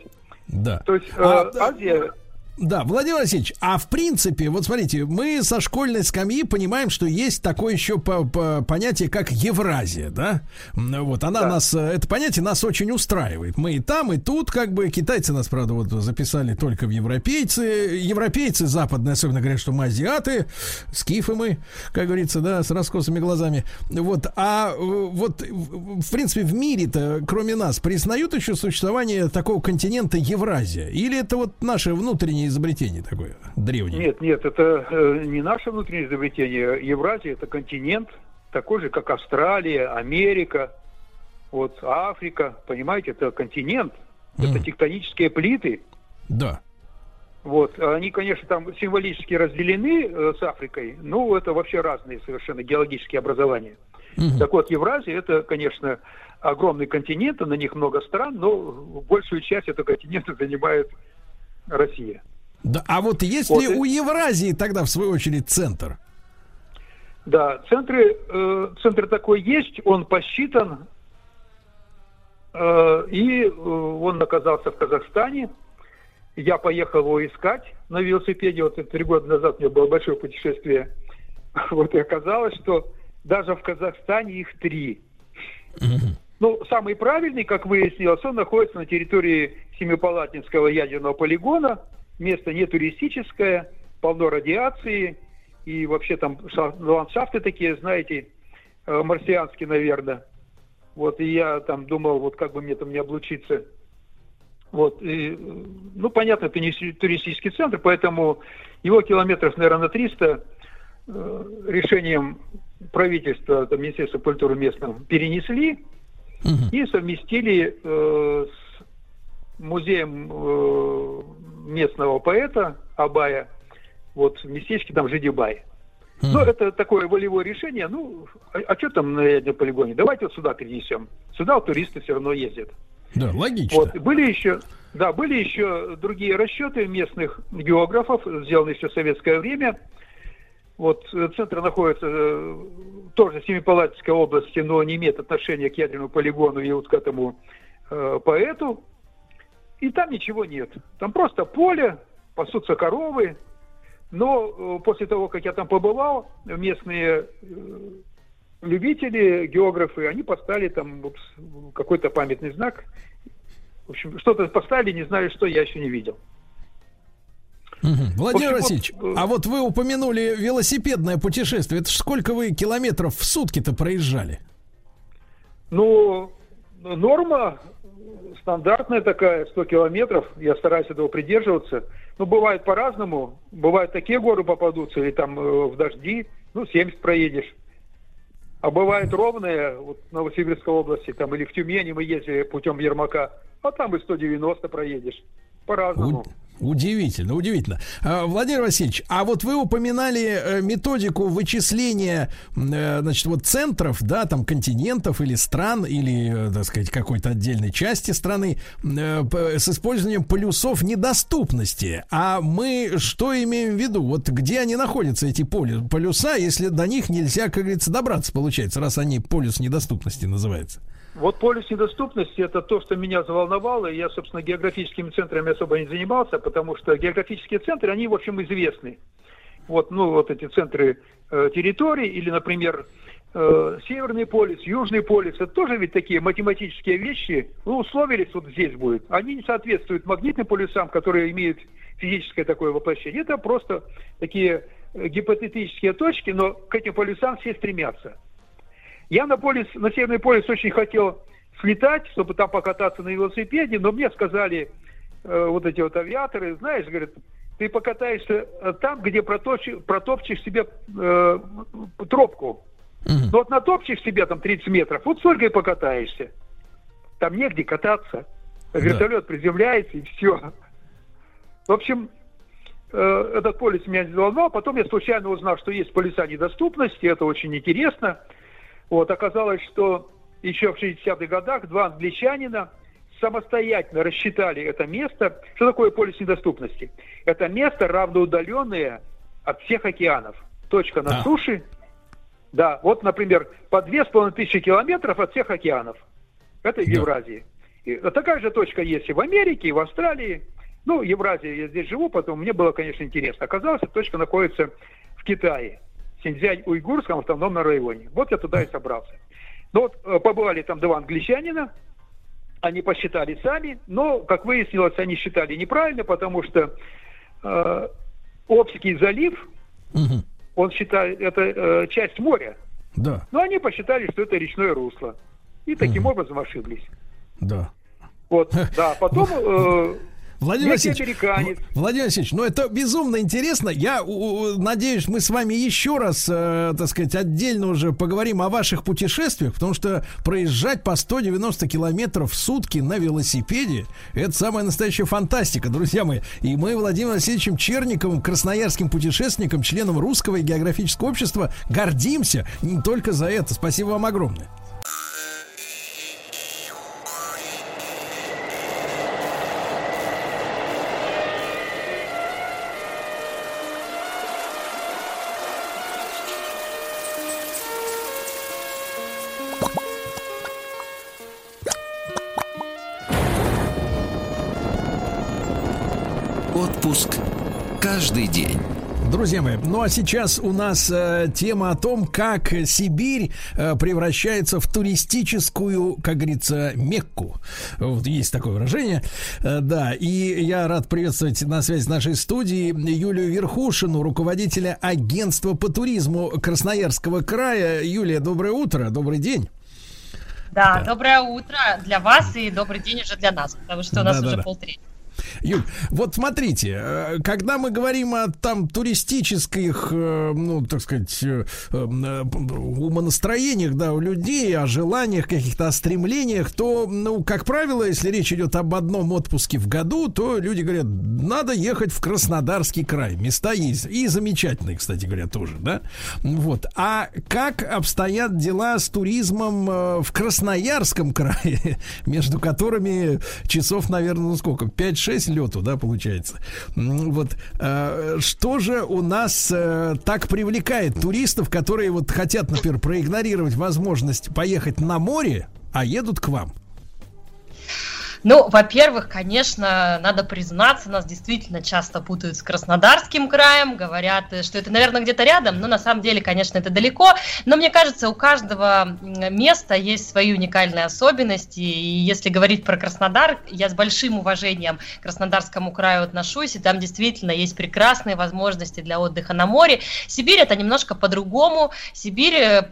Да. То есть э, А. Азия... Да, Владимир Васильевич, а в принципе, вот смотрите, мы со школьной скамьи понимаем, что есть такое еще по- по- понятие, как Евразия, да? Вот, она нас, э, это понятие нас очень устраивает. Мы и там, и тут, как бы, китайцы нас, правда, вот записали только в европейцы. Европейцы западные особенно говорят, что мы азиаты, скифы мы, как говорится, да, с раскосыми глазами. Вот, а э, вот, в принципе, в мире-то, кроме нас, признают еще существование такого континента Евразия? Или это вот наше внутреннее изобретение такое, древнее? Нет, нет, это э, не наше внутреннее изобретение. Евразия это континент, такой же, как Австралия, Америка, вот Африка, понимаете, это континент, это тектонические плиты. Да. Вот, они, конечно, там символически разделены э, с Африкой, но это вообще разные совершенно геологические образования. Так вот, Евразия это, конечно, огромный континент, на них много стран, но большую часть этого континента занимает Россия. Да, а вот есть Вот ли и- у Евразии тогда, в свою очередь, центр? Да, центры, э, центр такой есть, он посчитан, э, и э, он оказался в Казахстане. Я поехал его искать на велосипеде, вот три года назад у меня было большое путешествие. Вот и оказалось, что даже в Казахстане их три. Ну, самый правильный, как выяснилось, он находится на территории Семипалатинского ядерного полигона. Место не туристическое, полно радиации. И вообще там ша- ландшафты такие, знаете, э, марсианские, наверное. Вот, и я там думал, вот как бы мне там не облучиться. Вот, и, ну, понятно, это не туристический центр, поэтому его километров, наверное, на 300 э, решением правительства, там, Министерства культуры местного, перенесли и совместили э, с музеем э, местного поэта Абая, вот в местечке там Жидибай. Ну, это такое волевое решение. Ну, а, что там на ядерном полигоне? Давайте вот сюда перенесем. Сюда вот туристы все равно ездят. Да, логично. Вот, были еще, да, были еще другие расчеты местных географов, сделаны еще в советское время. Вот э, центр находится э, тоже в Семипалатинской области, но не имеет отношения к ядерному полигону и вот к этому э, поэту. И там ничего нет. Там просто поле, пасутся коровы. Но э, после того, как я там побывал, местные э, любители, географы, они поставили там какой-то памятный знак. В общем, что-то поставили, не знаю, что я еще не видел. Владимир общем, Васильевич, вот, э, а вот вы упомянули велосипедное путешествие. Это сколько вы километров в сутки-то проезжали? Ну, норма стандартная такая, 100 километров. Я стараюсь этого придерживаться. Ну, бывает по-разному. Бывают такие горы попадутся, или там э, в дожди, ну, 70 проедешь. А бывает ровные, вот в Новосибирской области, там, или в Тюмени мы ездили путем Ермака, а там и 190 проедешь. По-разному. Удивительно, удивительно. А, Владимир Васильевич, а вот вы упоминали э, методику вычисления, э, значит, вот центров, да, там континентов или стран, или, э, так сказать, какой-то отдельной части страны с использованием полюсов недоступности. А мы что имеем в виду? Вот где они находятся, эти полюса, если до них нельзя, как говорится, добраться, получается, раз они полюс недоступности называется? Вот полюс недоступности – это то, что меня заволновало, и я, собственно, географическими центрами особо не занимался, потому что географические центры, они, в общем, известны. Вот, ну, вот эти центры э, территорий, или, например, э, Северный полюс, Южный полюс, это тоже ведь такие математические вещи, ну, условились вот здесь будет. Они не соответствуют магнитным полюсам, которые имеют физическое такое воплощение. Это просто такие э, гипотетические точки, но к этим полюсам все стремятся. Я на, полюс, на Северный полюс очень хотел слетать, чтобы там покататься на велосипеде, но мне сказали э, вот эти вот авиаторы, знаешь, говорят, ты покатаешься э, там, где протопчешь, протопчешь себе э, тропку. Mm-hmm. Ну вот натопчешь себе там 30 метров, вот столько и покатаешься. Там негде кататься. Вертолет да. приземляется и все. В общем, э, этот полюс меня взволновал. Потом я случайно узнал, что есть полюса недоступности. Это очень интересно. Вот, оказалось, что еще в 60-х годах два англичанина самостоятельно рассчитали это место. Что такое полюс недоступности? Это место равноудаленное от всех океанов. Точка на а. суше. Да, вот, например, по две с половиной тысячи километров от всех океанов. Это в Евразии. И такая же точка есть и в Америке, и в Австралии. Ну, Евразия, я здесь живу, поэтому мне было, конечно, интересно. Оказалось, точка находится в Китае. Синьцзянь-Уйгурском автономном районе. Вот я туда и собрался. Ну вот э, побывали там два англичанина, они посчитали сами, но, как выяснилось, они считали неправильно, потому что э, Обский залив, угу. он считает, это э, часть моря. Да. Но они посчитали, что это речное русло. И таким угу. образом ошиблись. Да. Вот, да, потом э, Владимир Васильевич, Владимир Васильевич, ну это безумно интересно. Я у, надеюсь, мы с вами еще раз, э, так сказать, отдельно уже поговорим о ваших путешествиях, потому что проезжать по 190 километров в сутки на велосипеде это самая настоящая фантастика, друзья мои. И мы Владимиром Васильевичем Черниковым, красноярским путешественником, членом Русского географического общества, гордимся не только за это. Спасибо вам огромное. Отпуск каждый день. Друзья мои, ну а сейчас у нас э, тема о том, как Сибирь э, превращается в туристическую, как говорится, Мекку. Вот есть такое выражение. Э, да, и я рад приветствовать на связи с нашей студии Юлию Верхушину, руководителя агентства по туризму Красноярского края. Юлия, доброе утро, добрый день. Да, да, доброе утро для вас и добрый день уже для нас, потому что у нас да, уже да, полтретьего. Юль, вот смотрите, э, когда мы говорим о там туристических, э, ну, так сказать, э, умонастроениях, да, у людей, о желаниях каких-то, о стремлениях, то, ну, как правило, если речь идет об одном отпуске в году, то люди говорят, надо ехать в Краснодарский край. Места есть. И замечательные, кстати говоря, тоже, да? Вот. А как обстоят дела с туризмом в Красноярском крае, между которыми часов, наверное, ну сколько, 5-6 лету, да, получается. Вот э, что же у нас э, так привлекает туристов, которые вот хотят, например, проигнорировать возможность поехать на море, а едут к вам? Ну, во-первых, конечно, надо признаться, нас действительно часто путают с Краснодарским краем, говорят, что это, наверное, где-то рядом, но на самом деле, конечно, это далеко. Но мне кажется, у каждого места есть свои уникальные особенности. И если говорить про Краснодар, я с большим уважением к Краснодарскому краю отношусь, и там действительно есть прекрасные возможности для отдыха на море. Сибирь это немножко по-другому. Сибирь э,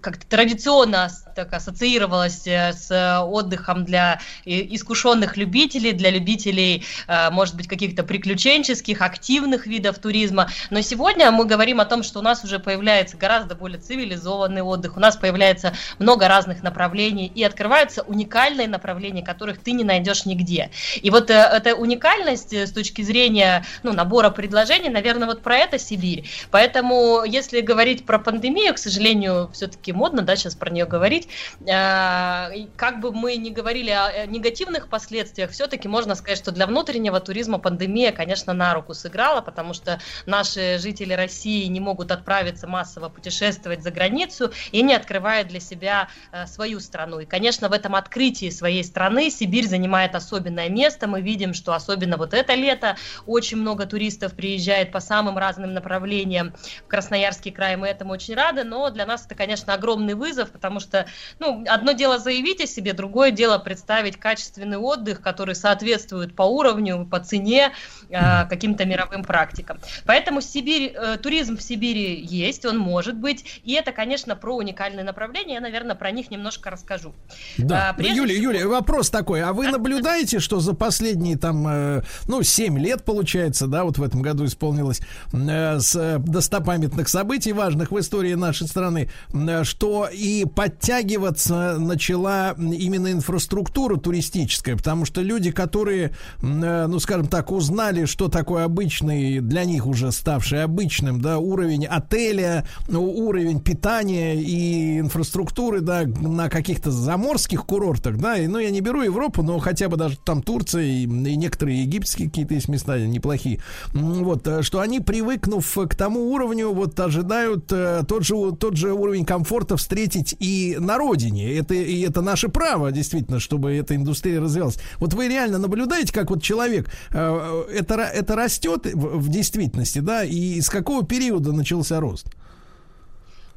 как-то традиционно так ассоциировалась э, с отдыхом для искусства искушенных любителей, для любителей, э, может быть, каких-то приключенческих, активных видов туризма. Но сегодня мы говорим о том, что у нас уже появляется гораздо более цивилизованный отдых, у нас появляется много разных направлений и открываются уникальные направления, которых ты не найдешь нигде. И вот э, эта уникальность с точки зрения ну, набора предложений, наверное, вот про это Сибирь. Поэтому, если говорить про пандемию, к сожалению, все-таки модно, да, сейчас про нее говорить, как бы мы ни говорили о негативных последствиях, все-таки можно сказать, что для внутреннего туризма пандемия, конечно, на руку сыграла, потому что наши жители России не могут отправиться массово путешествовать за границу и не открывают для себя э, свою страну. И, конечно, в этом открытии своей страны Сибирь занимает особенное место. Мы видим, что особенно вот это лето очень много туристов приезжает по самым разным направлениям в Красноярский край. Мы этому очень рады, но для нас это, конечно, огромный вызов, потому что, ну, одно дело заявить о себе, другое дело представить качественный отдых, который соответствует по уровню, по цене э, каким-то мировым практикам. Поэтому Сибирь, э, туризм в Сибири есть, он может быть, и это, конечно, про уникальные направления, я, наверное, про них немножко расскажу. Да, а, Юлия, всего... Юлия, вопрос такой, а вы наблюдаете, что за последние там, э, ну, 7 лет, получается, да, вот в этом году исполнилось, э, с достопамятных событий важных в истории нашей страны, э, что и подтягиваться начала именно инфраструктура туристическая, потому что люди, которые, э, ну, скажем так, узнали, что такое обычный, для них уже ставший обычным, да, уровень отеля, уровень питания и инфраструктуры, да, на каких-то заморских курортах, да, и, ну, я не беру Европу, но хотя бы даже там Турция и, и некоторые египетские какие-то есть места неплохие, вот, э, что они, привыкнув к тому уровню, вот, ожидают э, тот же, тот же уровень комфорта встретить и на родине, это, и это наше право, действительно, чтобы эта индустрия развивалась. Вот вы реально наблюдаете, как вот человек, э, это, это растет в, в действительности, да, и с какого периода начался рост?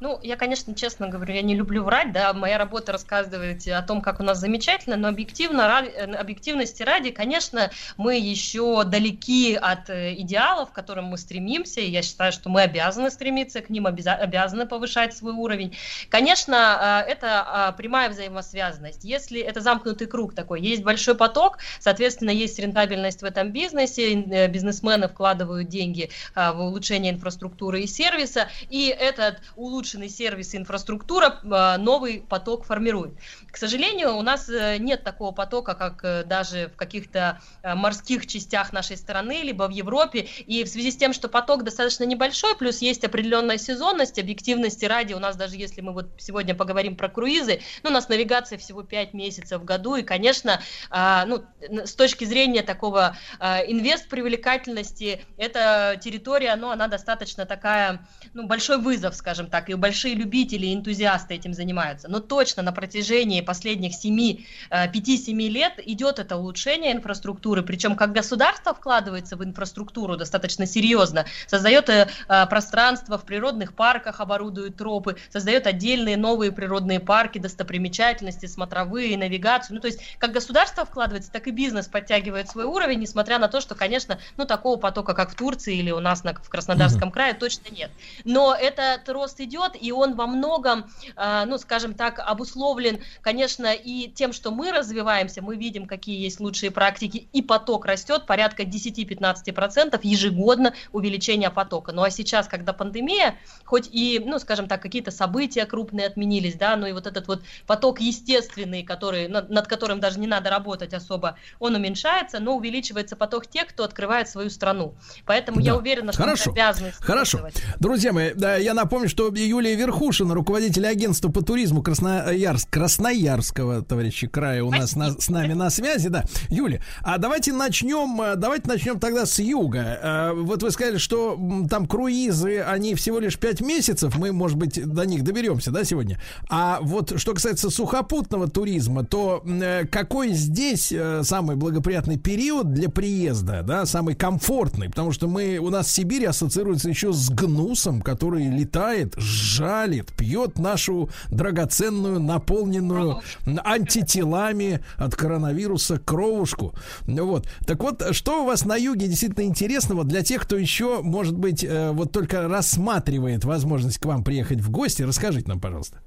Ну, я, конечно, честно говорю, я не люблю врать, да, моя работа рассказывать о том, как у нас замечательно, но объективно, э, объективности ради, конечно, мы еще далеки от э, идеалов, к которым мы стремимся, и я считаю, что мы обязаны стремиться к ним, обязаны повышать свой уровень. Конечно, э, это а, прямая взаимосвязанность. Если это замкнутый круг такой, есть большой поток, соответственно, есть рентабельность в этом бизнесе, бизнесмены вкладывают деньги в улучшение инфраструктуры и сервиса, и этот улучшенный улучшенный сервис и инфраструктура а, новый поток формирует. К сожалению, у нас э, нет такого потока, как э, даже в каких-то э, морских частях нашей страны, либо в Европе. И в связи с тем, что поток достаточно небольшой, плюс есть определенная сезонность, объективности ради, у нас даже если мы вот сегодня поговорим про круизы, ну, у нас навигация всего 5 месяцев в году, и, конечно, а, ну, с точки зрения такого а, инвест-привлекательности, эта территория, ну, она достаточно такая, ну, большой вызов, скажем так, и большие любители, энтузиасты этим занимаются. Но точно на протяжении последних 7, 5-7 э, лет идет это улучшение инфраструктуры, причем как государство вкладывается в инфраструктуру достаточно серьезно, создает э, э, пространство в природных парках, оборудует тропы, создает отдельные новые природные парки, достопримечательности, смотровые, навигацию. Ну, то есть как государство вкладывается, так и бизнес подтягивает свой уровень, несмотря на то, что, конечно, ну, такого потока, как в Турции или у нас на, в Краснодарском крае, точно нет. Но этот рост идет, идет, и он во многом, а, ну, скажем так, обусловлен, конечно, и тем, что мы развиваемся, мы видим, какие есть лучшие практики, и поток растет порядка 10-15% ежегодно увеличение потока. Ну а сейчас, когда пандемия, хоть и, ну, скажем так, какие-то события крупные отменились, да, но и вот этот вот поток естественный, который, над, над которым даже не надо работать особо, он уменьшается, но увеличивается поток тех, кто открывает свою страну. Поэтому да. я уверена, что Хорошо. мы обязаны Хорошо. Друзья мои, да, я напомню, что Юлия Верхушина, руководитель агентства по туризму Красноярск, Красноярского, товарищи, края у нас на, с нами на связи, да. Юля, а давайте начнем, э, давайте начнем тогда с юга. Э, вот вы сказали, что там круизы, они всего лишь 5 месяцев, мы, может быть, до них доберемся, да, сегодня. А вот что касается сухопутного туризма, то э, какой здесь самый благоприятный период для приезда, да, самый комфортный? Потому что мы, у нас Сибирь ассоциируется еще с гнусом, который летает, жалит, пьет нашу драгоценную, наполненную антителами от коронавируса кровушку. Вот. Так вот, что у вас на юге действительно интересного для тех, кто еще, может быть, э, вот только рассматривает возможность к вам приехать в гости? Расскажите нам, пожалуйста.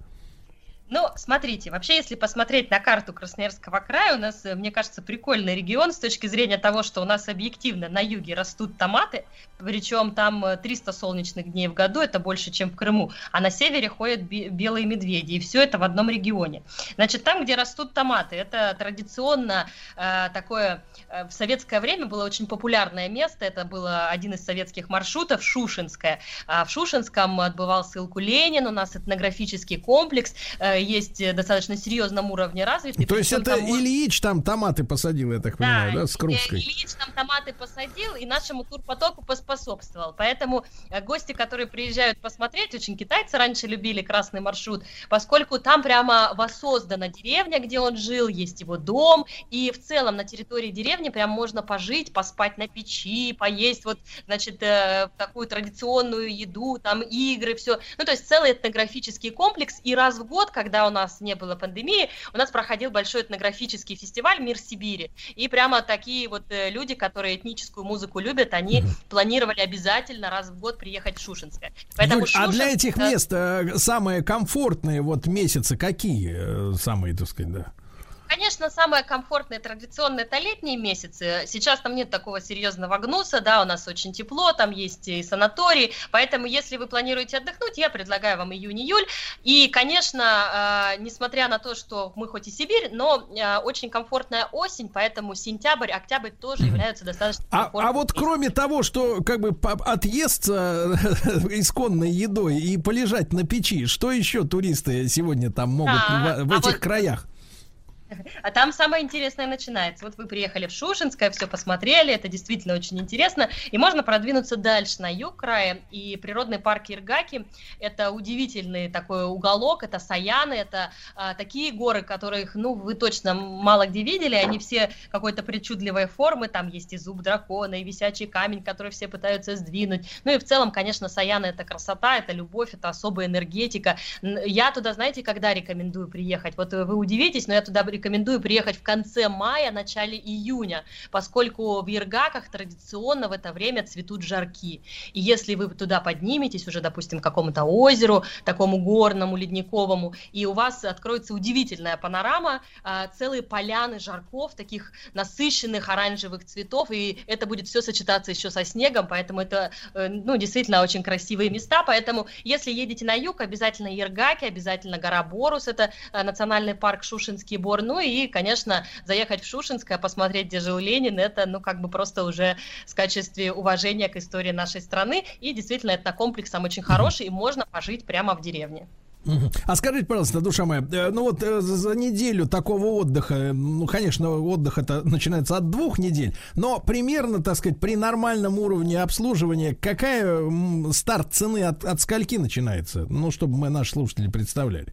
Ну, смотрите, вообще, если посмотреть на карту Красноярского края, у нас, э, мне кажется, прикольный регион с точки зрения того, что у нас объективно на юге растут томаты, причем там 300 солнечных дней в году, это больше, чем в Крыму, а на севере ходят белые медведи, и все это в одном регионе. Значит, там, где растут томаты, это традиционно э, такое, э, в советское время было очень популярное место, это было один из советских маршрутов, Шушинское. А в Шушинском отбывался Илку Ленин, у нас этнографический комплекс, э, есть э, достаточно серьезном уровне развитый. То есть это там... Ильич там томаты посадил, я так понимаю, да, да с Крупской? Ильич там томаты посадил и нашему турпотоку поспособствовал. Поэтому э, гости, которые приезжают посмотреть, очень китайцы раньше любили красный маршрут, поскольку там прямо воссоздана деревня, где он жил, есть его дом, и в целом на территории деревни прям можно пожить, поспать на печи, поесть вот, значит, э, такую традиционную еду, там игры, все. Ну, то есть целый этнографический комплекс, и раз в год, когда когда у нас не было пандемии, у нас проходил большой этнографический фестиваль «Мир Сибири». И прямо такие вот э, люди, которые этническую музыку любят, они планировали обязательно раз в год приехать в Шушинское. Поэтому Юль, Шушин... А для этих мест э, самые комфортные вот месяцы какие? Э, самые, так сказать, да? Конечно, самое комфортное традиционное это летние месяцы. Сейчас там нет такого серьезного гнуса, да, у нас очень тепло, там есть и санаторий, поэтому если вы планируете отдохнуть, я предлагаю вам июнь-июль. И, конечно, э, несмотря на то, что мы хоть и Сибирь, но э, очень комфортная осень, поэтому сентябрь, октябрь тоже являются достаточно а, а вот кроме того, что как бы отъесться исконной едой и полежать на печи, что еще туристы сегодня там могут да, в, в а этих вот краях? А там самое интересное начинается. Вот вы приехали в Шушинское, все посмотрели, это действительно очень интересно. И можно продвинуться дальше на юг края. И природный парк Иргаки – это удивительный такой уголок, это Саяны, это а, такие горы, которых, ну, вы точно мало где видели, они все какой-то причудливой формы, там есть и зуб дракона, и висячий камень, который все пытаются сдвинуть. Ну и в целом, конечно, Саяны – это красота, это любовь, это особая энергетика. Я туда, знаете, когда рекомендую приехать? Вот вы удивитесь, но я туда рекомендую приехать в конце мая, начале июня, поскольку в Ергаках традиционно в это время цветут жарки. И если вы туда подниметесь уже, допустим, к какому-то озеру, такому горному, ледниковому, и у вас откроется удивительная панорама, а, целые поляны жарков, таких насыщенных оранжевых цветов, и это будет все сочетаться еще со снегом, поэтому это, э, ну, действительно очень красивые места, поэтому если едете на юг, обязательно Ергаки, обязательно гора Борус, это э, национальный парк Шушинский Бор, ну и, конечно, заехать в Шушинское, посмотреть, где жил Ленин, это, ну, как бы просто уже в качестве уважения к истории нашей страны. И действительно, это комплексом очень хороший, и можно пожить прямо в деревне. А скажите, пожалуйста, душа моя, э, ну вот э, за неделю такого отдыха, ну, конечно, отдых это начинается от двух недель, но примерно, так сказать, при нормальном уровне обслуживания, какая старт цены от, от скольки начинается? Ну, чтобы мы наши слушатели представляли.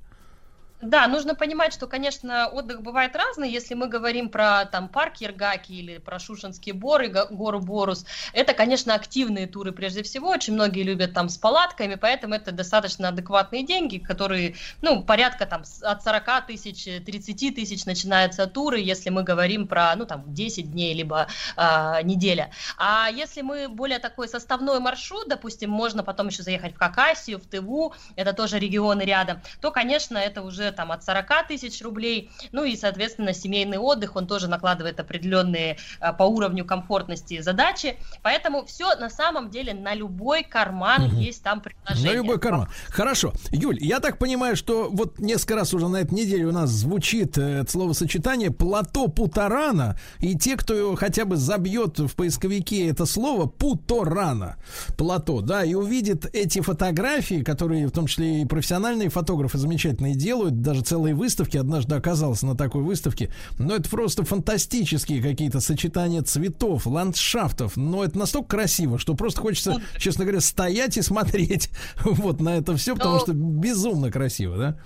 Да, нужно понимать, что, конечно, отдых бывает разный. Если мы говорим про там парк Ергаки или про Шушинский бор и гору Борус, это, конечно, активные туры прежде всего. Очень многие любят там с палатками, поэтому это достаточно адекватные деньги, которые, ну, порядка там от 40 тысяч, 30 тысяч начинаются туры, если мы говорим про, ну, там, 10 дней, либо э, неделя. А если мы более такой составной маршрут, допустим, можно потом еще заехать в Какасию, в Тыву, это тоже регионы рядом, то, конечно, это уже там от 40 тысяч рублей. Ну и, соответственно, семейный отдых, он тоже накладывает определенные а, по уровню комфортности задачи. Поэтому все на самом деле на любой карман угу. есть там предложение. На любой карман. Хорошо. Юль, я так понимаю, что вот несколько раз уже на этой неделе у нас звучит э, словосочетание «плато Путарана», и те, кто хотя бы забьет в поисковике это слово «Путорана», плато, да, и увидит эти фотографии, которые в том числе и профессиональные фотографы замечательные делают, даже целые выставки. Однажды оказался на такой выставке. Но это просто фантастические какие-то сочетания цветов, ландшафтов. Но это настолько красиво, что просто хочется, честно говоря, стоять и смотреть вот на это все, потому что безумно красиво, да?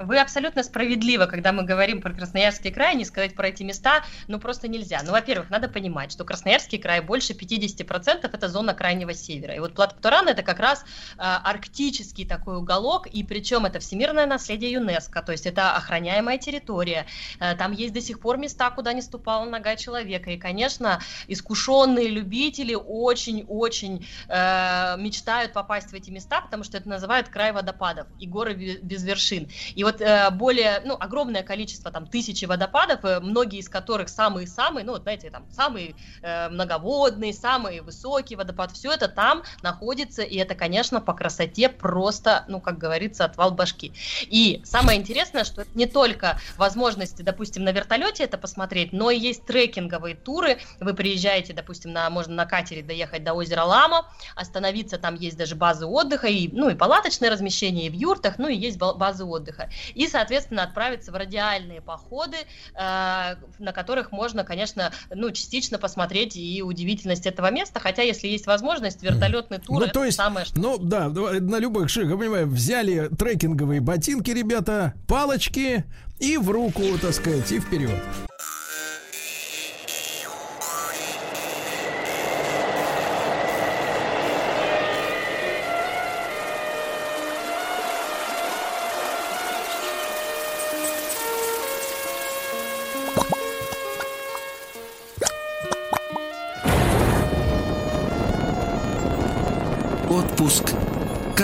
Вы абсолютно справедливо, когда мы говорим про Красноярский край, не сказать про эти места, ну просто нельзя. Ну, во-первых, надо понимать, что Красноярский край больше 50% это зона крайнего севера. И вот Платптуран это как раз э, арктический такой уголок, и причем это всемирное наследие ЮНЕСКо, то есть это охраняемая территория. Э, там есть до сих пор места, куда не ступала нога человека. И, конечно, искушенные любители очень-очень э, мечтают попасть в эти места, потому что это называют край водопадов и горы без вершин. И вот вот э, более, ну, огромное количество, там, тысячи водопадов, э, многие из которых самые-самые, ну, вот, знаете, там, самые э, многоводные, самые высокие водопады, все это там находится, и это, конечно, по красоте просто, ну, как говорится, отвал башки. И самое интересное, что не только возможности, допустим, на вертолете это посмотреть, но и есть трекинговые туры, вы приезжаете, допустим, на, можно на катере доехать до озера Лама, остановиться, там есть даже базы отдыха, и, ну, и палаточное размещение, и в юртах, ну, и есть базы отдыха. И, соответственно, отправиться в радиальные походы, э, на которых можно, конечно, ну, частично посмотреть и удивительность этого места, хотя, если есть возможность, вертолетный тур ну, это то есть, самое, что... Ну, да, на любых шагах, понимаю, взяли трекинговые ботинки, ребята, палочки и в руку, так сказать, и вперед.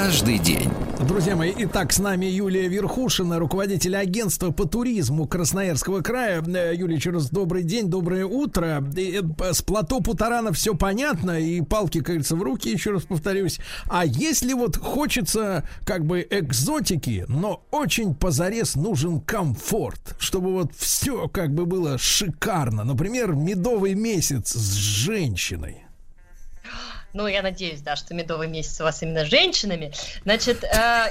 Каждый день. Друзья мои, итак, с нами Юлия Верхушина, руководитель агентства по туризму Красноярского края. Э, Юлия, еще раз добрый день, доброе утро. Э, с плато Путарана все понятно, и палки, говорится, в руки, еще раз повторюсь. А если вот хочется как бы экзотики, но очень позарез нужен комфорт, чтобы вот все как бы было шикарно. Например, медовый месяц с женщиной. Ну, я надеюсь, да, что медовый месяц у вас именно с женщинами. Значит, э,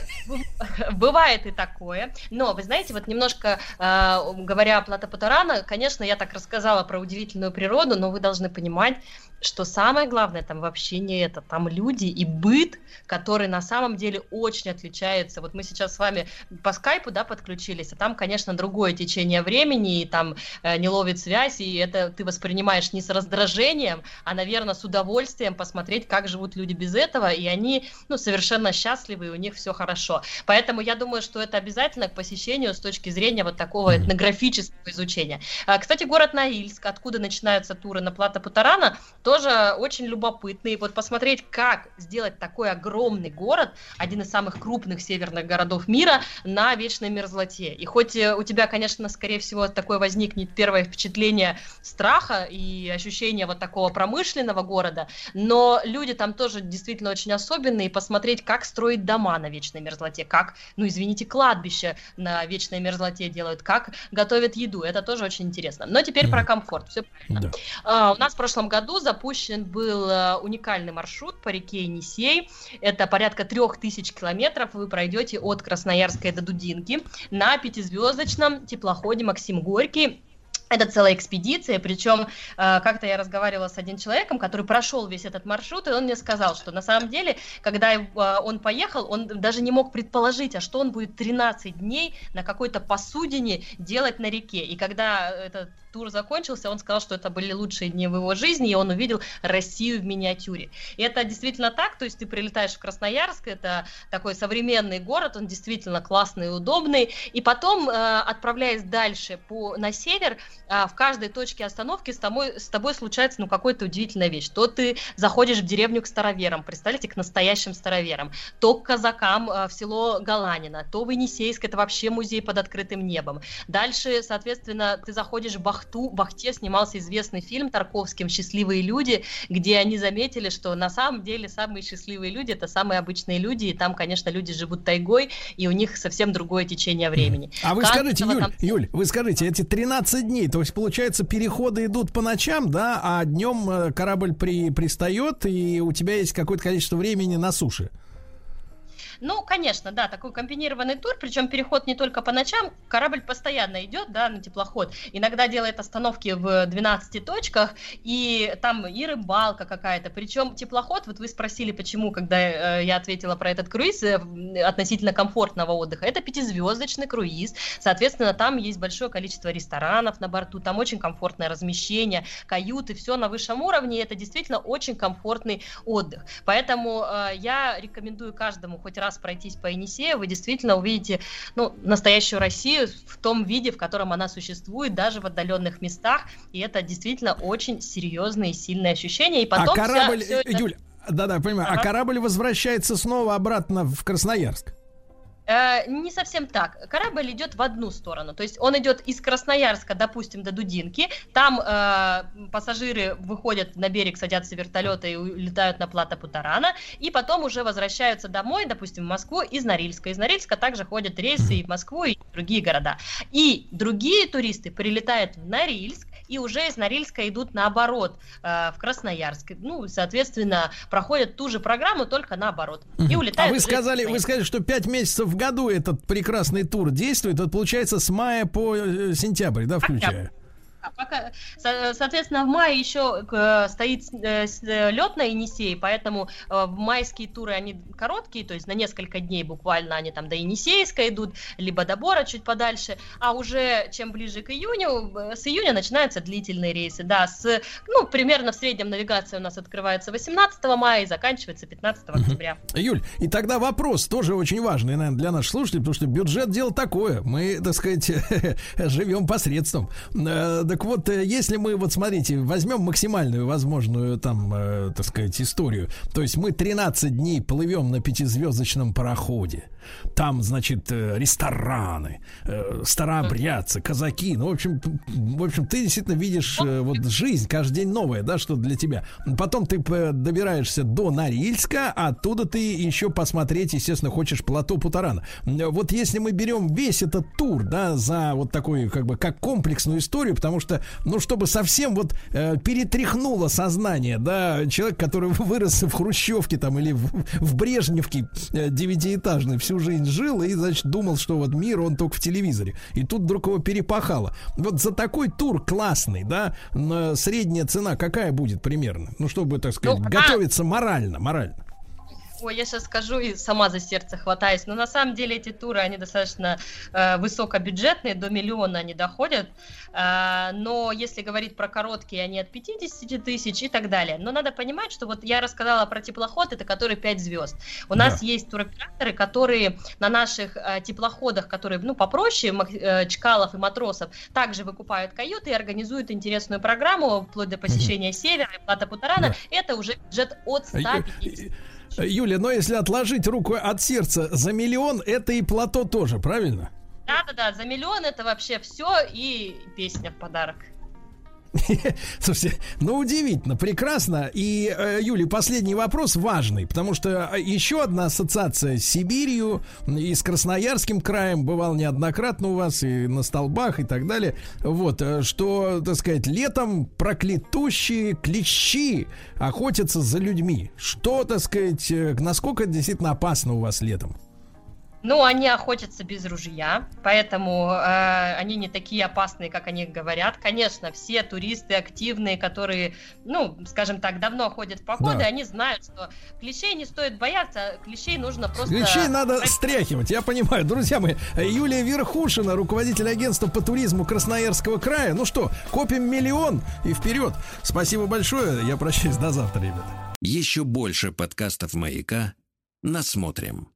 бывает и такое. Но, вы знаете, вот немножко э, говоря о Плата Патарана, конечно, я так рассказала про удивительную природу, но вы должны понимать, что самое главное там вообще не это, там люди и быт, который на самом деле очень отличается. Вот мы сейчас с вами по скайпу, да, подключились, а там, конечно, другое течение времени, и там э, не ловит связь, и это ты воспринимаешь не с раздражением, а, наверное, с удовольствием посмотреть, как живут люди без этого, и они, ну, совершенно счастливы, и у них все хорошо. Поэтому я думаю, что это обязательно к посещению с точки зрения вот такого этнографического изучения. А, кстати, город Наильск, откуда начинаются туры на Плата Путарана, тоже очень любопытный. Вот посмотреть, как сделать такой огромный город, один из самых крупных северных городов мира, на вечной мерзлоте. И хоть э, у тебя, конечно, скорее всего, такое возникнет первое впечатление страха и ощущение вот такого промышленного города, но люди там тоже действительно очень особенные. И посмотреть, как строить дома на вечной мерзлоте, как, ну, извините, кладбище на вечной мерзлоте делают, как готовят еду. Это тоже очень интересно. Но теперь mm. про комфорт. Все правильно. Да. А, у нас в прошлом году за запущен был э, уникальный маршрут по реке Енисей. Это порядка трех тысяч километров. Вы пройдете от Красноярской до Дудинки на пятизвездочном теплоходе «Максим Горький». Это целая экспедиция, причем э, как-то я разговаривала с одним человеком, который прошел весь этот маршрут, и он мне сказал, что на самом деле, когда э, он поехал, он даже не мог предположить, а что он будет 13 дней на какой-то посудине делать на реке. И когда этот тур закончился, он сказал, что это были лучшие дни в его жизни, и он увидел Россию в миниатюре. И это действительно так, то есть ты прилетаешь в Красноярск, это такой современный город, он действительно классный и удобный, и потом, э, отправляясь дальше по, на север, э, в каждой точке остановки с тобой, с тобой случается ну, какая-то удивительная вещь. То ты заходишь в деревню к староверам, представляете, к настоящим староверам, то к казакам э, в село Галанина, то в Енисейск, это вообще музей под открытым небом. Дальше, соответственно, ты заходишь в Бахту, Бахту, Бахте снимался известный фильм Тарковским «Счастливые люди», где они заметили, что на самом деле самые счастливые люди – это самые обычные люди, и там, конечно, люди живут тайгой, и у них совсем другое течение времени. А вы Кантова скажите, Юль, там... Юль, вы скажите, эти 13 дней, то есть, получается, переходы идут по ночам, да, а днем э, корабль при, пристает, и у тебя есть какое-то количество времени на суше? Ну, конечно, да, такой комбинированный тур, причем переход не только по ночам, корабль постоянно идет, да, на теплоход, иногда делает остановки в 12 точках, и там и рыбалка какая-то, причем теплоход, вот вы спросили, почему, когда э, я ответила про этот круиз, э, относительно комфортного отдыха, это пятизвездочный круиз, соответственно, там есть большое количество ресторанов на борту, там очень комфортное размещение, каюты, все на высшем уровне, и это действительно очень комфортный отдых, поэтому э, я рекомендую каждому хоть раз раз пройтись по Енисею, вы действительно увидите ну, настоящую Россию в том виде, в котором она существует, даже в отдаленных местах. И это действительно очень серьезные и сильные ощущения. И потом а корабль, вся, все это... Юль, да-да, понимаю, а ага. а корабль возвращается снова обратно в Красноярск? Э, не совсем так. Корабль идет в одну сторону. То есть он идет из Красноярска, допустим, до Дудинки. Там э, пассажиры выходят на берег, садятся вертолеты и летают на плато Путарана. И потом уже возвращаются домой, допустим, в Москву из Норильска. Из Норильска также ходят рейсы и в Москву, и в другие города. И другие туристы прилетают в Норильск, и уже из Норильска идут наоборот э, в Красноярск. Ну, соответственно, проходят ту же программу, только наоборот. И улетают. А вы сказали, вы сказали, что пять месяцев в году этот прекрасный тур действует. Это получается с мая по э, сентябрь, да, включая? А пока, соответственно, в мае еще э, стоит э, э, лед на Енисее, поэтому майские туры, они короткие, то есть на несколько дней буквально они там до Енисейска идут, либо до Бора чуть подальше, а уже чем ближе к июню, с июня начинаются длительные рейсы, да, с, ну, примерно в среднем навигация у нас открывается 18 мая и заканчивается 15 октября. Юль, и тогда вопрос тоже очень важный, наверное, для наших слушателей, потому что бюджет дело такое, мы, так сказать, живем посредством так вот, э, если мы, вот смотрите, возьмем максимальную возможную там, э, так сказать, историю, то есть мы 13 дней плывем на пятизвездочном пароходе, там, значит, э, рестораны, э, старообрядцы, казаки. Ну, в общем, в общем, ты действительно видишь э, вот жизнь каждый день новая, да, что для тебя. Потом ты добираешься до Норильска, оттуда ты еще посмотреть, естественно, хочешь плато Путарана. Вот если мы берем весь этот тур, да, за вот такой, как бы, как комплексную историю, потому что, ну, чтобы совсем вот э, перетряхнуло сознание, да, человек, который вырос в Хрущевке там или в, в Брежневке э, девятиэтажной, всю всю жизнь жил и, значит, думал, что вот мир, он только в телевизоре. И тут вдруг его перепахало. Вот за такой тур классный, да, средняя цена какая будет примерно? Ну, чтобы, так сказать, ну, готовиться морально, морально. Ой, я сейчас скажу и сама за сердце хватаюсь. Но на самом деле эти туры, они достаточно э, высокобюджетные, до миллиона они доходят. Э, но если говорить про короткие, они от 50 тысяч и так далее. Но надо понимать, что вот я рассказала про теплоход, это который 5 звезд. У да. нас есть туроператоры, которые на наших э, теплоходах, которые, ну, попроще, э, Чкалов и Матросов, также выкупают каюты и организуют интересную программу, вплоть до посещения mm-hmm. Севера, Плата Путарана. Да. Это уже бюджет от 150 Юля, но если отложить руку от сердца за миллион, это и плато тоже, правильно? Да-да-да, за миллион это вообще все и песня в подарок. Слушайте, ну удивительно, прекрасно. И, э, Юля, последний вопрос важный, потому что э, еще одна ассоциация с Сибирью и с Красноярским краем бывал неоднократно у вас и на столбах и так далее. Вот, э, что, так сказать, летом проклятущие клещи охотятся за людьми. Что, так сказать, насколько действительно опасно у вас летом? Ну, они охотятся без ружья, поэтому э, они не такие опасные, как они говорят. Конечно, все туристы активные, которые, ну, скажем так, давно ходят в походы, да. они знают, что клещей не стоит бояться, клещей нужно просто... Клещей надо стряхивать, я понимаю. Друзья мои, Юлия Верхушина, руководитель агентства по туризму Красноярского края. Ну что, копим миллион и вперед. Спасибо большое, я прощаюсь, до завтра, ребята. Еще больше подкастов «Маяка» насмотрим.